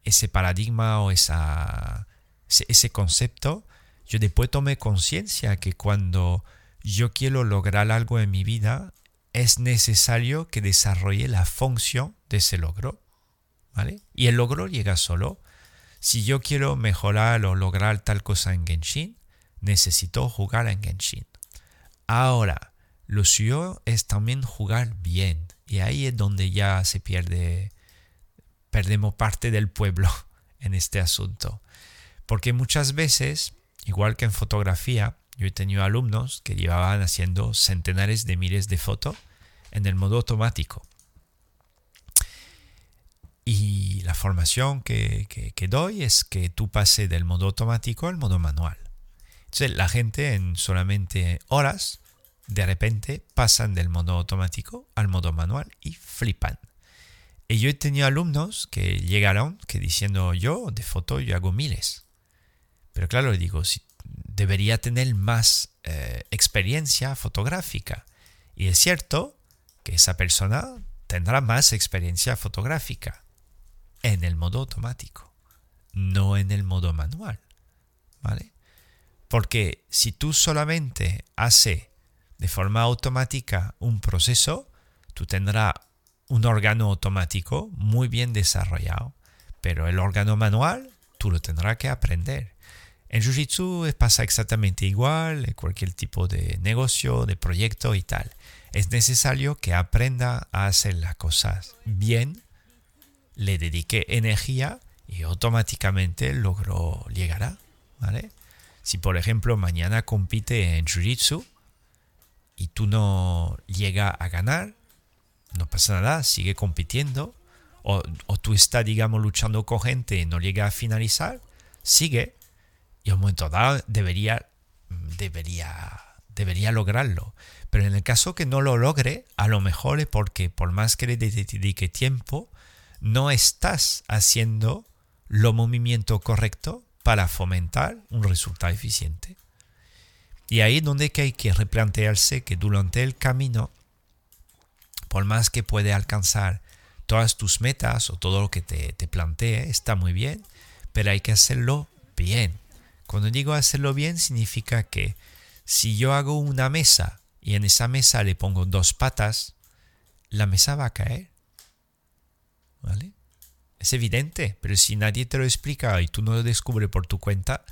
ese paradigma o esa, ese concepto, yo después tomé conciencia que cuando yo quiero lograr algo en mi vida, es necesario que desarrolle la función de ese logro. ¿vale? Y el logro llega solo. Si yo quiero mejorar o lograr tal cosa en Genshin, necesito jugar en Genshin. Ahora, lo suyo es también jugar bien. Y ahí es donde ya se pierde, perdemos parte del pueblo en este asunto. Porque muchas veces, igual que en fotografía, yo he tenido alumnos que llevaban haciendo centenares de miles de fotos en el modo automático. Y la formación que, doy es que tú pases del modo automático al modo manual. La gente en solamente horas, de repente pasan del modo automático al modo manual y flipan. Y yo he tenido alumnos que llegaron que diciendo yo de foto yo hago miles. Pero claro, digo, si debería tener más eh, experiencia fotográfica. Y es cierto que esa persona tendrá más experiencia fotográfica en el modo automático, no en el modo manual. ¿Vale? Porque si tú solamente haces de forma automática un proceso, tú tendrás un órgano automático muy bien desarrollado, pero el órgano manual tú lo tendrás que aprender. En Jiu-Jitsu pasa exactamente igual, en cualquier tipo de negocio, de proyecto y tal. Es necesario que aprenda a hacer las cosas bien, le dedique energía y automáticamente el logro llegará. ¿vale? Si por ejemplo mañana compite en Jiu-Jitsu y tú no llegas a ganar, no pasa nada, sigue compitiendo. O, o tú estás, digamos, luchando con gente y no llega a finalizar, sigue y a un momento dado debería, debería, debería lograrlo. Pero en el caso que no lo logre, a lo mejor es porque por más que le dedique tiempo, no estás haciendo lo movimiento correcto para fomentar un resultado eficiente. Y ahí es donde hay que replantearse que durante el camino, por más que puede alcanzar todas tus metas o todo lo que te, te plantee, está muy bien, pero hay que hacerlo bien. Cuando digo hacerlo bien significa que si yo hago una mesa y en esa mesa le pongo dos patas, la mesa va a caer. ¿Vale? Es evidente, pero si nadie te lo explica y tú no lo descubres por tu cuenta,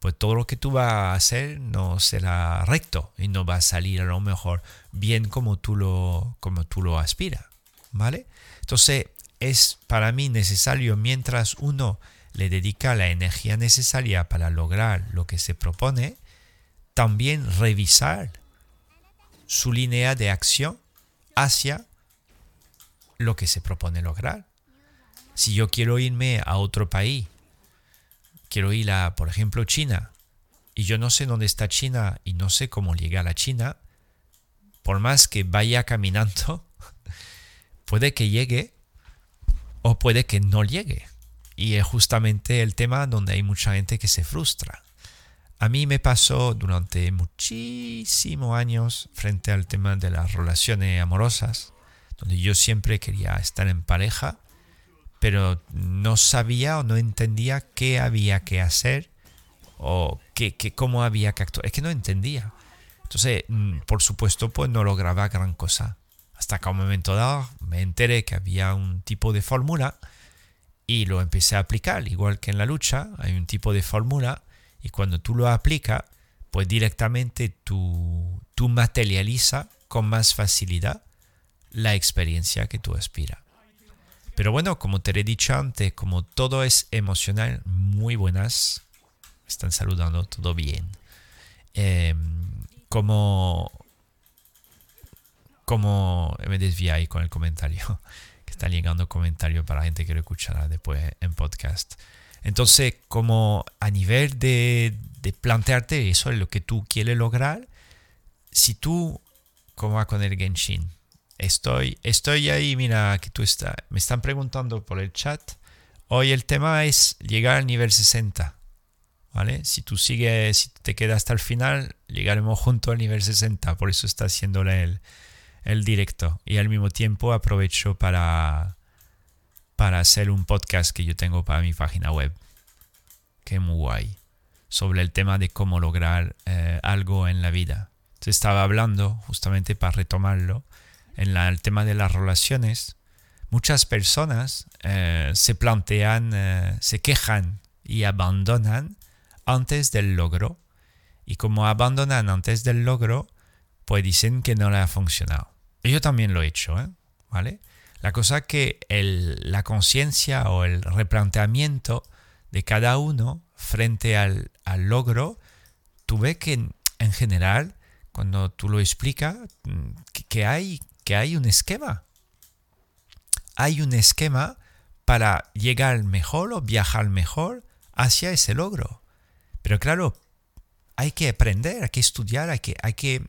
pues todo lo que tú vas a hacer no será recto y no va a salir a lo mejor bien como tú lo, como tú lo aspiras. ¿Vale? Entonces es para mí necesario mientras uno le dedica la energía necesaria para lograr lo que se propone, también revisar su línea de acción hacia lo que se propone lograr. Si yo quiero irme a otro país, quiero ir a, por ejemplo, China, y yo no sé dónde está China y no sé cómo llegar a China, por más que vaya caminando, puede que llegue o puede que no llegue. Y es justamente el tema donde hay mucha gente que se frustra. A mí me pasó durante muchísimos años frente al tema de las relaciones amorosas, donde yo siempre quería estar en pareja, pero no sabía o no entendía qué había que hacer o qué, cómo había que actuar. Es que no entendía. Entonces, mm, por supuesto, pues no lograba gran cosa. Hasta que a un momento dado me enteré que había un tipo de fórmula y lo empecé a aplicar, igual que en la lucha, hay un tipo de fórmula y cuando tú lo aplicas, pues directamente tú, tú materializa con más facilidad la experiencia que tú aspiras. Pero bueno, como te he dicho antes, como todo es emocional, muy buenas. están saludando, todo bien. Em, como... Como... Me desvié ahí con el comentario. Que está llegando comentario para la gente que lo escuchará después en podcast. Entonces, como a nivel de, de plantearte eso es lo que tú quieres lograr, si tú, como va con el Genshin, estoy, estoy ahí, mira que tú estás, me están preguntando por el chat, hoy el tema es llegar al nivel 60, ¿vale? Si tú sigues, si te quedas hasta el final, llegaremos junto al nivel 60, por eso está haciendo el, el directo. Y al mismo tiempo aprovecho para, para hacer un podcast que yo tengo para mi página web, que muy guay, sobre el tema de cómo lograr eh, algo en la vida se estaba hablando, justamente para retomarlo, en el tema de las relaciones, muchas personas eh, se plantean, eh, se quejan y abandonan antes del logro. Y como abandonan antes del logro, pues dicen que no le ha funcionado. Yo también lo he hecho, ¿eh? ¿vale? La cosa que la conciencia o el replanteamiento de cada uno frente al, al logro, tuve que en general cuando tú lo explicas, mm, que, hay, que hay un esquema. Hay un esquema para llegar mejor o viajar mejor hacia ese logro. Pero claro, hay que aprender, hay que estudiar, hay que, hay que,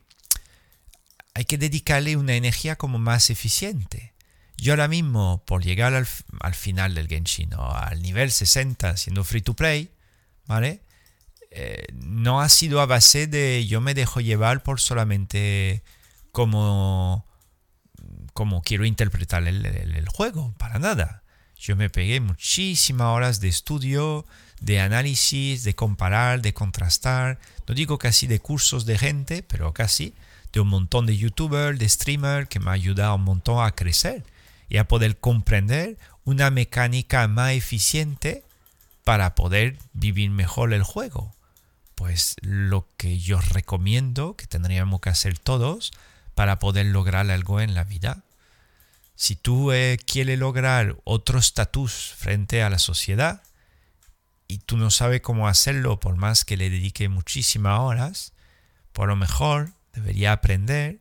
hay que dedicarle una energía como más eficiente. Yo ahora mismo, por llegar al, al final del Genshin o al nivel 60 siendo free to play, ¿vale? Eh, no ha sido a base de yo me dejo llevar por solamente como, como quiero interpretar el, juego, para nada. Yo me pegué muchísimas horas de estudio, de análisis, de comparar, de contrastar. No digo casi de cursos de gente, pero casi de un montón de youtubers, de streamers que me ha ayudado un montón a crecer y a poder comprender una mecánica más eficiente para poder vivir mejor el juego pues lo que yo recomiendo que tendríamos que hacer todos para poder lograr algo en la vida. Si tú eh, quieres lograr otro estatus frente a la sociedad y tú no sabes cómo hacerlo por más que le dedique muchísimas horas, por lo mejor debería aprender,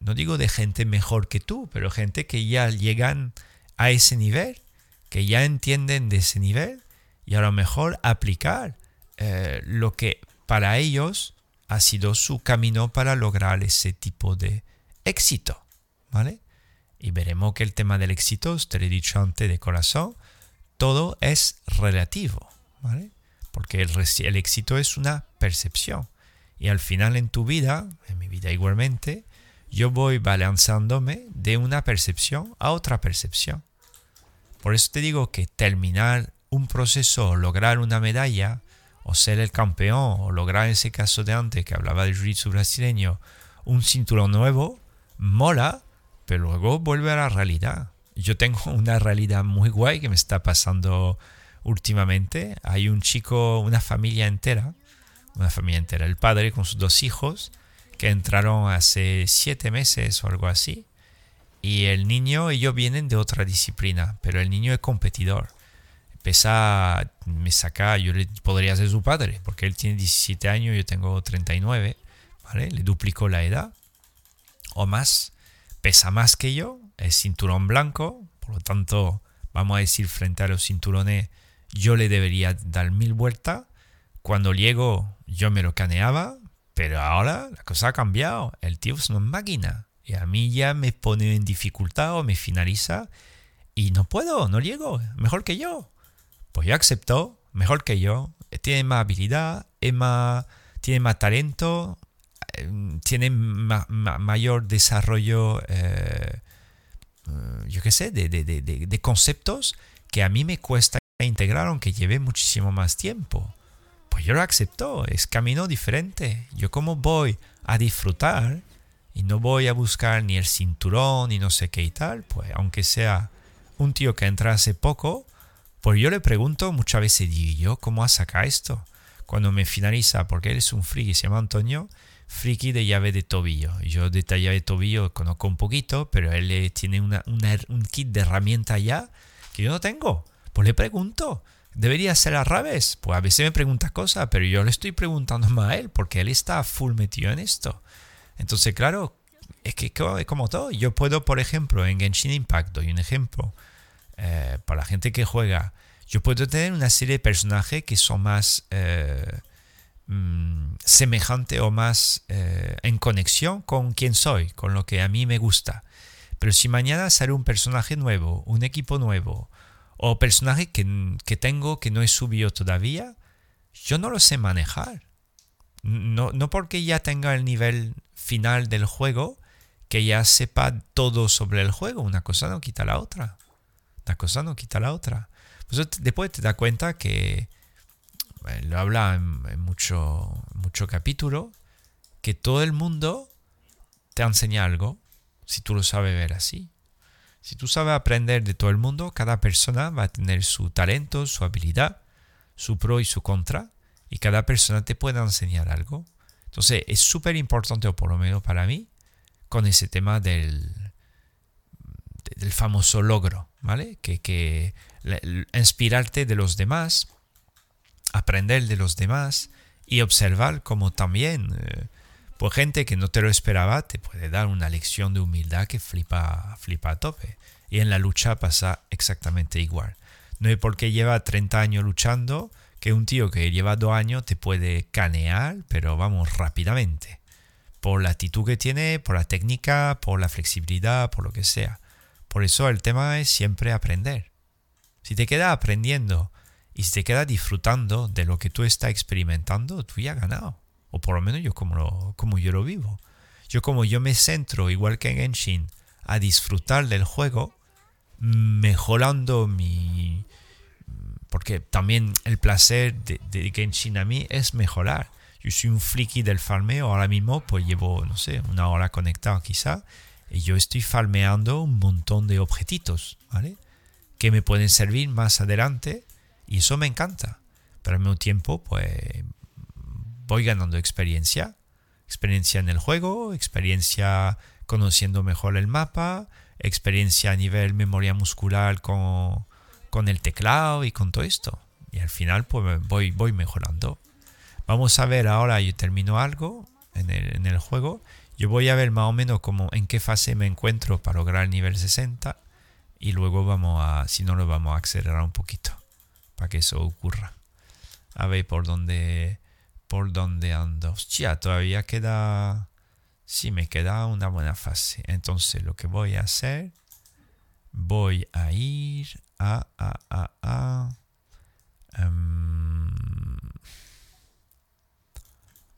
no digo de gente mejor que tú, pero gente que ya llegan a ese nivel, que ya entienden de ese nivel y a lo mejor aplicar eh, lo que para ellos ha sido su camino para lograr ese tipo de éxito, ¿vale? Y veremos que el tema del éxito, te lo he dicho antes de corazón, todo es relativo, ¿vale? Porque el, el éxito es una percepción. Y al final en tu vida, en mi vida igualmente, yo voy balanzándome de una percepción a otra percepción. Por eso te digo que terminar un proceso, lograr una medalla, o ser el campeón o lograr ese caso de antes que hablaba del jiu brasileño un cinturón nuevo, mola, pero luego vuelve a la realidad. Yo tengo una realidad muy guay que me está pasando últimamente. Hay un chico, una familia entera, una familia entera, el padre con sus dos hijos, que entraron hace siete meses o algo así. Y el niño, ellos vienen de otra disciplina, pero el niño es competidor pesa, me saca, yo le podría ser su padre, porque él tiene 17 años, yo tengo 39, ¿vale? Le duplicó la edad o más, pesa más que yo, es cinturón blanco, por lo tanto, vamos a decir, frente a los cinturones, yo le debería dar mil vueltas. Cuando llego, yo me lo caneaba, pero ahora la cosa ha cambiado. El tío es una máquina. Y a mí ya me pone en dificultad o me finaliza. Y no puedo, no llego. Mejor que yo pues yo aceptó, mejor que yo, tiene más habilidad, más, tiene más talento, eh, tiene mayor desarrollo, eh, yo qué sé, de, conceptos que a mí me cuesta integrar aunque lleve muchísimo más tiempo. Pues yo lo acepto, es camino diferente. Yo como voy a disfrutar y no voy a buscar ni el cinturón ni no sé qué y tal, pues aunque sea un tío que entra hace poco, pues yo le pregunto muchas veces, ¿y yo cómo ha sacado esto? Cuando me finaliza, porque él es un friki, se llama Antonio, friki de llave de tobillo. Yo de llave de tobillo conozco un poquito, pero él tiene un kit de herramientas ya que yo no tengo. Pues le pregunto, Debería ser al revés. Pues a veces me pregunta cosas, pero yo le estoy preguntando más a él porque él está full metido en esto. Entonces, claro, es que es como todo. Yo puedo, por ejemplo, en Genshin Impact, doy un ejemplo, eh, para la gente que juega, yo puedo tener una serie de personajes que son más eh, mm, semejantes o más eh, en conexión con quien soy, con lo que a mí me gusta. Pero si mañana sale un personaje nuevo, un equipo nuevo, o personaje que, tengo que no he subido todavía, yo no lo sé manejar. No, no porque ya tenga el nivel final del juego, que ya sepa todo sobre el juego. Una cosa no quita la otra. Una cosa no quita la otra. Pues después te das cuenta que, lo habla en, mucho, mucho capítulo, que todo el mundo te enseña algo si tú lo sabes ver así. Si tú sabes aprender de todo el mundo, cada persona va a tener su talento, su habilidad, su pro y su contra, y cada persona te puede enseñar algo. Entonces es súper importante, o por lo menos para mí, con ese tema del, del famoso logro, ¿vale? Que, que inspirarte de los demás, aprender de los demás y observar como también eh, por gente que no te lo esperaba, te puede dar una lección de humildad que flipa, flipa a tope. Y en la lucha pasa exactamente igual. No hay por qué lleva 30 años luchando que un tío que lleva dos años te puede canear, pero vamos, rápidamente. Por la actitud que tiene, por la técnica, por la flexibilidad, por lo que sea. Por eso el tema es siempre aprender. Si te quedas aprendiendo y si te quedas disfrutando de lo que tú estás experimentando, tú ya has ganado o por lo menos yo como, como yo lo vivo. Yo como yo me centro, igual que en Genshin, a disfrutar del juego, mejorando mi... Porque también el placer de, de Genshin a mí es mejorar. Yo soy un friki del farmeo, ahora mismo pues llevo, no sé, una hora conectado quizá, y yo estoy farmeando un montón de objetitos, ¿vale? Que me pueden servir más adelante, y eso me encanta. Pero al mismo tiempo, pues voy ganando experiencia. Experiencia en el juego, experiencia conociendo mejor el mapa, experiencia a nivel memoria muscular con, con el teclado y con todo esto. Y al final pues voy, voy mejorando. Vamos a ver ahora, yo termino algo en el, en el juego. Yo voy a ver más o menos como en qué fase me encuentro para lograr el nivel 60. Y luego vamos a, si no lo vamos a acelerar un poquito para que eso ocurra. A ver por dónde por dónde ando. Hostia, todavía queda... Sí, me queda una buena fase. Entonces lo que voy a hacer... Voy a ir a... a, a, a em,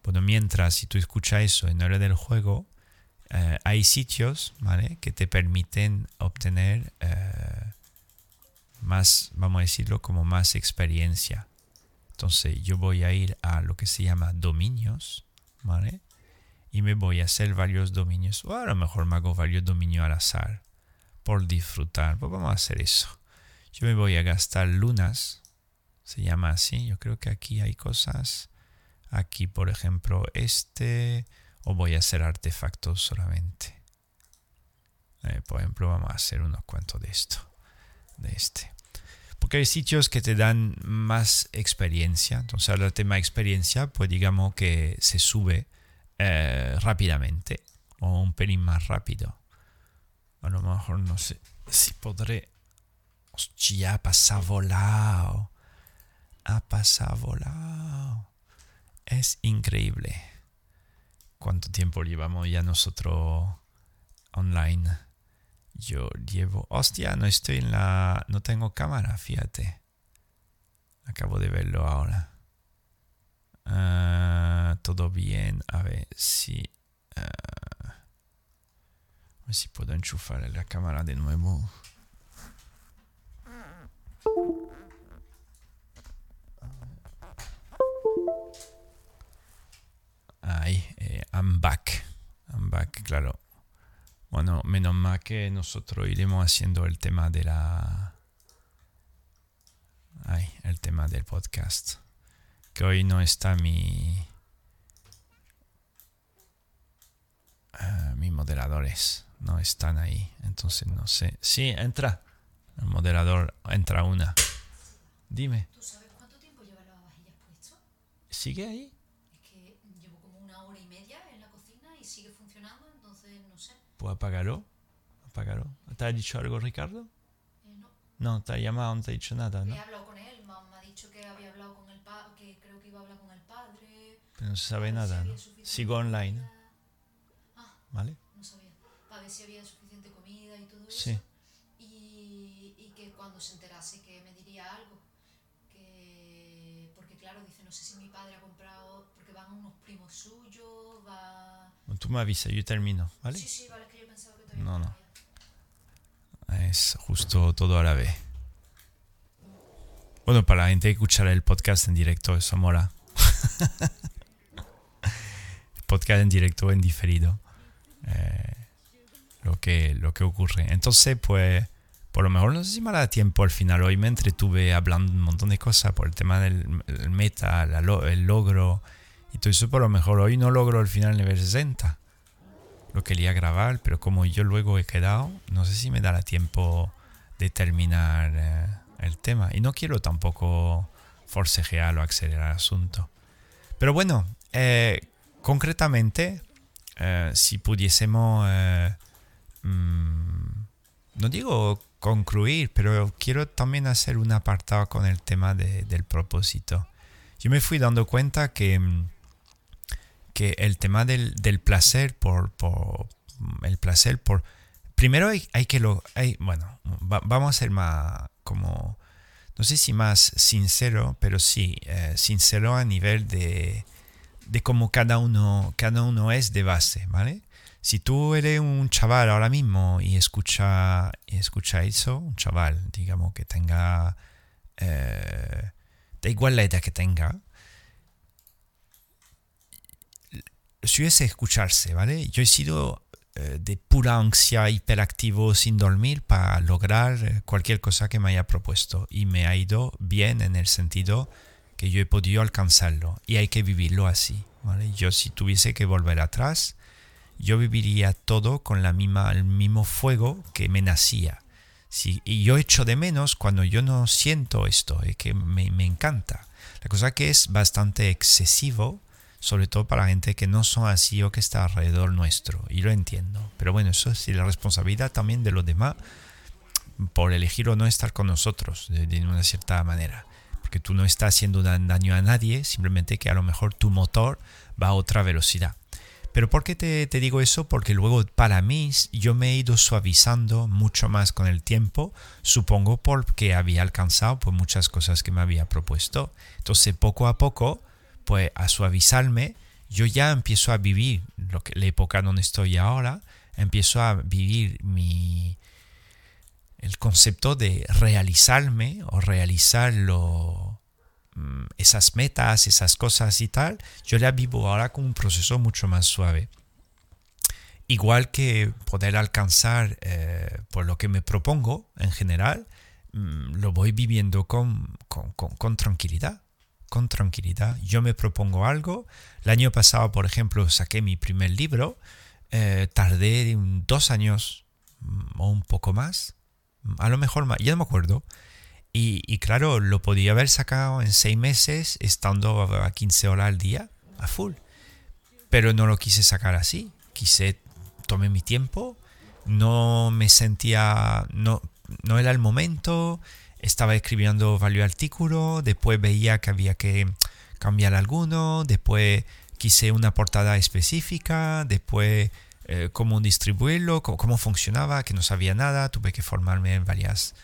bueno, mientras si tú escuchas eso en hora del juego, eh, hay sitios ¿vale? que te permiten obtener eh, más, vamos a decirlo, como más experiencia. Entonces yo voy a ir a lo que se llama dominios, ¿vale? Y me voy a hacer varios dominios. O a lo mejor me hago varios dominios al azar por disfrutar. Pues vamos a hacer eso. Yo me voy a gastar lunas. Se llama así. Yo creo que aquí hay cosas. Aquí, por ejemplo, este. O voy a hacer artefactos solamente. Eh, por ejemplo, vamos a hacer unos cuantos de esto. De este. Porque hay sitios que te dan más experiencia. Entonces, el tema experiencia, pues digamos que se sube eh, rápidamente o un pelín más rápido. A lo mejor no sé si podré. Hostia, ha pasado volado. Ha pasado volado. Es increíble. ¿Cuánto tiempo llevamos ya nosotros online? Yo llevo... Hostia, no estoy en la... No tengo cámara, fíjate. Acabo de verlo ahora. Ah, todo bien. A ver si... Ah, a ver si puedo enchufar la cámara de nuevo. Ahí, eh, I'm back. I'm back, claro. Bueno, menos mal que nosotros iremos haciendo el tema de la... Ay, el tema del podcast. Que hoy no está mi... Uh, mis moderadores no están ahí. Entonces no sé. Sí, entra. El moderador entra una. Dime. ¿Tú sabes cuánto tiempo lleva el lavavajillas puesto? ¿Sigue ahí? Es que llevo como una hora y media en la cocina y sigue funcionando, entonces no sé. Pues apágalo. Apágalo. ¿Te ha dicho algo Ricardo? Eh, no. No, te ha llamado, no te ha dicho nada, ¿no? He hablado con él, me ha dicho que había hablado con el padre, que creo que iba a hablar con el padre. Pero no se sabe si nada, había ¿no? Sigo online. Ah, ¿vale? no sabía. Para ver si había suficiente comida y todo eso. Sí. Y, y que cuando se enterase que me diría algo. Que, porque claro, dice, no sé si mi padre ha comprado, porque van unos primos suyos, va... Bueno, Tú me avisas, yo termino, ¿vale? Sí, sí, vale, es que yo pensaba que todavía No, no. Es justo todo a la vez. Bueno, para la gente que escuchará el podcast en directo, eso mola. podcast en directo, en diferido. Eh, lo, que, lo que ocurre. Entonces, pues, por lo mejor no sé si me da tiempo al final. Hoy me entretuve hablando un montón de cosas por el tema del el meta, el logro y todo eso. Por lo mejor hoy no logro al final el nivel 60 lo quería grabar, pero como yo luego he quedado, no sé si me dará tiempo de terminar eh, el tema. Y no quiero tampoco forcejear o acelerar el asunto. Pero bueno, eh, concretamente, eh, si pudiésemos, mm, no digo concluir, pero quiero también hacer un apartado con el tema de- del propósito. Yo me fui dando cuenta que... mm, que el tema del, del placer por, por el placer por primero hay, hay que lo hay bueno va- vamos a ser más como no sé si más sincero pero sí eh, sincero a nivel de de cómo cada uno cada uno es de base vale si tú eres un chaval ahora mismo y escucha escucha eso un chaval digamos que tenga eh, da igual la edad que tenga suele escucharse, ¿vale? Yo he sido eh, de pura ansia, hiperactivo, sin dormir para lograr eh, cualquier cosa que me haya propuesto y me ha ido bien en el sentido que yo he podido alcanzarlo y hay que vivirlo así, ¿vale? Yo si tuviese que volver atrás, yo viviría todo con la misma, el mismo fuego que me nacía. Sí, y yo echo de menos cuando yo no siento esto, es que me, me encanta. La cosa que es bastante excesivo, sobre todo para gente que no son así o que está alrededor nuestro, y lo entiendo. Pero bueno, eso es la responsabilidad también de los demás por elegir o no estar con nosotros de, una cierta manera. Porque tú no estás haciendo daño a nadie, simplemente que a lo mejor tu motor va a otra velocidad. Pero ¿por qué te, te digo eso? Porque luego para mí yo me he ido suavizando mucho más con el tiempo, supongo porque había alcanzado pues, muchas cosas que me había propuesto. Entonces poco a poco, pues a suavizarme, yo ya empiezo a vivir lo que, la época donde estoy ahora, empiezo a vivir mi, el concepto de realizarme o realizarlo mm, esas metas, esas cosas y tal, yo la vivo ahora con un proceso mucho más suave. Igual que poder alcanzar eh, por lo que me propongo en general, mm, lo voy viviendo con, con, con, tranquilidad. Con tranquilidad. Yo me propongo algo. El año pasado, por ejemplo, saqué mi primer libro. eh, tardé dos años mm, o un poco más. A lo mejor más, ya no me acuerdo. Y, claro, lo podía haber sacado en seis meses estando a 15 horas al día, a full. Pero no lo quise sacar así. Quise, tomé mi tiempo, no me sentía, no, no era el momento, estaba escribiendo varios artículos, después veía que había que cambiar alguno, después quise una portada específica, después eh, cómo distribuirlo, cómo, cómo funcionaba, que no sabía nada, tuve que formarme en varias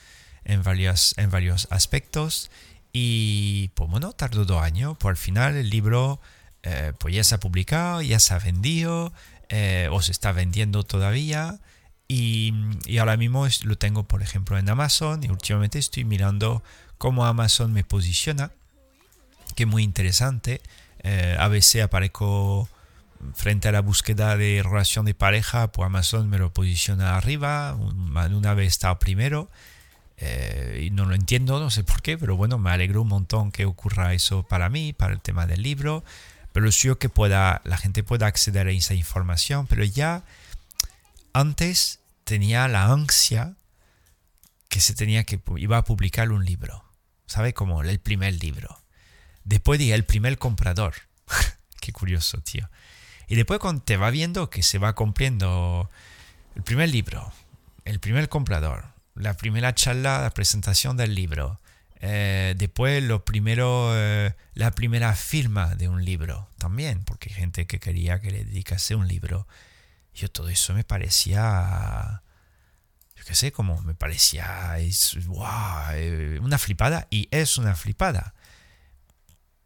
en varios, en varios aspectos. Y pues bueno, tardó dos años, pues al final el libro eh, pues ya se ha publicado, ya se ha vendido eh, o se está vendiendo todavía. Y, y ahora mismo lo tengo por ejemplo en Amazon. Y últimamente estoy mirando cómo Amazon me posiciona, que es muy interesante, Eh, a veces aparezco frente a la búsqueda de relación de pareja, pues Amazon me lo posiciona arriba, un- una vez estaba primero eh, y no lo entiendo, no sé por qué, pero bueno, me alegro un montón que ocurra eso para mí, para el tema del libro. Pero es que pueda, la gente pueda acceder a esa información, pero ya antes tenía la ansia que se tenía que iba a publicar un libro. ¿sabe? Como el primer libro. Después dije el primer comprador. Qué curioso, tío. Y después cuando te va viendo que se va cumpliendo el primer libro, el primer comprador, la primera charla, la presentación del libro, eh, después lo primero, eh, la primera firma de un libro también, porque hay gente que quería que le dedicase un libro. Yo todo eso me parecía, yo qué sé, como me parecía, es, eh, una flipada y es una flipada.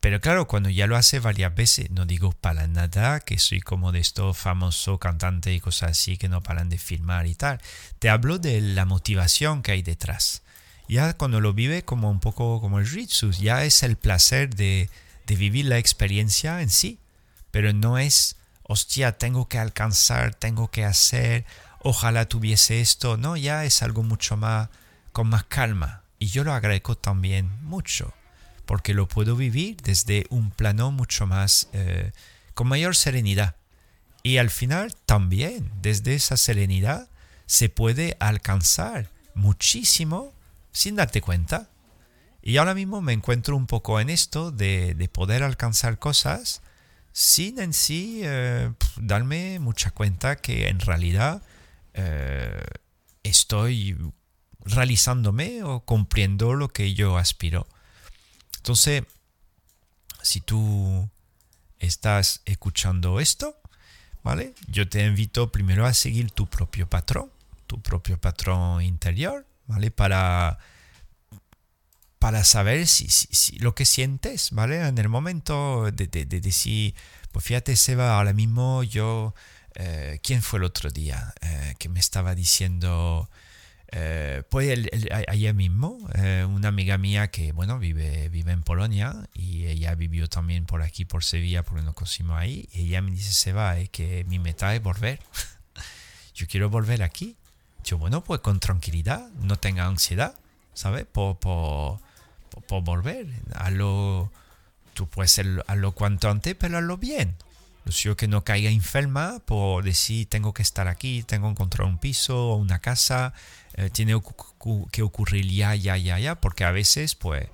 Pero claro, cuando ya lo hace varias veces, no digo para nada que soy como de estos famoso cantante y cosas así que no paran de filmar y tal. Te hablo de la motivación que hay detrás. Ya cuando lo vive como un poco como el Ritsus, ya es el placer de, de vivir la experiencia en sí. Pero no es, hostia, tengo que alcanzar, tengo que hacer, ojalá tuviese esto. No, ya es algo mucho más, con más calma. Y yo lo agradezco también mucho porque lo puedo vivir desde un plano mucho más, eh, con mayor serenidad. Y al final también, desde esa serenidad, se puede alcanzar muchísimo sin darte cuenta. Y ahora mismo me encuentro un poco en esto de, poder alcanzar cosas sin en sí eh, darme mucha cuenta que en realidad eh, estoy realizándome o cumpliendo lo que yo aspiro. Entonces, si tú estás escuchando esto, ¿vale? Yo te invito primero a seguir tu propio patrón, tu propio patrón interior, ¿vale? Para, para saber si, si, lo que sientes, ¿vale? En el momento de, de, decir, pues fíjate, Seba, ahora mismo yo, eh, ¿quién fue el otro día eh, que me estaba diciendo eh, pues ayer mismo, eh, una amiga mía que, bueno, vive, vive en Polonia y ella vivió también por aquí, por Sevilla, porque nos conocimos ahí, y ella me dice, se va, es que mi meta es volver. Yo quiero volver aquí. Yo, bueno, pues con tranquilidad, no tenga ansiedad, ¿sabes? Por, por, por, volver. Hazlo, tú puedes hacerlo cuanto antes, pero hazlo bien. Yo que no caiga enferma por decir tengo que estar aquí, tengo que encontrar un piso o una casa, eh, tiene que ocurrir ya, ya, ya, ya, porque a veces pues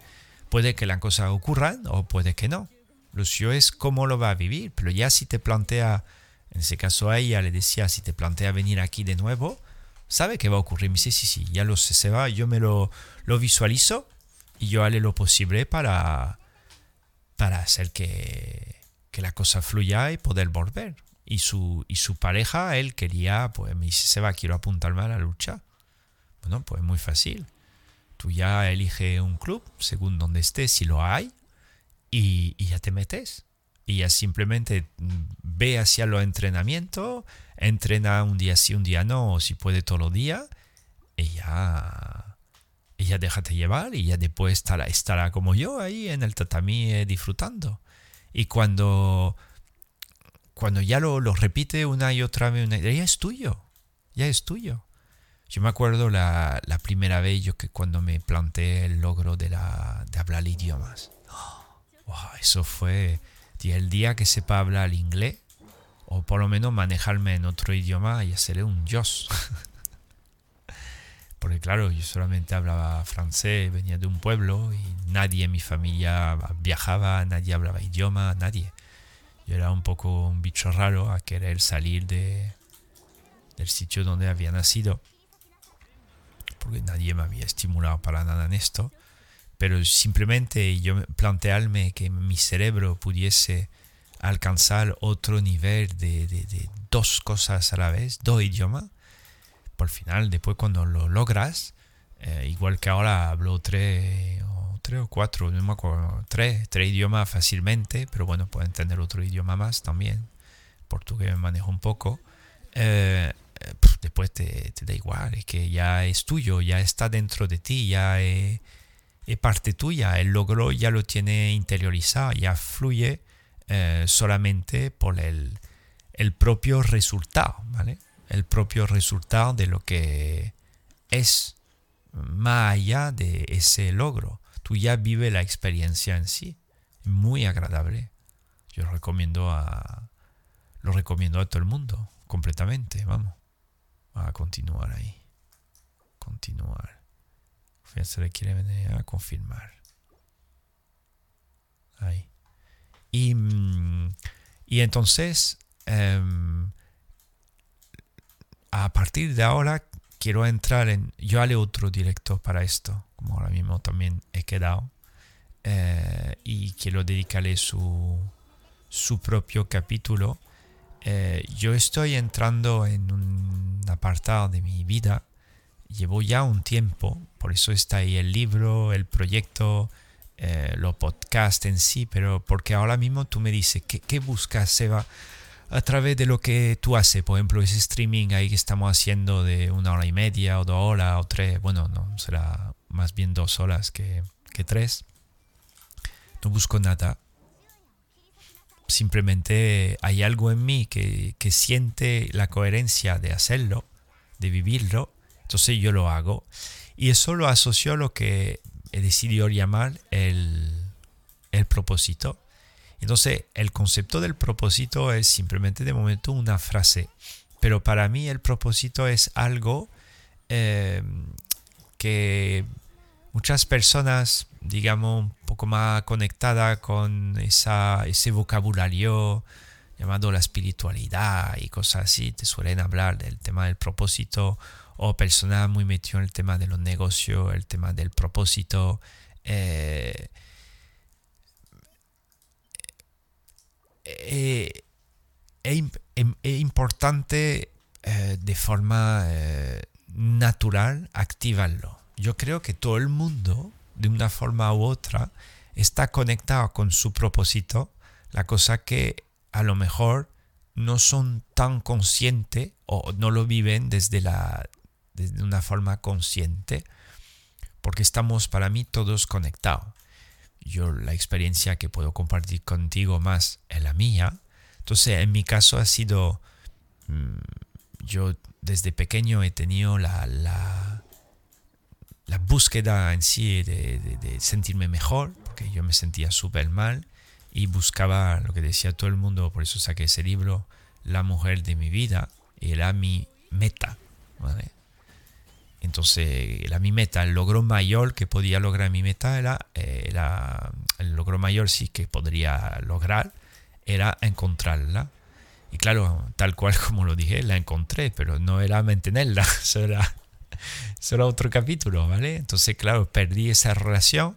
puede que la cosa ocurra o puede que no. Lo suyo es cómo lo va a vivir, pero ya si te plantea, en ese caso a ella le decía, si te plantea venir aquí de nuevo, sabe que va a ocurrir. Me dice, sí, sí, ya lo sé, se va, yo me lo, lo visualizo y yo haré lo posible para, para hacer que que la cosa fluya y poder volver. Y su, y su pareja, él quería, pues me dice, Seba, quiero apuntarme a la lucha. Bueno, pues muy fácil. Tú ya elige un club, según donde estés, si lo hay, y, ya te metes. Y ya simplemente ve hacia los entrenamientos, entrena un día sí, un día no, o si puede todo el día, y ya, y ya déjate llevar, y ya después estará, estará como yo ahí en el tatami disfrutando. Y cuando, cuando ya lo, lo repite una y otra vez, ya es tuyo, ya es tuyo. Yo me acuerdo la, la, primera vez yo que cuando me planteé el logro de, la, de hablar idiomas. eso fue el día que sepa hablar inglés o por lo menos manejarme en otro idioma y haceré un dios. Porque claro, yo solamente hablaba francés, venía de un pueblo y nadie en mi familia viajaba, nadie hablaba idioma, nadie. Yo era un poco un bicho raro a querer salir de, del sitio donde había nacido. Porque nadie me había estimulado para nada en esto. Pero simplemente yo plantearme que mi cerebro pudiese alcanzar otro nivel de, de, dos cosas a la vez, dos idiomas, al final, después cuando lo logras, eh, igual que ahora hablo tres o, tres o cuatro, no me acuerdo, tres, tres idiomas fácilmente, pero bueno, puedo entender otro idioma más también, portugués me manejo un poco. Eh, eh, después te, da igual, es que ya es tuyo, ya está dentro de ti, ya es, parte tuya, el logro ya lo tiene interiorizado, ya fluye solamente por el, el propio resultado, ¿vale? el propio resultado de lo que es más allá de ese logro. Tú ya vives la experiencia en sí. Muy agradable. Yo recomiendo a, lo recomiendo a todo el mundo, completamente. Vamos a continuar ahí. Continuar. Confianza requiere venir a confirmar. Ahí. Y, mm, y entonces, em, a partir de ahora, quiero entrar en... Yo haré otro directo para esto, como ahora mismo también he quedado. Eh, y quiero dedicarle su, su propio capítulo eh, yo estoy entrando en un apartado de mi vida. Llevo ya un tiempo, por eso está ahí el libro, el proyecto, eh, los podcasts en sí, pero porque ahora mismo tú me dices, ¿qué, qué buscas, Seba? a través de lo que tú haces, por ejemplo, ese streaming ahí que estamos haciendo de una hora y media o dos horas o tres, bueno, no, será más bien dos horas que, que tres. No busco nada. Simplemente hay algo en mí que, que siente la coherencia de hacerlo, de vivirlo, entonces yo lo hago. Y eso lo asocio a lo que he decidido llamar el, el propósito. Entonces, el concepto del propósito es simplemente de momento una frase, pero para mí el propósito es algo eh, que muchas personas, digamos, un poco más conectadas con esa, ese vocabulario llamado la espiritualidad y cosas así, te suelen hablar del tema del propósito, o personas muy metidas en el tema de los negocios, el tema del propósito. Eh, eh, es, importante eh, de forma natural activarlo. Yo creo que todo el mundo, de una forma u otra, está conectado con su propósito, la cosa que a lo mejor no son tan conscientes o no lo viven desde, la, desde una forma consciente, porque estamos para mí todos conectados yo la experiencia que puedo compartir contigo más es la mía. Entonces, en mi caso ha sido, mm, yo desde pequeño he tenido la, la, la búsqueda en sí de, sentirme mejor, porque yo me sentía súper mal y buscaba lo que decía todo el mundo, por eso saqué ese libro, La mujer de mi vida, era mi meta. ¿vale? Entonces, la, mi meta, el logro mayor que podía lograr mi meta era, eh, el logro mayor sí que podría lograr, era encontrarla. Y claro, tal cual como lo dije, la encontré, pero no era mantenerla, era, otro capítulo, ¿vale? Entonces, claro, perdí esa relación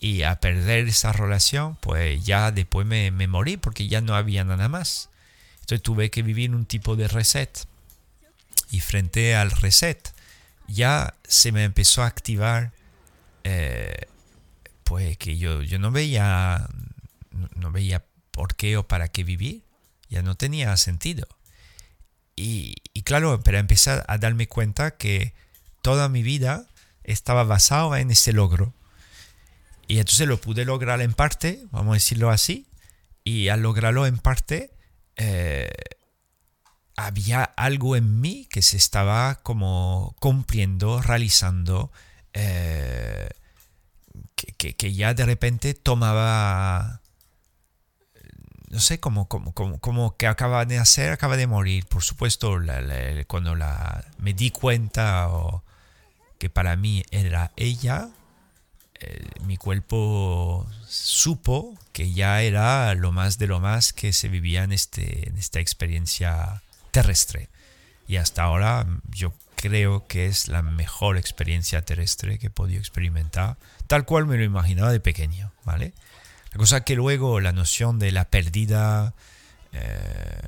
y a perder esa relación, pues ya después me, me morí porque ya no había nada más. Entonces tuve que vivir un tipo de reset. Y frente al reset, ya se me empezó a activar, eh, pues que yo, yo no veía, no veía por qué o para qué vivir, ya no tenía sentido. Y, y claro, pero empecé a darme cuenta que toda mi vida estaba basada en ese logro. Y entonces lo pude lograr en parte, vamos a decirlo así, y al lograrlo en parte, eh, había algo en mí que se estaba como cumpliendo, realizando, eh, que, ya de repente tomaba, no sé, como, como, como, que acaba de hacer, acaba de morir. Por supuesto, cuando la, me di cuenta que para mí era ella, eh, mi cuerpo supo que ya era lo más de lo más que se vivía en, este, en esta experiencia terrestre. Y hasta ahora yo creo que es la mejor experiencia terrestre que he podido experimentar, tal cual me lo imaginaba de pequeño, ¿vale? La cosa que luego la noción de la pérdida, eh,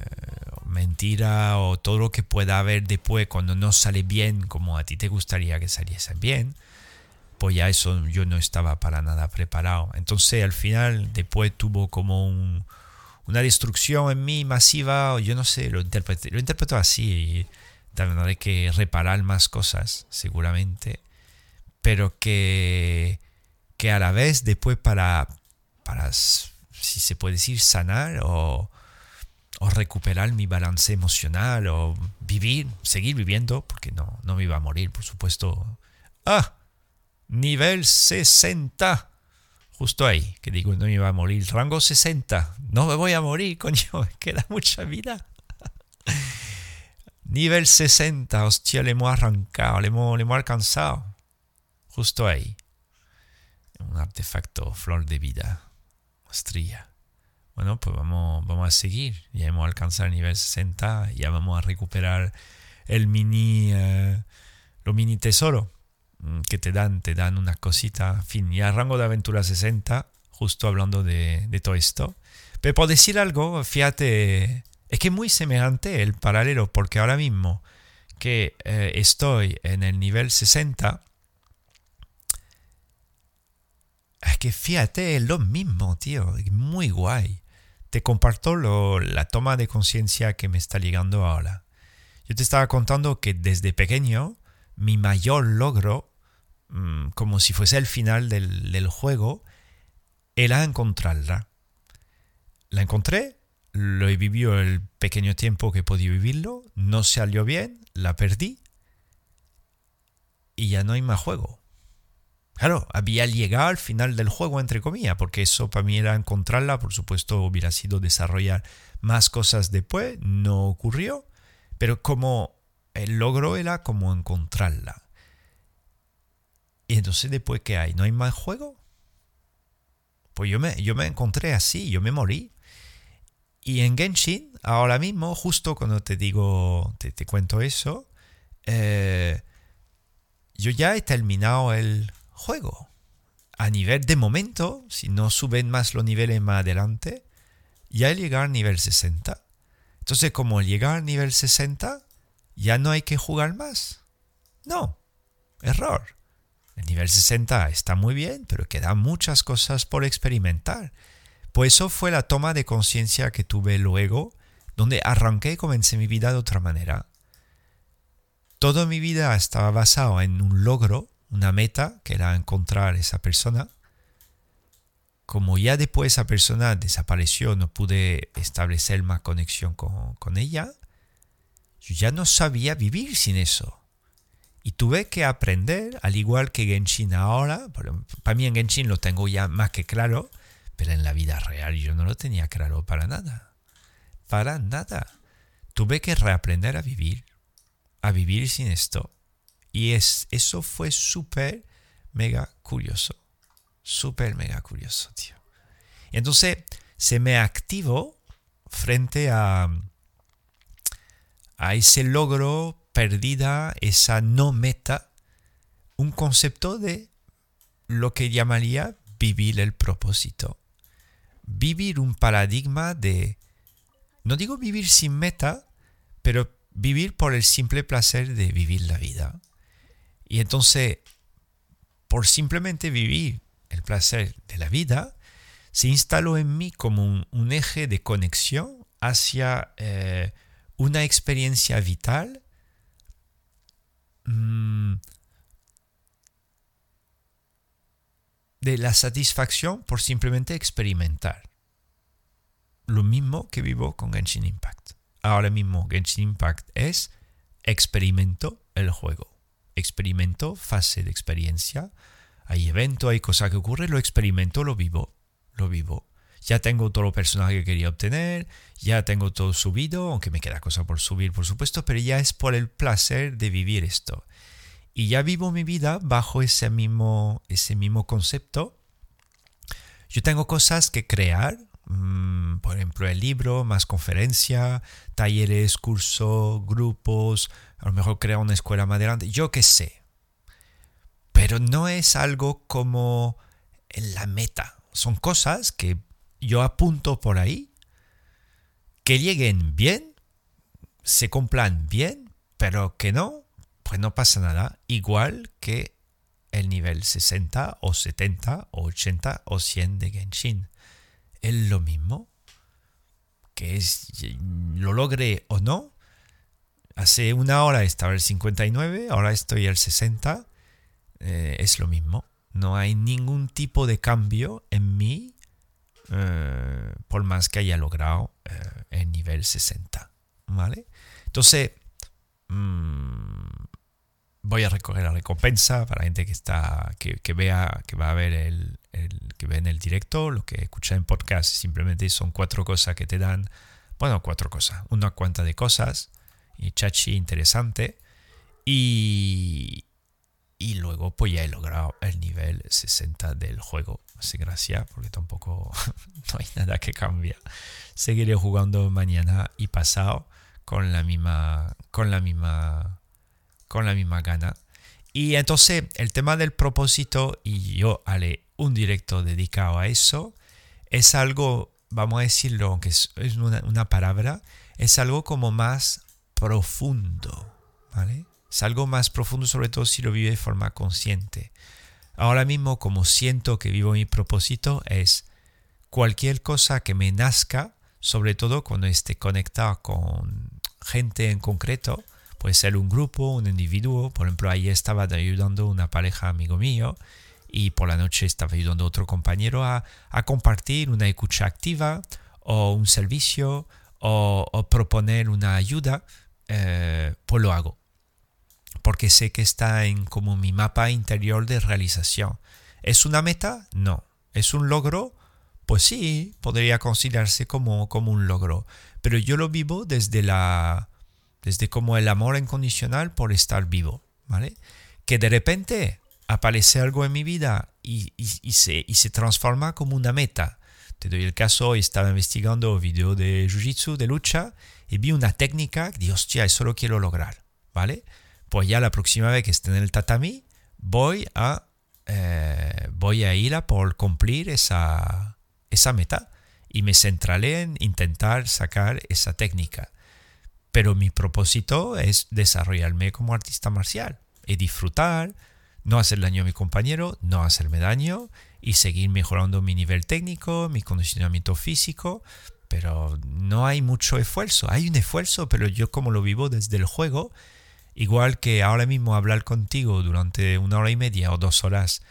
mentira o todo lo que pueda haber después cuando no sale bien como a ti te gustaría que saliese bien, pues ya eso yo no estaba para nada preparado. Entonces al final después tuvo como un, una destrucción en mí masiva, o yo no sé, lo interpreto, lo interpreto así y tendré que reparar más cosas, seguramente, pero que, que a la vez después para, para, si se puede decir, sanar o, o recuperar mi balance emocional o vivir, seguir viviendo, porque no, no me iba a morir, por supuesto. Ah, nivel 60 justo ahí, que digo, no me iba a morir. Rango 60, no me voy a morir, coño, queda mucha vida. Nivel 60, hostia, le hemos arrancado, le hemos, le hemos alcanzado. Justo ahí. Un artefacto, flor de vida, estrella. Bueno, pues vamos, vamos a seguir. Ya hemos alcanzado el nivel 60, ya vamos a recuperar el mini, eh, lo mini tesoro mm, que te dan, te dan una cosita. En fin, ya rango de aventura 60, justo hablando de, de todo esto. Pero por decir algo, fíjate, es que es muy semejante el paralelo, porque ahora mismo que eh, estoy en el nivel 60, es que fíjate, es lo mismo, tío, muy guay. Te comparto la toma de conciencia que me está llegando ahora. Yo te estaba contando que desde pequeño mi mayor logro, mm, como si fuese el final del, del juego, era encontrarla. La encontré, lo he vivido el pequeño tiempo que he podido vivirlo, no salió bien, la perdí y ya no hay más juego. Claro, había llegado al final del juego, entre comillas, porque eso para mí era encontrarla, por supuesto hubiera sido desarrollar más cosas después, no ocurrió, pero como el logro era como encontrarla. Y entonces después, ¿qué hay? ¿No hay más juego? Pues yo me, yo me encontré así, yo me morí. Y en Genshin, ahora mismo, justo cuando te digo, te, cuento eso, eh, yo ya he terminado el juego. A nivel de momento, si no suben más los niveles más adelante, ya he llegado al nivel 60. Entonces, como llegar al nivel 60, ya no hay que jugar más. No, error. El nivel 60 está muy bien, pero quedan muchas cosas por experimentar. Pues eso fue la toma de conciencia que tuve luego, donde arranqué y comencé mi vida de otra manera. Toda mi vida estaba basado en un logro, una meta, que era encontrar esa persona. Como ya después esa persona desapareció, no pude establecer más conexión con, con ella, yo ya no sabía vivir sin eso. Y tuve que aprender, al igual que Genshin ahora, para mí en Genshin lo tengo ya más que claro, pero en la vida real yo no lo tenía claro para nada. Para nada. Tuve que reaprender a vivir. A vivir sin esto. Y es, eso fue súper, mega curioso. Súper, mega curioso, tío. Y entonces se me activó frente a, a ese logro perdida, esa no meta, un concepto de lo que llamaría vivir el propósito vivir un paradigma de, no digo vivir sin meta, pero vivir por el simple placer de vivir la vida. Y entonces, por simplemente vivir el placer de la vida, se instaló en mí como un, eje de conexión hacia eh, una experiencia vital mm, de la satisfacción por simplemente experimentar. Lo mismo que vivo con Genshin Impact. Ahora mismo Genshin Impact es experimento el juego. Experimento fase de experiencia. Hay evento, hay cosas que ocurren, lo experimento, lo vivo. Lo vivo. Ya tengo todo el personaje que quería obtener, ya tengo todo subido, aunque me queda cosa por subir, por supuesto, pero ya es por el placer de vivir esto y ya vivo mi vida bajo ese mismo, ese mismo concepto. Yo tengo cosas que crear, mm, por ejemplo, el libro, más conferencia, talleres, cursos, grupos, a lo mejor crear una escuela más adelante, yo qué sé. Pero no es algo como la meta. Son cosas que yo apunto por ahí, que lleguen bien, se cumplan bien, pero que no, pues no pasa nada. Igual que el nivel 60 o 70 o 80 o 100 de Genshin. Es lo mismo. Que es, lo logre o no. Hace una hora estaba el 59, ahora estoy el 60. Eh, es lo mismo. No hay ningún tipo de cambio en mí eh, por más que haya logrado eh, el nivel 60. ¿Vale? Entonces, mmm, voy a recoger la recompensa para la gente que está que, vea que va a ver el, que ve en el directo lo que escucha en podcast simplemente son cuatro cosas que te dan bueno cuatro cosas una cuanta de cosas y chachi interesante y y luego pues ya he logrado el nivel 60 del juego. Hace gracia porque tampoco no hay nada que cambia. Seguiré jugando mañana y pasado con la misma con la misma con la misma gana. Y entonces el tema del propósito y yo haré un directo dedicado a eso es algo, vamos a decirlo, aunque es una, palabra, es algo como más profundo, ¿vale? Es algo más profundo, sobre todo si lo vive de forma consciente. Ahora mismo, como siento que vivo mi propósito, es cualquier cosa que me nazca, sobre todo cuando esté conectado con gente en concreto, puede ser un grupo, un individuo. Por ejemplo, ahí estaba ayudando una pareja amigo mío y por la noche estaba ayudando a otro compañero a, compartir una escucha activa o un servicio o, proponer una ayuda, eh, pues lo hago porque sé que está en como mi mapa interior de realización. ¿Es una meta? No. ¿Es un logro? Pues sí, podría considerarse como, como un logro. Pero yo lo vivo desde la. Desde como el amor incondicional por estar vivo. ¿Vale? Que de repente aparece algo en mi vida y, se, y se transforma como una meta. Te doy el caso, estaba investigando video de Jiu-Jitsu, de lucha, y vi una técnica que dije, hostia, eso lo quiero lograr, ¿vale? pues ya la próxima vez que esté en el tatami, voy a, eh, voy a ir a por cumplir esa, esa meta y me centraré en intentar sacar esa técnica. Pero mi propósito es desarrollarme como artista marcial y disfrutar, no hacer daño a mi compañero, no hacerme daño y seguir mejorando mi nivel técnico, mi condicionamiento físico. Pero no hay mucho esfuerzo. Hay un esfuerzo, pero yo como lo vivo desde el juego, Igual que ahora mismo hablar contigo durante una hora y media o dos horas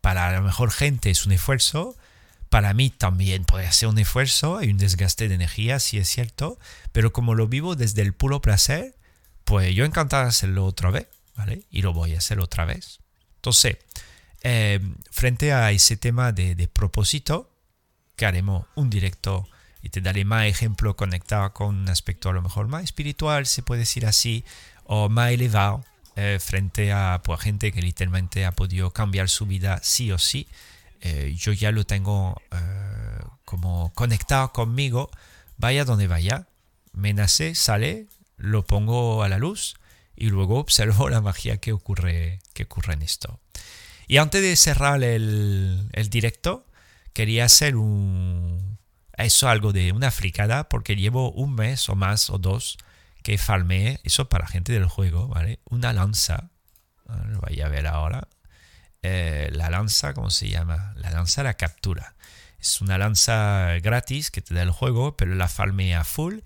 para la mejor gente es un esfuerzo, para mí también puede ser un esfuerzo, hay un desgaste de energía, sí es cierto, pero como lo vivo desde el puro placer, pues yo encantado de hacerlo otra vez, ¿vale? Y lo voy a hacer otra vez. Entonces, eh, frente a ese tema de, de, propósito, que haremos un directo y te daré más ejemplo conectado con un aspecto a lo mejor más espiritual, se puede decir así, o más elevado eh, frente a pues, gente que literalmente ha podido cambiar su vida sí o sí. Eh, yo ya lo tengo eh, como conectado conmigo, vaya donde vaya, me nace, sale, lo pongo a la luz y luego observo la magia que ocurre, que ocurre en esto. Y antes de cerrar el, el directo, quería hacer un, eso algo de una fricada porque llevo un mes o más o dos que farmé, eso para gente del juego, ¿vale? Una lanza, lo voy a ver ahora. Eh, la lanza, ¿cómo se llama? La lanza la captura. Es una lanza gratis que te da el juego, pero la a full.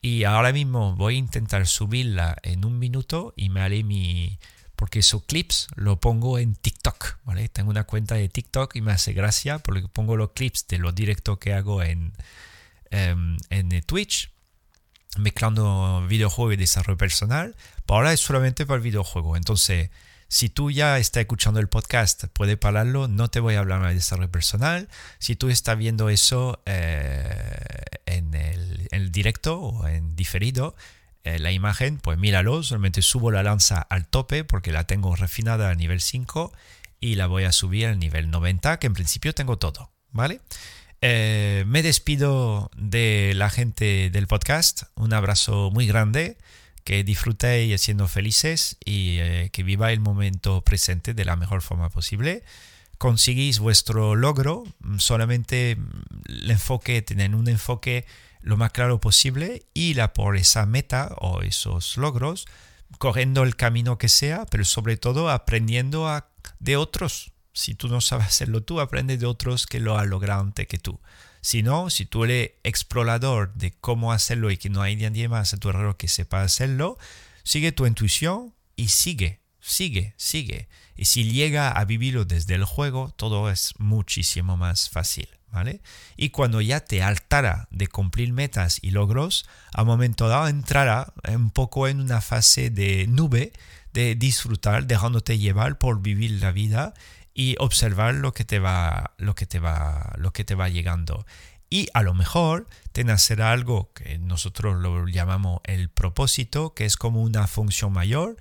Y ahora mismo voy a intentar subirla en un minuto y me haré mi... Porque esos clips lo pongo en TikTok, ¿vale? Tengo una cuenta de TikTok y me hace gracia porque pongo los clips de los directos que hago en, em, en, en Twitch mezclando videojuego y desarrollo personal, pero ahora es solamente para el videojuego. Entonces, si tú ya estás escuchando el podcast, puedes pararlo, no te voy a hablar de desarrollo personal. Si tú estás viendo eso eh, en, el, directo o en diferido, eh, la imagen, pues míralo, solamente subo la lanza al tope porque la tengo refinada a nivel 5 y la voy a subir al nivel 90, que en principio tengo todo, ¿vale? Eh, me despido de la gente del podcast. Un abrazo muy grande. Que disfrutéis siendo felices y eh, que viva el momento presente de la mejor forma posible. Conseguís vuestro logro. Solamente el enfoque, tener un enfoque lo más claro posible y la por esa meta o esos logros, corriendo el camino que sea, pero sobre todo aprendiendo a, de otros si tú no sabes hacerlo tú, aprende de otros que lo han logrado antes que tú. Si no, si tú eres explorador de cómo hacerlo y que no hay nadie más a tu error que sepa hacerlo, sigue tu intuición y sigue, sigue, sigue. Y si llega a vivirlo desde el juego, todo es muchísimo más fácil. ¿Vale? Y cuando ya te altara de cumplir metas y logros, a momento dado entrará un poco en una fase de nube, de disfrutar, dejándote llevar por vivir la vida y observar lo que te va, lo que te va, lo que te va llegando. Y a lo mejor te nacerá algo que nosotros lo llamamos el propósito, que es como una función mayor,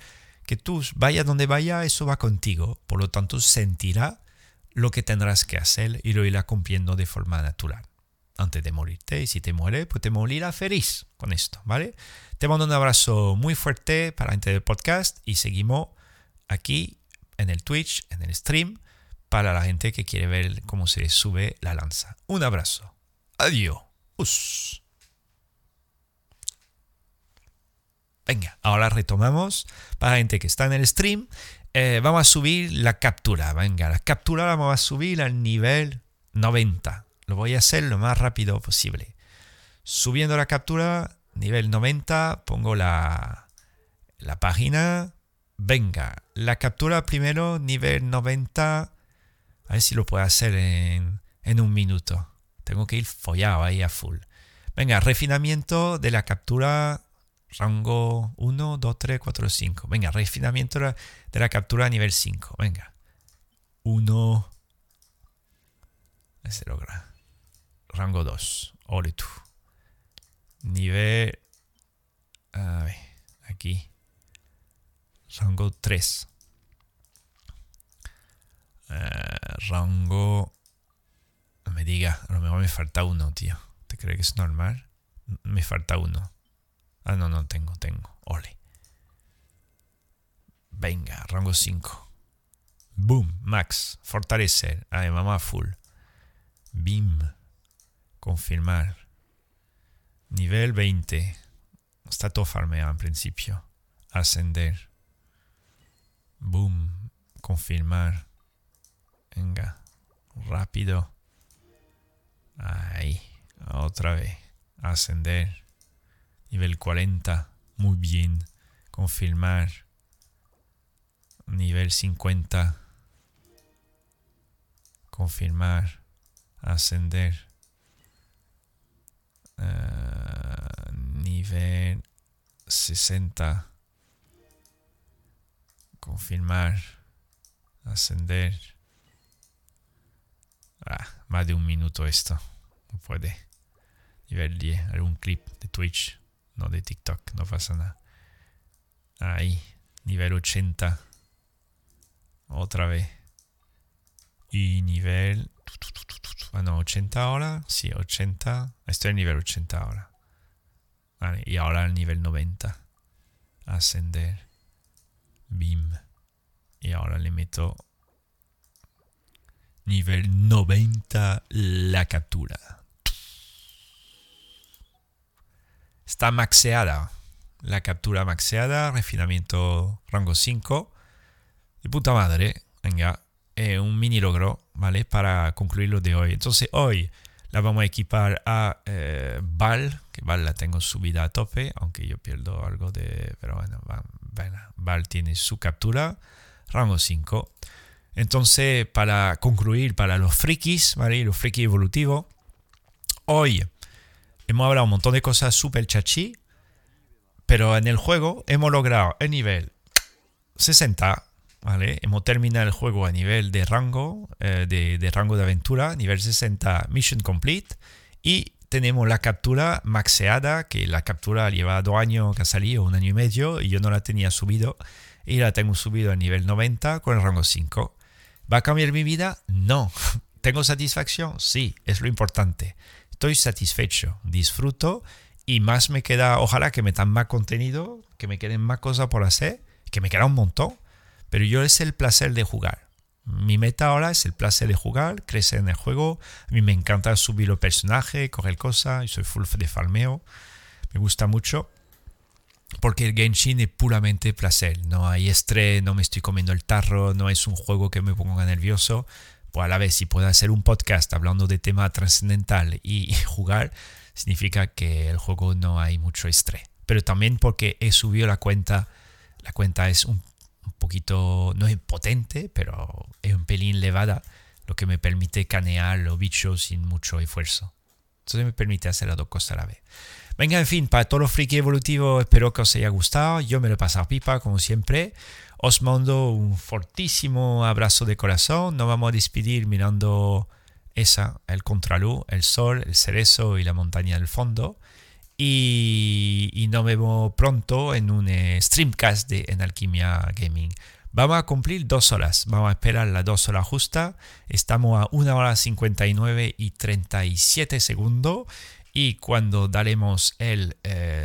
que tú vaya donde vaya, eso va contigo. Por lo tanto, sentirá lo que tendrás que hacer y lo irá cumpliendo de forma natural antes de morirte. Y si te muere, pues te morirá feliz con esto, ¿vale? Te mando un abrazo muy fuerte para gente podcast y seguimos aquí en el Twitch, en el stream, para la gente que quiere ver cómo se sube la lanza. Un abrazo. Adiós. Venga, ahora retomamos. Para la gente que está en el stream, eh, vamos a subir la captura. Venga, la captura la vamos a subir al nivel 90. Lo voy a hacer lo más rápido posible. Subiendo la captura, nivel 90, pongo la, la página. Venga, la captura primero, nivel 90. A ver si lo puedo hacer en, en un minuto. Tengo que ir follado ahí a full. Venga, refinamiento de la captura rango 1, 2, 3, 4, 5. Venga, refinamiento de la captura a nivel 5. Venga. 1. Se logra. Rango 2. Ole tú. Nivel. A ver, aquí. Rango 3. Eh, rango. No me diga, a lo mejor me falta uno, tío. ¿Te crees que es normal? Me falta uno. Ah, no, no tengo, tengo. Ole. Venga, rango 5. Boom, max. Fortalecer. Ay, mamá full. Bim. Confirmar. Nivel 20. Está todo farmeado en principio. Ascender. Boom. Confirmar. Rápido. Ahí. Otra vez. Ascender. Nivel 40. Muy bien. Confirmar. Nivel 50. Confirmar. Ascender. Uh, nivel 60. Confirmar. Ascender. Ah, más de un minuto esto. No puede. Nivel 10. Algún clip de Twitch no de TikTok, no pasa nada. Ahí, nivel 80. Otra vez. Y nivel... Bueno, 80 ahora. Sí, 80. Estoy en nivel 80 ahora. Vale, y ahora el nivel 90. Ascender. Bim. Y ahora le meto nivel 90 la captura. Está maxeada. La captura maxeada, refinamiento rango 5. De puta madre. Venga, eh, un mini logro, ¿vale? Para concluir lo de hoy. Entonces, hoy la vamos a equipar a eh, Val, que Val la tengo subida a tope, aunque yo pierdo algo de. Pero bueno, Val tiene su captura, rango 5. Entonces, para concluir, para los frikis, ¿vale? Los frikis evolutivos, hoy hemos hablado un montón de cosas súper chachi, pero en el juego hemos logrado el nivel 60, ¿vale? Hemos terminado el juego a nivel de rango, eh, de, rango de aventura, nivel 60, mission complete, y tenemos la captura maxeada, que la captura lleva dos años que ha salido, un año y medio, y yo no la tenía subido, y la tengo subido a nivel 90 con el rango 5. ¿Va a cambiar mi vida? No. ¿Tengo satisfacción? Sí, es lo importante estoy satisfecho, disfruto y más me queda, ojalá que me dan más contenido, que me queden más cosas por hacer, que me queda un montón, pero yo es el placer de jugar. Mi meta ahora es el placer de jugar, crecer en el juego. A mí me encanta subir los personajes, coger cosas, yo soy full de farmeo, me gusta mucho. Porque el Genshin es puramente placer, no hay estrés, no me estoy comiendo el tarro, no es un juego que me ponga nervioso pues a la vez si puedo hacer un podcast hablando de tema trascendental y jugar, significa que el juego no hay mucho estrés. Pero también porque he subido la cuenta, la cuenta es un, poquito, no es potente, pero es un pelín elevada, lo que me permite canear los bichos sin mucho esfuerzo. Entonces me permite hacer las dos cosas a la vez. Venga, en fin, para todos los friki evolutivos, espero que os haya gustado. Yo me lo he pasado pipa, como siempre. Os mando un fortísimo abrazo de corazón. Nos vamos a despedir mirando esa, el contraluz, el sol, el cerezo y la montaña del fondo. y, y nos vemos pronto en un eh, streamcast de En Alquimia Gaming. Vamos a cumplir dos horas. Vamos a esperar las dos horas justas. Estamos a 1 hora 59 y 37 segundos. Y cuando daremos el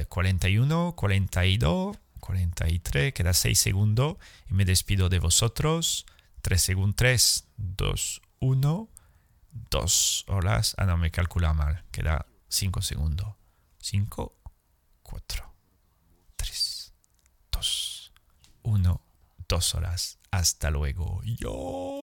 41, 42, 43, queda 6 segundos. Y me despido de vosotros. 3 segundos, 3, 2, 1, 2 horas. Ah, no, me calcula mal. Queda 5 segundos. 5, 4, 3, 2, 1 dos horas. Hasta luego. Yo.